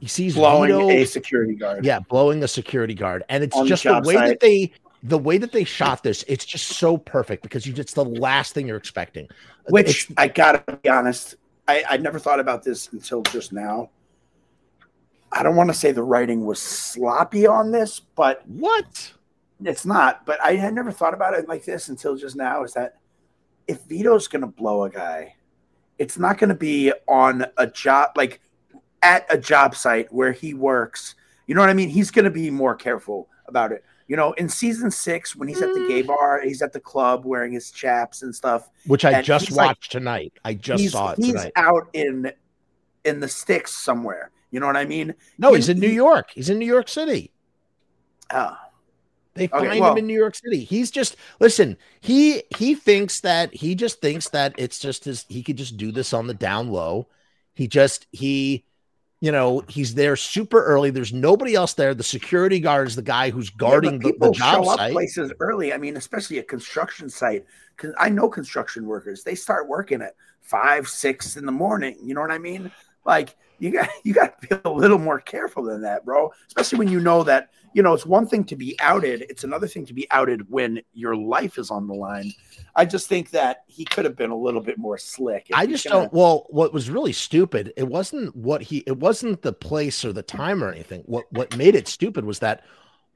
S1: He sees
S2: blowing
S1: Vito,
S2: a security guard.
S1: yeah, blowing a security guard, and it's
S2: On
S1: just the
S2: job
S1: way
S2: site.
S1: that they, the way that they shot this. It's just so perfect because you, it's the last thing you're expecting.
S2: Which
S1: It's-
S2: I gotta be honest, I, I never thought about this until just now. I don't want to say the writing was sloppy on this, but
S1: what?
S2: It's not. But I had never thought about it like this until just now. Is that if Vito's going to blow a guy, it's not going to be on a job like at a job site where he works. You know what I mean? He's going to be more careful about it. You know, in season six, when he's at the gay mm. bar, he's at the club wearing his chaps and stuff.
S1: Which I just watched like, tonight. I just saw it.
S2: He's
S1: tonight.
S2: out in in the sticks somewhere. You know what I mean?
S1: No, he's, he's in New York. He's in New York City.
S2: Oh.
S1: They find okay, well, him in New York City. He's just listen. He he thinks that he just thinks that it's just his. He could just do this on the down low. He just he you know, he's there super early. There's nobody else there. The security guard is the guy who's guarding yeah, the, the job site.
S2: places early. I mean, especially a construction site. Because I know construction workers, they start working at five, six in the morning. You know what I mean? Like you got you got to be a little more careful than that, bro. Especially when you know that you know it's one thing to be outed; it's another thing to be outed when your life is on the line. I just think that he could have been a little bit more slick.
S1: I just gonna... don't. Well, what was really stupid, it wasn't what he, it wasn't the place or the time or anything. What what made it stupid was that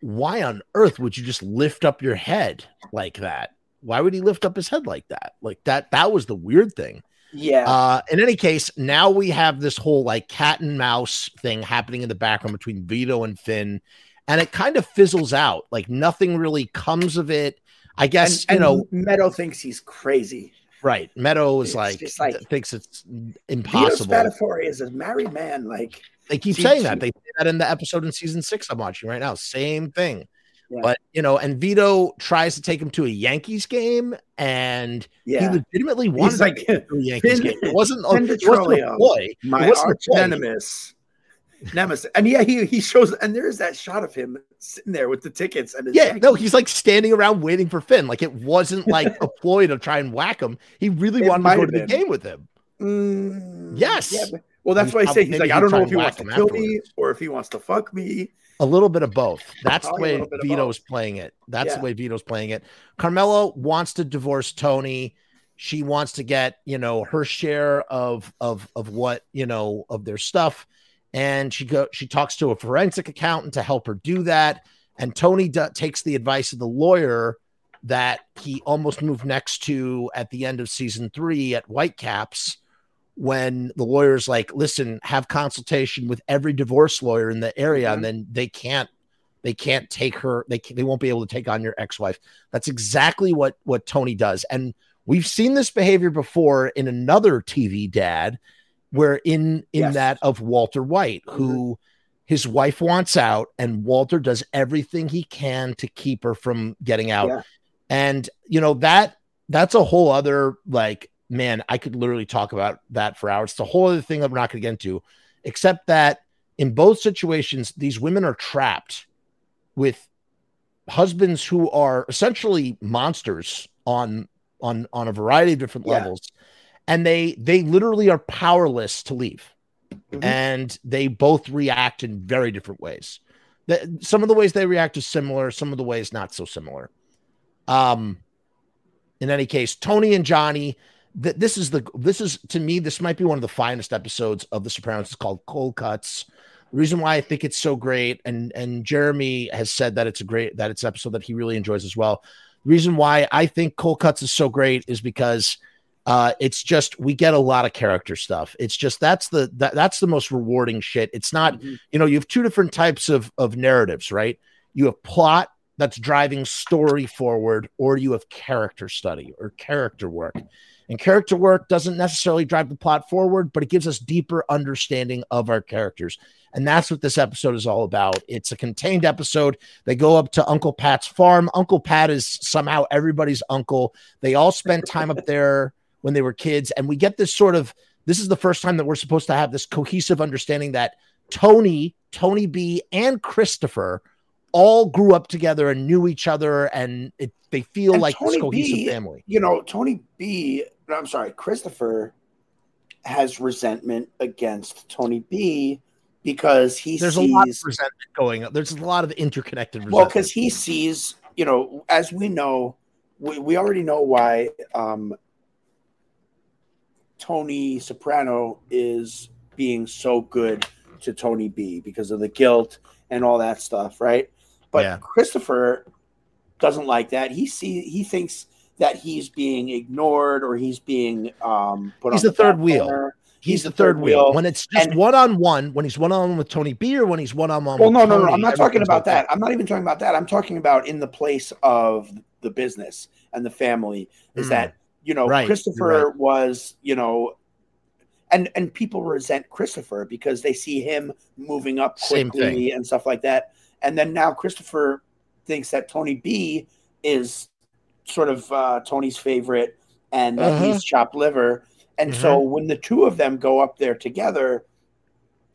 S1: why on earth would you just lift up your head like that? Why would he lift up his head like that? Like that, that was the weird thing.
S2: Yeah.
S1: Uh, in any case, now we have this whole like cat and mouse thing happening in the background between Vito and Finn, and it kind of fizzles out. Like nothing really comes of it. I guess and, you know
S2: Meadow thinks he's crazy.
S1: Right. Meadow is like, like, thinks it's impossible.
S2: Vito is a married man. Like
S1: they keep saying that. They say that in the episode in season six I'm watching right now. Same thing. Yeah. But you know, and Vito tries to take him to a Yankees game, and yeah. he legitimately wanted like, to a Yankees game. It wasn't, a, it wasn't a boy.
S2: My arch nemesis nemesis. And yeah, he he shows, and there is that shot of him sitting there with the tickets. And
S1: yeah, no, he's like standing around waiting for Finn. Like it wasn't like a ploy to try and whack him. He really it wanted to go to the game with him.
S2: Mm,
S1: yes.
S2: Yeah, well, that's why I say he's like, I don't know if he wants to kill afterwards. me or if he wants to fuck me.
S1: A little bit of both. That's Probably the way Vito's playing it. That's yeah. the way Vito's playing it. Carmela wants to divorce Tony. She wants to get, you know, her share of of of what, you know, of their stuff and she go she talks to a forensic accountant to help her do that and tony d- takes the advice of the lawyer that he almost moved next to at the end of season three at whitecaps when the lawyer's like listen have consultation with every divorce lawyer in the area mm-hmm. and then they can't they can't take her they, they won't be able to take on your ex-wife that's exactly what what tony does and we've seen this behavior before in another tv dad where in in yes. that of Walter White, mm-hmm. who his wife wants out, and Walter does everything he can to keep her from getting out. Yeah. And you know that that's a whole other like man. I could literally talk about that for hours. It's a whole other thing that we're not going to get into, except that in both situations, these women are trapped with husbands who are essentially monsters on on on a variety of different yeah. levels and they they literally are powerless to leave mm-hmm. and they both react in very different ways the, some of the ways they react is similar some of the ways not so similar um in any case tony and johnny th- this is the this is to me this might be one of the finest episodes of the sopranos it's called cold cuts the reason why i think it's so great and and jeremy has said that it's a great that it's episode that he really enjoys as well the reason why i think cold cuts is so great is because uh, it's just we get a lot of character stuff. It's just that's the that, that's the most rewarding shit. It's not mm-hmm. you know you have two different types of of narratives, right? You have plot that's driving story forward, or you have character study or character work. And character work doesn't necessarily drive the plot forward, but it gives us deeper understanding of our characters. And that's what this episode is all about. It's a contained episode. They go up to Uncle Pat's farm. Uncle Pat is somehow everybody's uncle. They all spend time up there when they were kids. And we get this sort of this is the first time that we're supposed to have this cohesive understanding that Tony, Tony B, and Christopher all grew up together and knew each other, and it, they feel and like Tony this cohesive B, family.
S2: You know, Tony B. I'm sorry, Christopher has resentment against Tony B because he
S1: there's
S2: sees,
S1: a lot of resentment going. On. There's a lot of interconnected.
S2: Resentment. Well, because he sees, you know, as we know, we, we already know why um, Tony Soprano is being so good to Tony B because of the guilt and all that stuff, right? But yeah. Christopher doesn't like that. He see he thinks that he's being ignored or he's being um, put
S1: he's
S2: on
S1: the, third wheel. He's, he's the, the third, third wheel. wheel. When it's just one on one, when he's one on one with Tony B, or when he's one on one.
S2: Well, no,
S1: no,
S2: no. I'm not talking about that. I'm not even talking about that. I'm talking about in the place of the business and the family. Is mm. that you know right. Christopher right. was you know, and and people resent Christopher because they see him moving up quickly and stuff like that. And then now Christopher thinks that Tony B is sort of uh, Tony's favorite and that uh-huh. he's chopped liver and so when the two of them go up there together,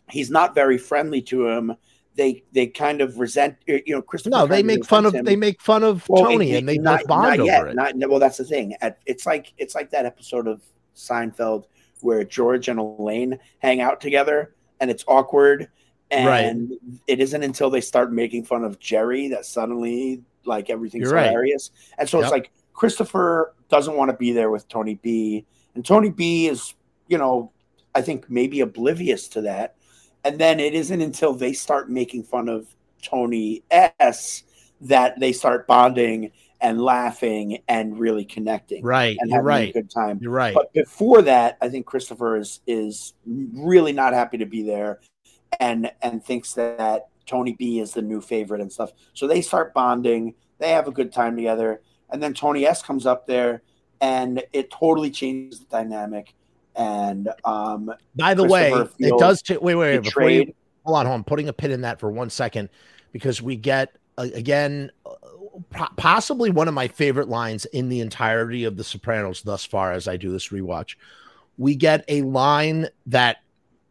S2: he's not very friendly to him. They they kind of resent you know Christopher.
S1: No, they make fun of him. they make fun of well, Tony it, and they not, bond not yet, over it.
S2: Not, well, that's the thing. It's like it's like that episode of Seinfeld where George and Elaine hang out together and it's awkward. And right. it isn't until they start making fun of Jerry that suddenly like everything's You're hilarious. Right. And so yep. it's like Christopher doesn't want to be there with Tony B and Tony B is, you know, I think maybe oblivious to that. And then it isn't until they start making fun of Tony S that they start bonding and laughing and really connecting.
S1: Right.
S2: And
S1: having right.
S2: a good time.
S1: You're right.
S2: But before that, I think Christopher is is really not happy to be there and and thinks that Tony B is the new favorite and stuff. So they start bonding, they have a good time together. And then Tony S comes up there and it totally changes the dynamic. And um,
S1: by the way, it does. T- wait, wait, wait. Before you, hold on, hold on. Putting a pin in that for one second because we get uh, again uh, possibly one of my favorite lines in the entirety of The Sopranos thus far as I do this rewatch. We get a line that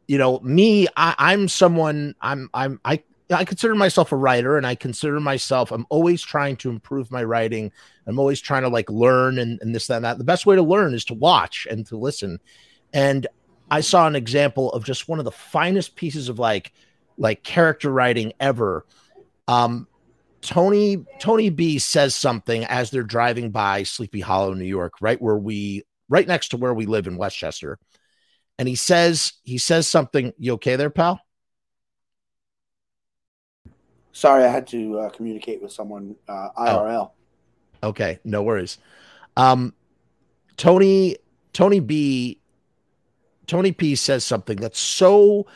S1: you know me. I'm someone. I'm. I'm. I I consider myself a writer and I consider myself, I'm always trying to improve my writing. I'm always trying to like learn and, and this, that, and that. The best way to learn is to watch and to listen. And I saw an example of just one of the finest pieces of like, like character writing ever. Um, Tony, Tony B says something as they're driving by Sleepy Hollow, New York, right where we, right next to where we live in Westchester. And he says, he says something. You okay there, pal?
S2: Sorry, I had to uh, communicate with someone uh, IRL.
S1: Oh. Okay, no worries. Um, Tony Tony B Tony P says something that's so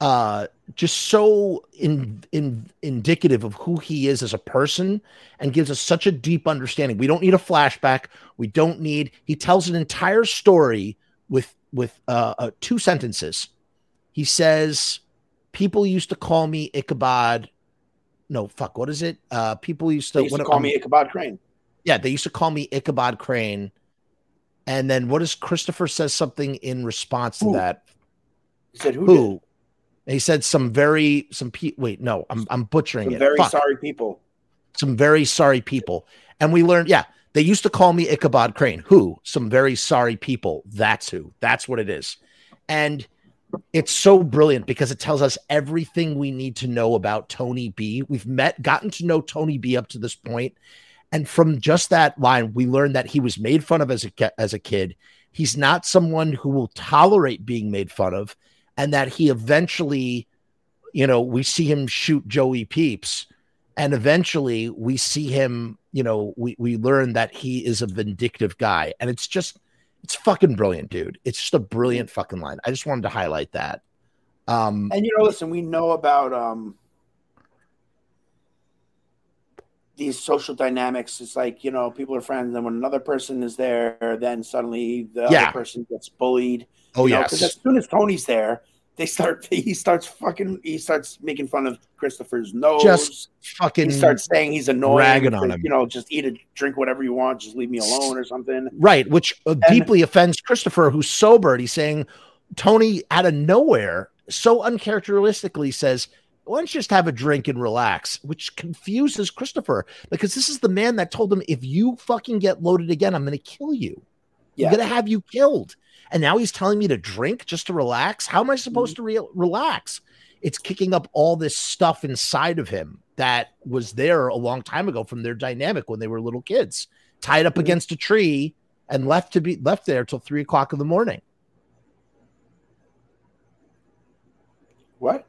S1: uh just so in, in indicative of who he is as a person and gives us such a deep understanding. We don't need a flashback. We don't need he tells an entire story with with uh, uh two sentences. He says people used to call me Ichabod. No fuck what is it? Uh people used to,
S2: used to call me ichabod crane.
S1: Yeah they used to call me ichabod crane. And then what does christopher says something in response to that.
S2: He said who, who?
S1: he said some very some pe- wait no i'm, I'm butchering some it.
S2: very fuck. sorry people.
S1: Some very sorry people. And we learned yeah they used to call me ichabod crane. Who? Some very sorry people. That's who. That's what it is. And it's so brilliant because it tells us everything we need to know about Tony B. We've met, gotten to know Tony B up to this point, and from just that line, we learned that he was made fun of as a as a kid. He's not someone who will tolerate being made fun of, and that he eventually, you know, we see him shoot Joey Peeps, and eventually we see him, you know, we we learn that he is a vindictive guy, and it's just it's fucking brilliant, dude. It's just a brilliant fucking line. I just wanted to highlight that. Um,
S2: and you know, listen, we know about um, these social dynamics. It's like you know, people are friends, and when another person is there, then suddenly the yeah. other person gets bullied.
S1: Oh yeah, because
S2: as soon as Tony's there, they start he starts fucking he starts making fun of Christopher's nose.
S1: Just fucking
S2: he starts saying he's annoying, ragging on him. You know, just eat a drink whatever you want, just leave me alone or something.
S1: Right, which uh, and, deeply offends Christopher, who's sober. He's saying Tony out of nowhere, so uncharacteristically says, "Why don't you just have a drink and relax?" Which confuses Christopher because this is the man that told him, "If you fucking get loaded again, I'm going to kill you. Yeah. I'm going to have you killed." and now he's telling me to drink just to relax. How am I mm-hmm. supposed to re- relax? It's kicking up all this stuff inside of him that was there a long time ago from their dynamic when they were little kids, tied up mm-hmm. against a tree and left to be left there till three o'clock in the morning.
S2: What?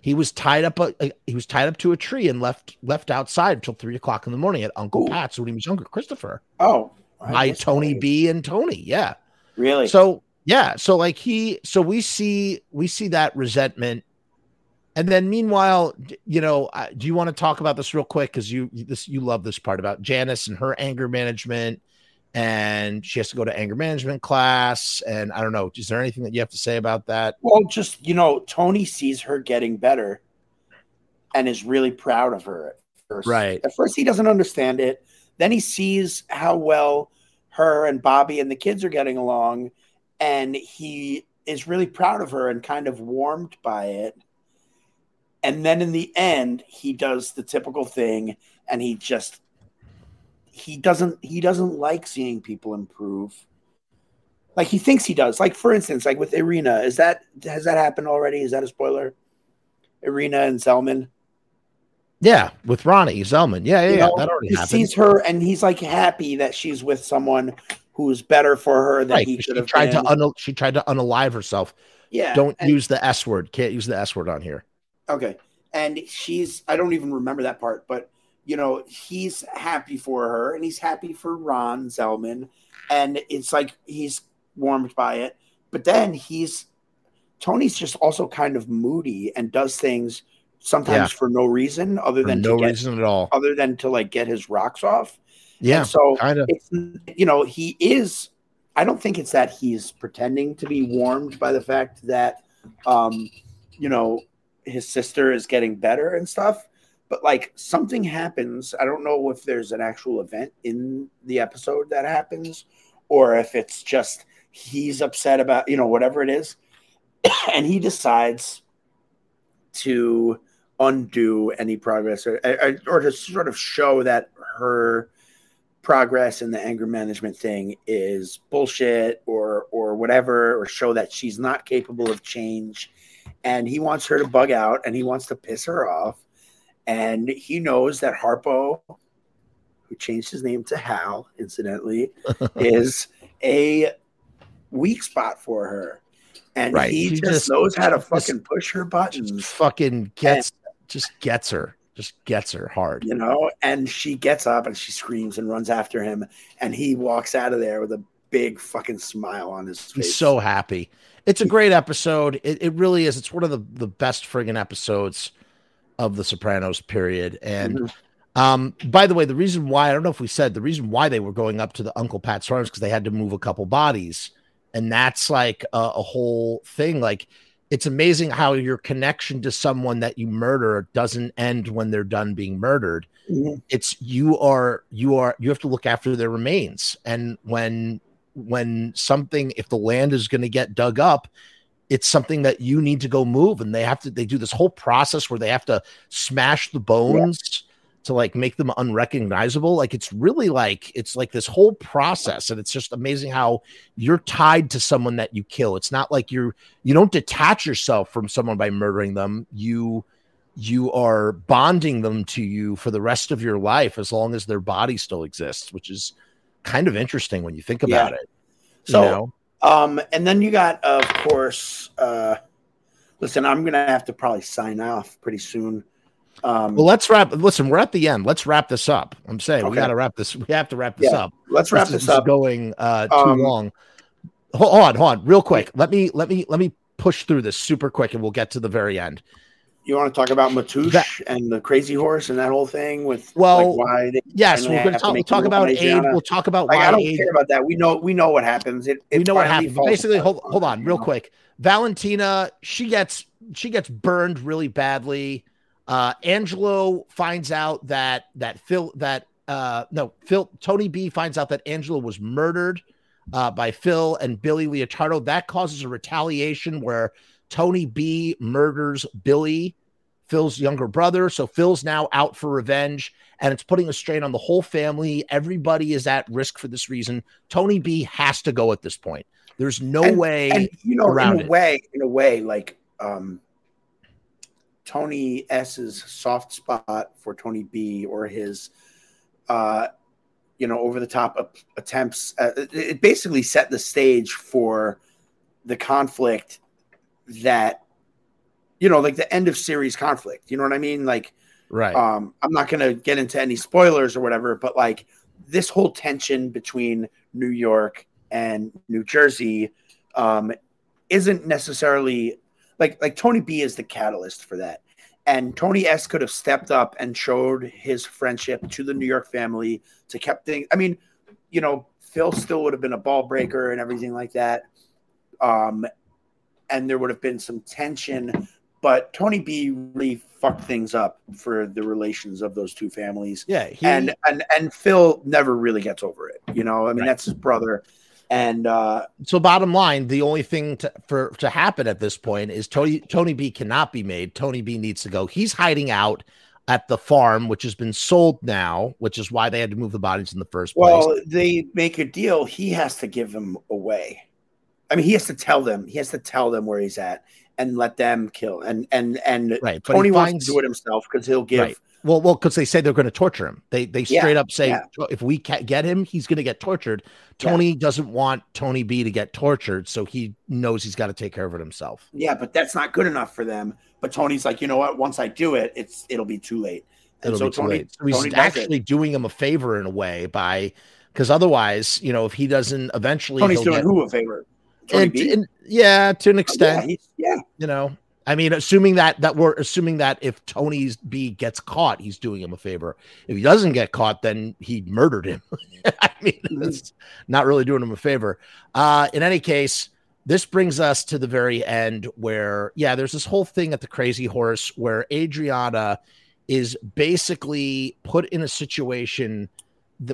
S1: He was tied up. A, he was tied up to a tree and left left outside until three o'clock in the morning at Uncle Ooh. Pat's when he was younger. Christopher.
S2: Oh,
S1: I, I Tony B and Tony. Yeah.
S2: Really?
S1: So yeah. So like he. So we see we see that resentment, and then meanwhile, you know, do you want to talk about this real quick because you this you love this part about Janice and her anger management and she has to go to anger management class. And I don't know, is there anything that you have to say about that?
S2: Well, just you know, Tony sees her getting better and is really proud of her at first.
S1: Right.
S2: At first, he doesn't understand it. Then he sees how well her and Bobby and the kids are getting along, and he is really proud of her and kind of warmed by it. And then in the end, he does the typical thing and he just he doesn't he doesn't like seeing people improve. Like he thinks he does. Like for instance, like with Irina, is that has that happened already? Is that a spoiler? Irina and Zellman.
S1: Yeah, with Ronnie Zellman. Yeah, yeah, you know,
S2: that already he happened. sees her and he's like happy that she's with someone who's better for her than right, he
S1: should have tried been. to un- she tried to unalive herself.
S2: Yeah.
S1: Don't and, use the S word. Can't use the S word on here.
S2: Okay. And she's I don't even remember that part, but you know, he's happy for her and he's happy for Ron Zellman. And it's like he's warmed by it. But then he's Tony's just also kind of moody and does things sometimes yeah. for no reason other for than
S1: no
S2: get,
S1: reason at all,
S2: other than to like get his rocks off.
S1: Yeah.
S2: And so kind of. you know, he is I don't think it's that he's pretending to be warmed by the fact that um, you know, his sister is getting better and stuff but like something happens. I don't know if there's an actual event in the episode that happens or if it's just he's upset about, you know, whatever it is. and he decides to undo any progress or, or to sort of show that her progress in the anger management thing is bullshit or or whatever or show that she's not capable of change and he wants her to bug out and he wants to piss her off and he knows that Harpo, who changed his name to Hal, incidentally, is a weak spot for her. And right. he, he just, just, knows how to fucking push her buttons.
S1: Fucking gets just gets her. Just gets her hard.
S2: You know, and she gets up and she screams and runs after him. And he walks out of there with a big fucking smile on his face.
S1: He's so happy. It's a great episode. It, it really is. It's one of the, the best friggin' episodes of the Sopranos period. And mm-hmm. um, by the way, the reason why I don't know if we said the reason why they were going up to the Uncle Pat's farm is because they had to move a couple bodies, and that's like a, a, whole thing. Like it's amazing how your connection to someone that you murder doesn't end when they're done being murdered. Mm-hmm. It's you are you are you have to look after their remains, and when when something if the land is going to get dug up it's something that you need to go move and they have to they do this whole process where they have to smash the bones. To like make them unrecognizable like it's really like it's like this whole process and it's just amazing how you're tied to someone that you kill it's not like you're you don't detach yourself from someone by murdering them you you are bonding them to you for the rest of your life as long as their body still exists which is kind of interesting when you think about yeah. it
S2: so you know? Um, and then you got, of course, uh, listen, I'm to have to probably sign off pretty soon.
S1: Um, well, let's wrap. Listen, we're at the end. Let's wrap this up. I'm saying okay. we got to wrap this. We have to wrap this yeah, up.
S2: Let's wrap this, this up.
S1: Going uh, too um, long. Hold on, hold on, real quick. Let me let me let me push through this super quick, and we'll get to the very end.
S2: You want to talk about Matush that, and the crazy horse and that whole thing with
S1: well, like why yes, we're going to talk, we'll talk about aid. We'll talk about
S2: like,
S1: why
S2: I don't care about that. We know we know what happens. It,
S1: we know what happens. Basically, hold hold on, real quick. Valentina, she gets she gets burned really badly. Uh, Angelo finds out that that Phil that uh no Phil Tony B finds out that Angelo was murdered uh, by Phil and Billy Leotardo. That causes a retaliation where Tony B murders Billy, Phil's younger brother. So Phil's now out for revenge, and it's putting a strain on the whole family. Everybody is at risk for this reason. Tony B has to go at this point. There's no and, way and, you know around
S2: in a it. way in a way like um Tony S's soft spot for Tony B or his uh you know over the top attempts uh, it basically set the stage for the conflict that you know, like the end of series conflict. You know what I mean? Like,
S1: right.
S2: Um, I'm not going to get into any spoilers or whatever, but like this whole tension between New York and New Jersey um, isn't necessarily like like Tony B is the catalyst for that. And Tony S could have stepped up and showed his friendship to the New York family to kept things. I mean, you know, Phil still would have been a ball breaker and everything like that. Um, and there would have been some tension, but Tony B really fucked things up for the relations of those two families.
S1: Yeah,
S2: he, and and and Phil never really gets over it. You know, I mean, right. that's his brother. And uh,
S1: so, bottom line, the only thing to, for to happen at this point is Tony Tony B cannot be made. Tony B needs to go. He's hiding out at the farm, which has been sold now, which is why they had to move the bodies in the first place.
S2: Well, they make a deal. He has to give them away. I mean, he has to tell them. He has to tell them where he's at and let them kill. And and and
S1: right,
S2: Tony finds, wants to do it himself because he'll give. Right.
S1: Well, well, because they say they're going to torture him. They they straight yeah, up say yeah. if we can't get him, he's going to get tortured. Tony yeah. doesn't want Tony B to get tortured, so he knows he's got to take care of it himself.
S2: Yeah, but that's not good enough for them. But Tony's like, you know what? Once I do it, it's it'll be too late.
S1: And it'll so Tony, late. So he's Tony actually doing him a favor in a way by because otherwise, you know, if he doesn't eventually,
S2: Tony's doing get, who a favor.
S1: And, and, yeah, to an extent.
S2: Oh, yeah, yeah,
S1: you know, I mean, assuming that that we're assuming that if Tony's B gets caught, he's doing him a favor. If he doesn't get caught, then he murdered him. I mean, mm-hmm. it's not really doing him a favor. Uh, in any case, this brings us to the very end where, yeah, there's this whole thing at the Crazy Horse where Adriana is basically put in a situation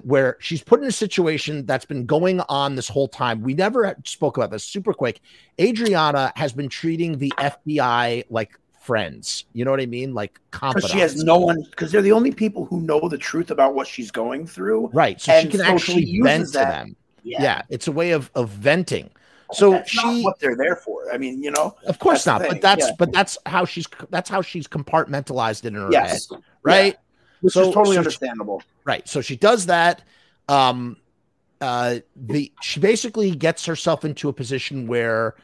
S1: where she's put in a situation that's been going on this whole time. We never spoke about this super quick. Adriana has been treating the FBI like friends. You know what I mean? Like
S2: confidants. She has no one because they're the only people who know the truth about what she's going through.
S1: Right. So she can so actually she vent to them. Yeah. yeah. It's a way of, of venting. So that's she
S2: what they're there for. I mean, you know,
S1: of course not. But that's yeah. but that's how she's that's how she's compartmentalized it in her yes. head. Right. Yeah
S2: which so, is totally so understandable.
S1: She, right. So she does that. Um, uh, the she basically gets herself into a position where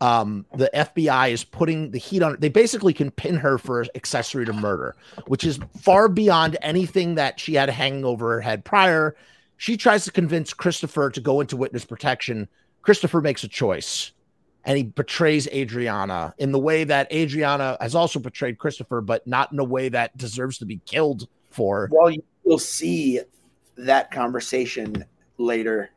S1: um, the FBI is putting the heat on. They basically can pin her for accessory to murder, which is far beyond anything that she had hanging over her head prior. She tries to convince Christopher to go into witness protection. Christopher makes a choice and he betrays Adriana in the way that Adriana has also betrayed Christopher, but not in a way that deserves to be killed for.
S2: Well, you'll see that conversation later.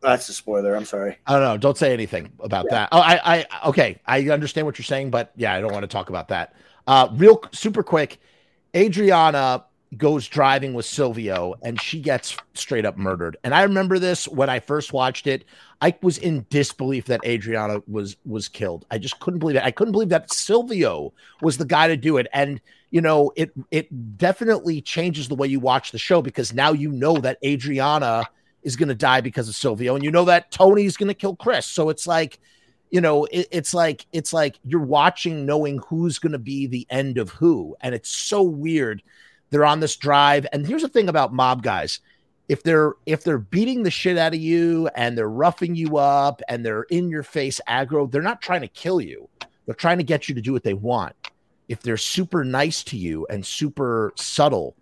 S2: That's a spoiler. I'm sorry.
S1: I don't know. Don't say anything about yeah. that. Oh, I, I, okay. I understand what you're saying, but yeah, I don't want to talk about that. Uh, real super quick. Adriana goes driving with Silvio and she gets straight up murdered. And I remember this when I first watched it. I was in disbelief that Adriana was was killed. I just couldn't believe it. I couldn't believe that Silvio was the guy to do it. And you know, it it definitely changes the way you watch the show because now you know that Adriana is going to die because of Silvio and you know that Tony's going to kill Chris. So it's like you know, it, it's like it's like you're watching knowing who's going to be the end of who and it's so weird they're on this drive. And here's the thing about mob guys. If they're if they're beating the shit out of you and they're roughing you up and they're in your face aggro, they're not trying to kill you. They're trying to get you to do what they want. If they're super nice to you and super subtle,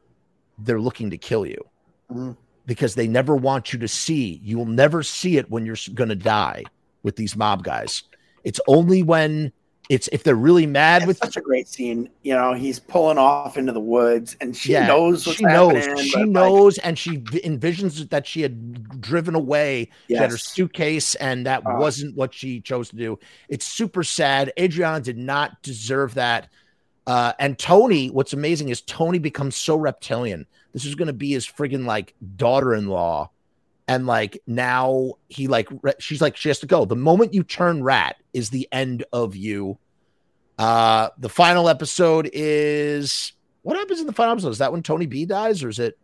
S1: they're looking to kill you. Mm-hmm. Because they never want you to see. You will never see it when you're going to die with these mob guys. It's only when it's if they're really mad
S2: it's
S1: with
S2: such a great scene. You know, he's pulling off into the woods, and she yeah, knows she knows.
S1: She knows, like, and she envisions that she had driven away. Yes. She had her suitcase, and that uh, wasn't what she chose to do. It's super sad. Adriana did not deserve that. Uh, and Tony, what's amazing is Tony becomes so reptilian. This is going to be his friggin' like daughter-in-law. And like now he like she's like she has to go. The moment you turn rat is the end of you. Uh the final episode is what happens in the final episode? Is that when tony b dies or is it?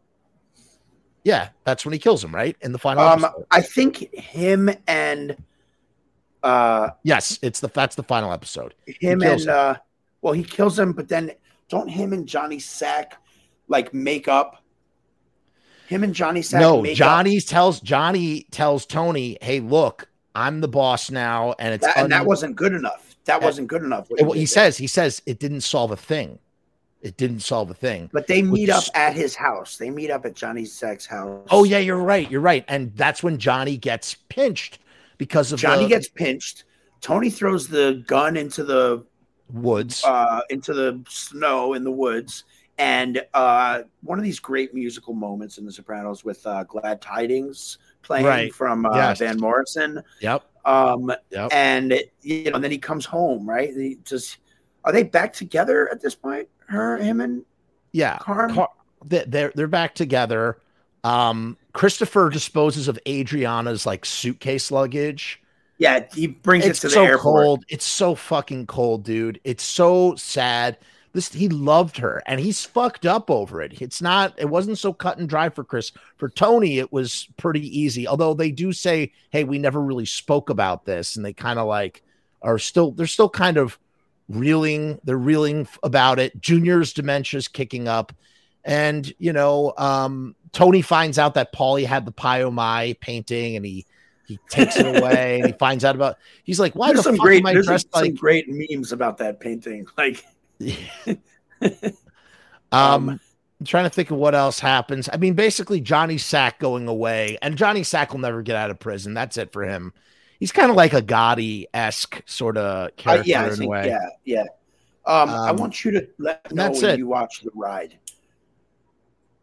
S1: Yeah that's when he kills him right? In the final um episode.
S2: i think him and uh
S1: yes it's the that's the final episode.
S2: Him and him. uh well he kills him but then don't him and johnny sack like make up him and Johnny Sack.
S1: No, Johnny up. tells Johnny tells Tony, "Hey, look, I'm the boss now," and it's
S2: that, and that wasn't good enough. that uh, wasn't good enough.
S1: He, he says he says it didn't solve a thing. It didn't solve a thing.
S2: But they meet up at his house. They meet up at Johnny Sack's house.
S1: Oh yeah, you're right. You're right. And that's when Johnny gets pinched because of
S2: Johnny
S1: the,
S2: gets pinched. Tony throws the gun into the
S1: woods,
S2: uh, into the snow in the woods. And uh, one of these great musical moments in The Sopranos with uh, "Glad Tidings" playing
S1: Right.
S2: from uh,
S1: Yes.
S2: Van Morrison.
S1: Yep.
S2: Um,
S1: Yep.
S2: and you know, then he comes home, right? He just are they back together at this point? Her, him, and
S1: Yeah.
S2: Carm.
S1: Car- they- they're they're back together. Um, Christopher disposes of Adriana's like suitcase luggage.
S2: Yeah, he brings
S1: It's
S2: it to the
S1: so
S2: airport.
S1: cold. It's so fucking cold, dude. It's so sad. This he loved her and he's fucked up over it. It's not, it wasn't so cut and dry for Chris. For Tony, it was pretty easy. Although they do say, hey, we never really spoke about this, and they kind of like are still they're still kind of reeling, they're reeling about it. Junior's dementia's kicking up. And you know, um, Tony finds out that Paulie had the Pie-O-My painting and he he takes it away and he finds out about he's like, why
S2: There's
S1: the
S2: some
S1: fuck
S2: great,
S1: am I
S2: there's
S1: dressed
S2: some
S1: like
S2: great memes about that painting. Like,
S1: um,
S2: Um,
S1: I'm trying to think of what else happens. I mean, basically Johnny Sack going away, and Johnny Sack will never get out of prison. That's it for him. He's kind of like a Gotti esque sort of
S2: uh,
S1: character
S2: yeah, I
S1: in a
S2: think,
S1: way.
S2: yeah, yeah. Um, I
S1: Um,
S2: want you to let me know when
S1: it.
S2: you watch the ride.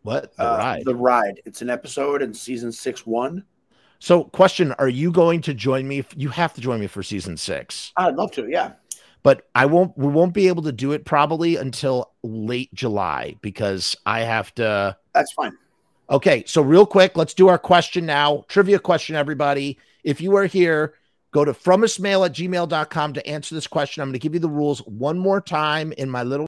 S1: What the
S2: Uh,
S1: ride?
S2: The ride. It's an episode in season six one.
S1: So, question: Are you going to join me? You have to join me for season six.
S2: I'd love to. Yeah.
S1: but I won't we won't be able to do it probably until late July because I have to
S2: That's fine.
S1: Okay, so real quick, let's do our question now. Trivia question, everybody. If you are here, go to frumessmail at gmail.com to answer this question. I'm going to give you the rules one more time in my little.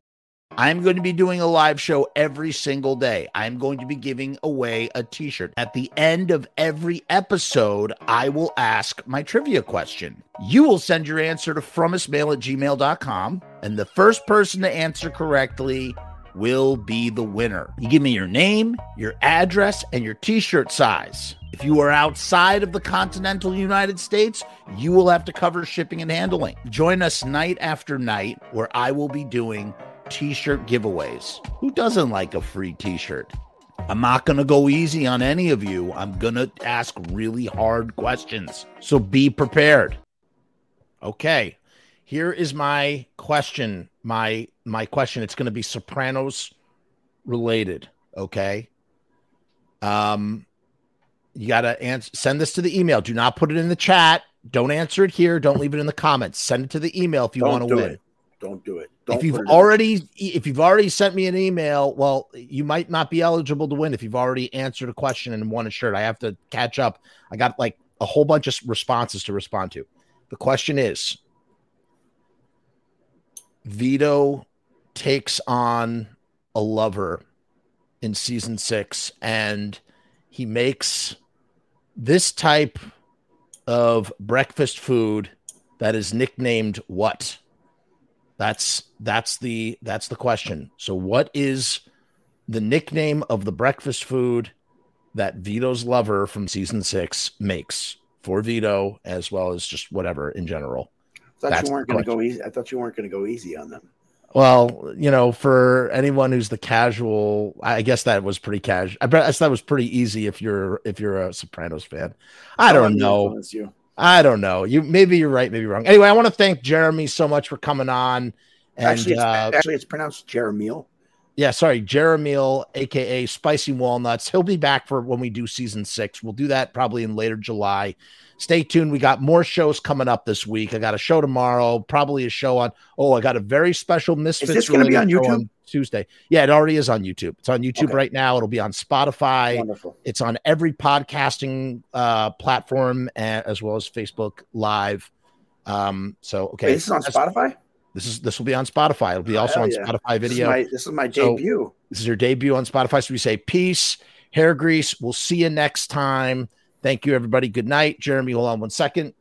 S1: I'm going to be doing a live show every single day. I'm going to be giving away a t shirt. At the end of every episode, I will ask my trivia question. You will send your answer to frumessmail at gmail.com, and the first person to answer correctly will be the winner. You give me your name, your address, and your t shirt size. If you are outside of the continental United States, you will have to cover shipping and handling. Join us night after night where I will be doing t shirt giveaways. Who doesn't like a free t shirt? I'm not going to go easy on any of you. I'm going to ask really hard questions. So be prepared. Okay. Here is my question. My my question. It's going to be Sopranos related, okay? Um you got to answer send this to the email. Do not put it in the chat. Don't answer it here. Don't leave it in the comments. Send it to the email if you want to win
S2: it. Don't do it. Don't
S1: if you've
S2: put it in-
S1: already if you've already sent me an email well you might not be eligible to win if you've already answered a question and won a shirt. I have to catch up. I got like a whole bunch of responses to respond to. The question is vito takes on a lover in season six and he makes this type of breakfast food that is nicknamed what that's that's the that's the question. So what is the nickname of the breakfast food that Vito's lover from season 6 makes for Vito as well as just whatever in general?
S2: I thought
S1: that's
S2: you weren't going to go easy. I thought you weren't going to go easy on them.
S1: Well, you know, for anyone who's the casual, I guess that was pretty casual. I guess that was pretty easy if you're if you're a Sopranos fan. I don't know. I don't know. You maybe you're right, maybe you're wrong. Anyway, I want to thank Jeremy so much for coming on. And
S2: actually, it's,
S1: uh,
S2: actually, it's pronounced Jeremiel.
S1: Yeah, sorry, Jeremiel, aka Spicy Walnuts. He'll be back for when we do season six. We'll do that probably in later July. Stay tuned. We got more shows coming up this week. I got a show tomorrow, probably a show on. Oh, I got a very special Misfits.
S2: this gonna be on YouTube?
S1: Tuesday? Yeah, it already is on YouTube. It's on YouTube
S2: Okay.
S1: right now. It'll be on Spotify.
S2: Wonderful.
S1: It's on every podcasting uh, platform as well as Facebook Live. Um, so okay,
S2: Wait, this is on
S1: That's-
S2: Spotify.
S1: This is this will be on Spotify. It'll be
S2: Oh,
S1: also on
S2: yeah.
S1: Spotify
S2: This is
S1: video.
S2: my, this is my
S1: So-
S2: debut.
S1: This is your debut on Spotify. So we say peace, hair grease. We'll see you next time. Thank you, everybody. Good night. Jeremy, hold on one second.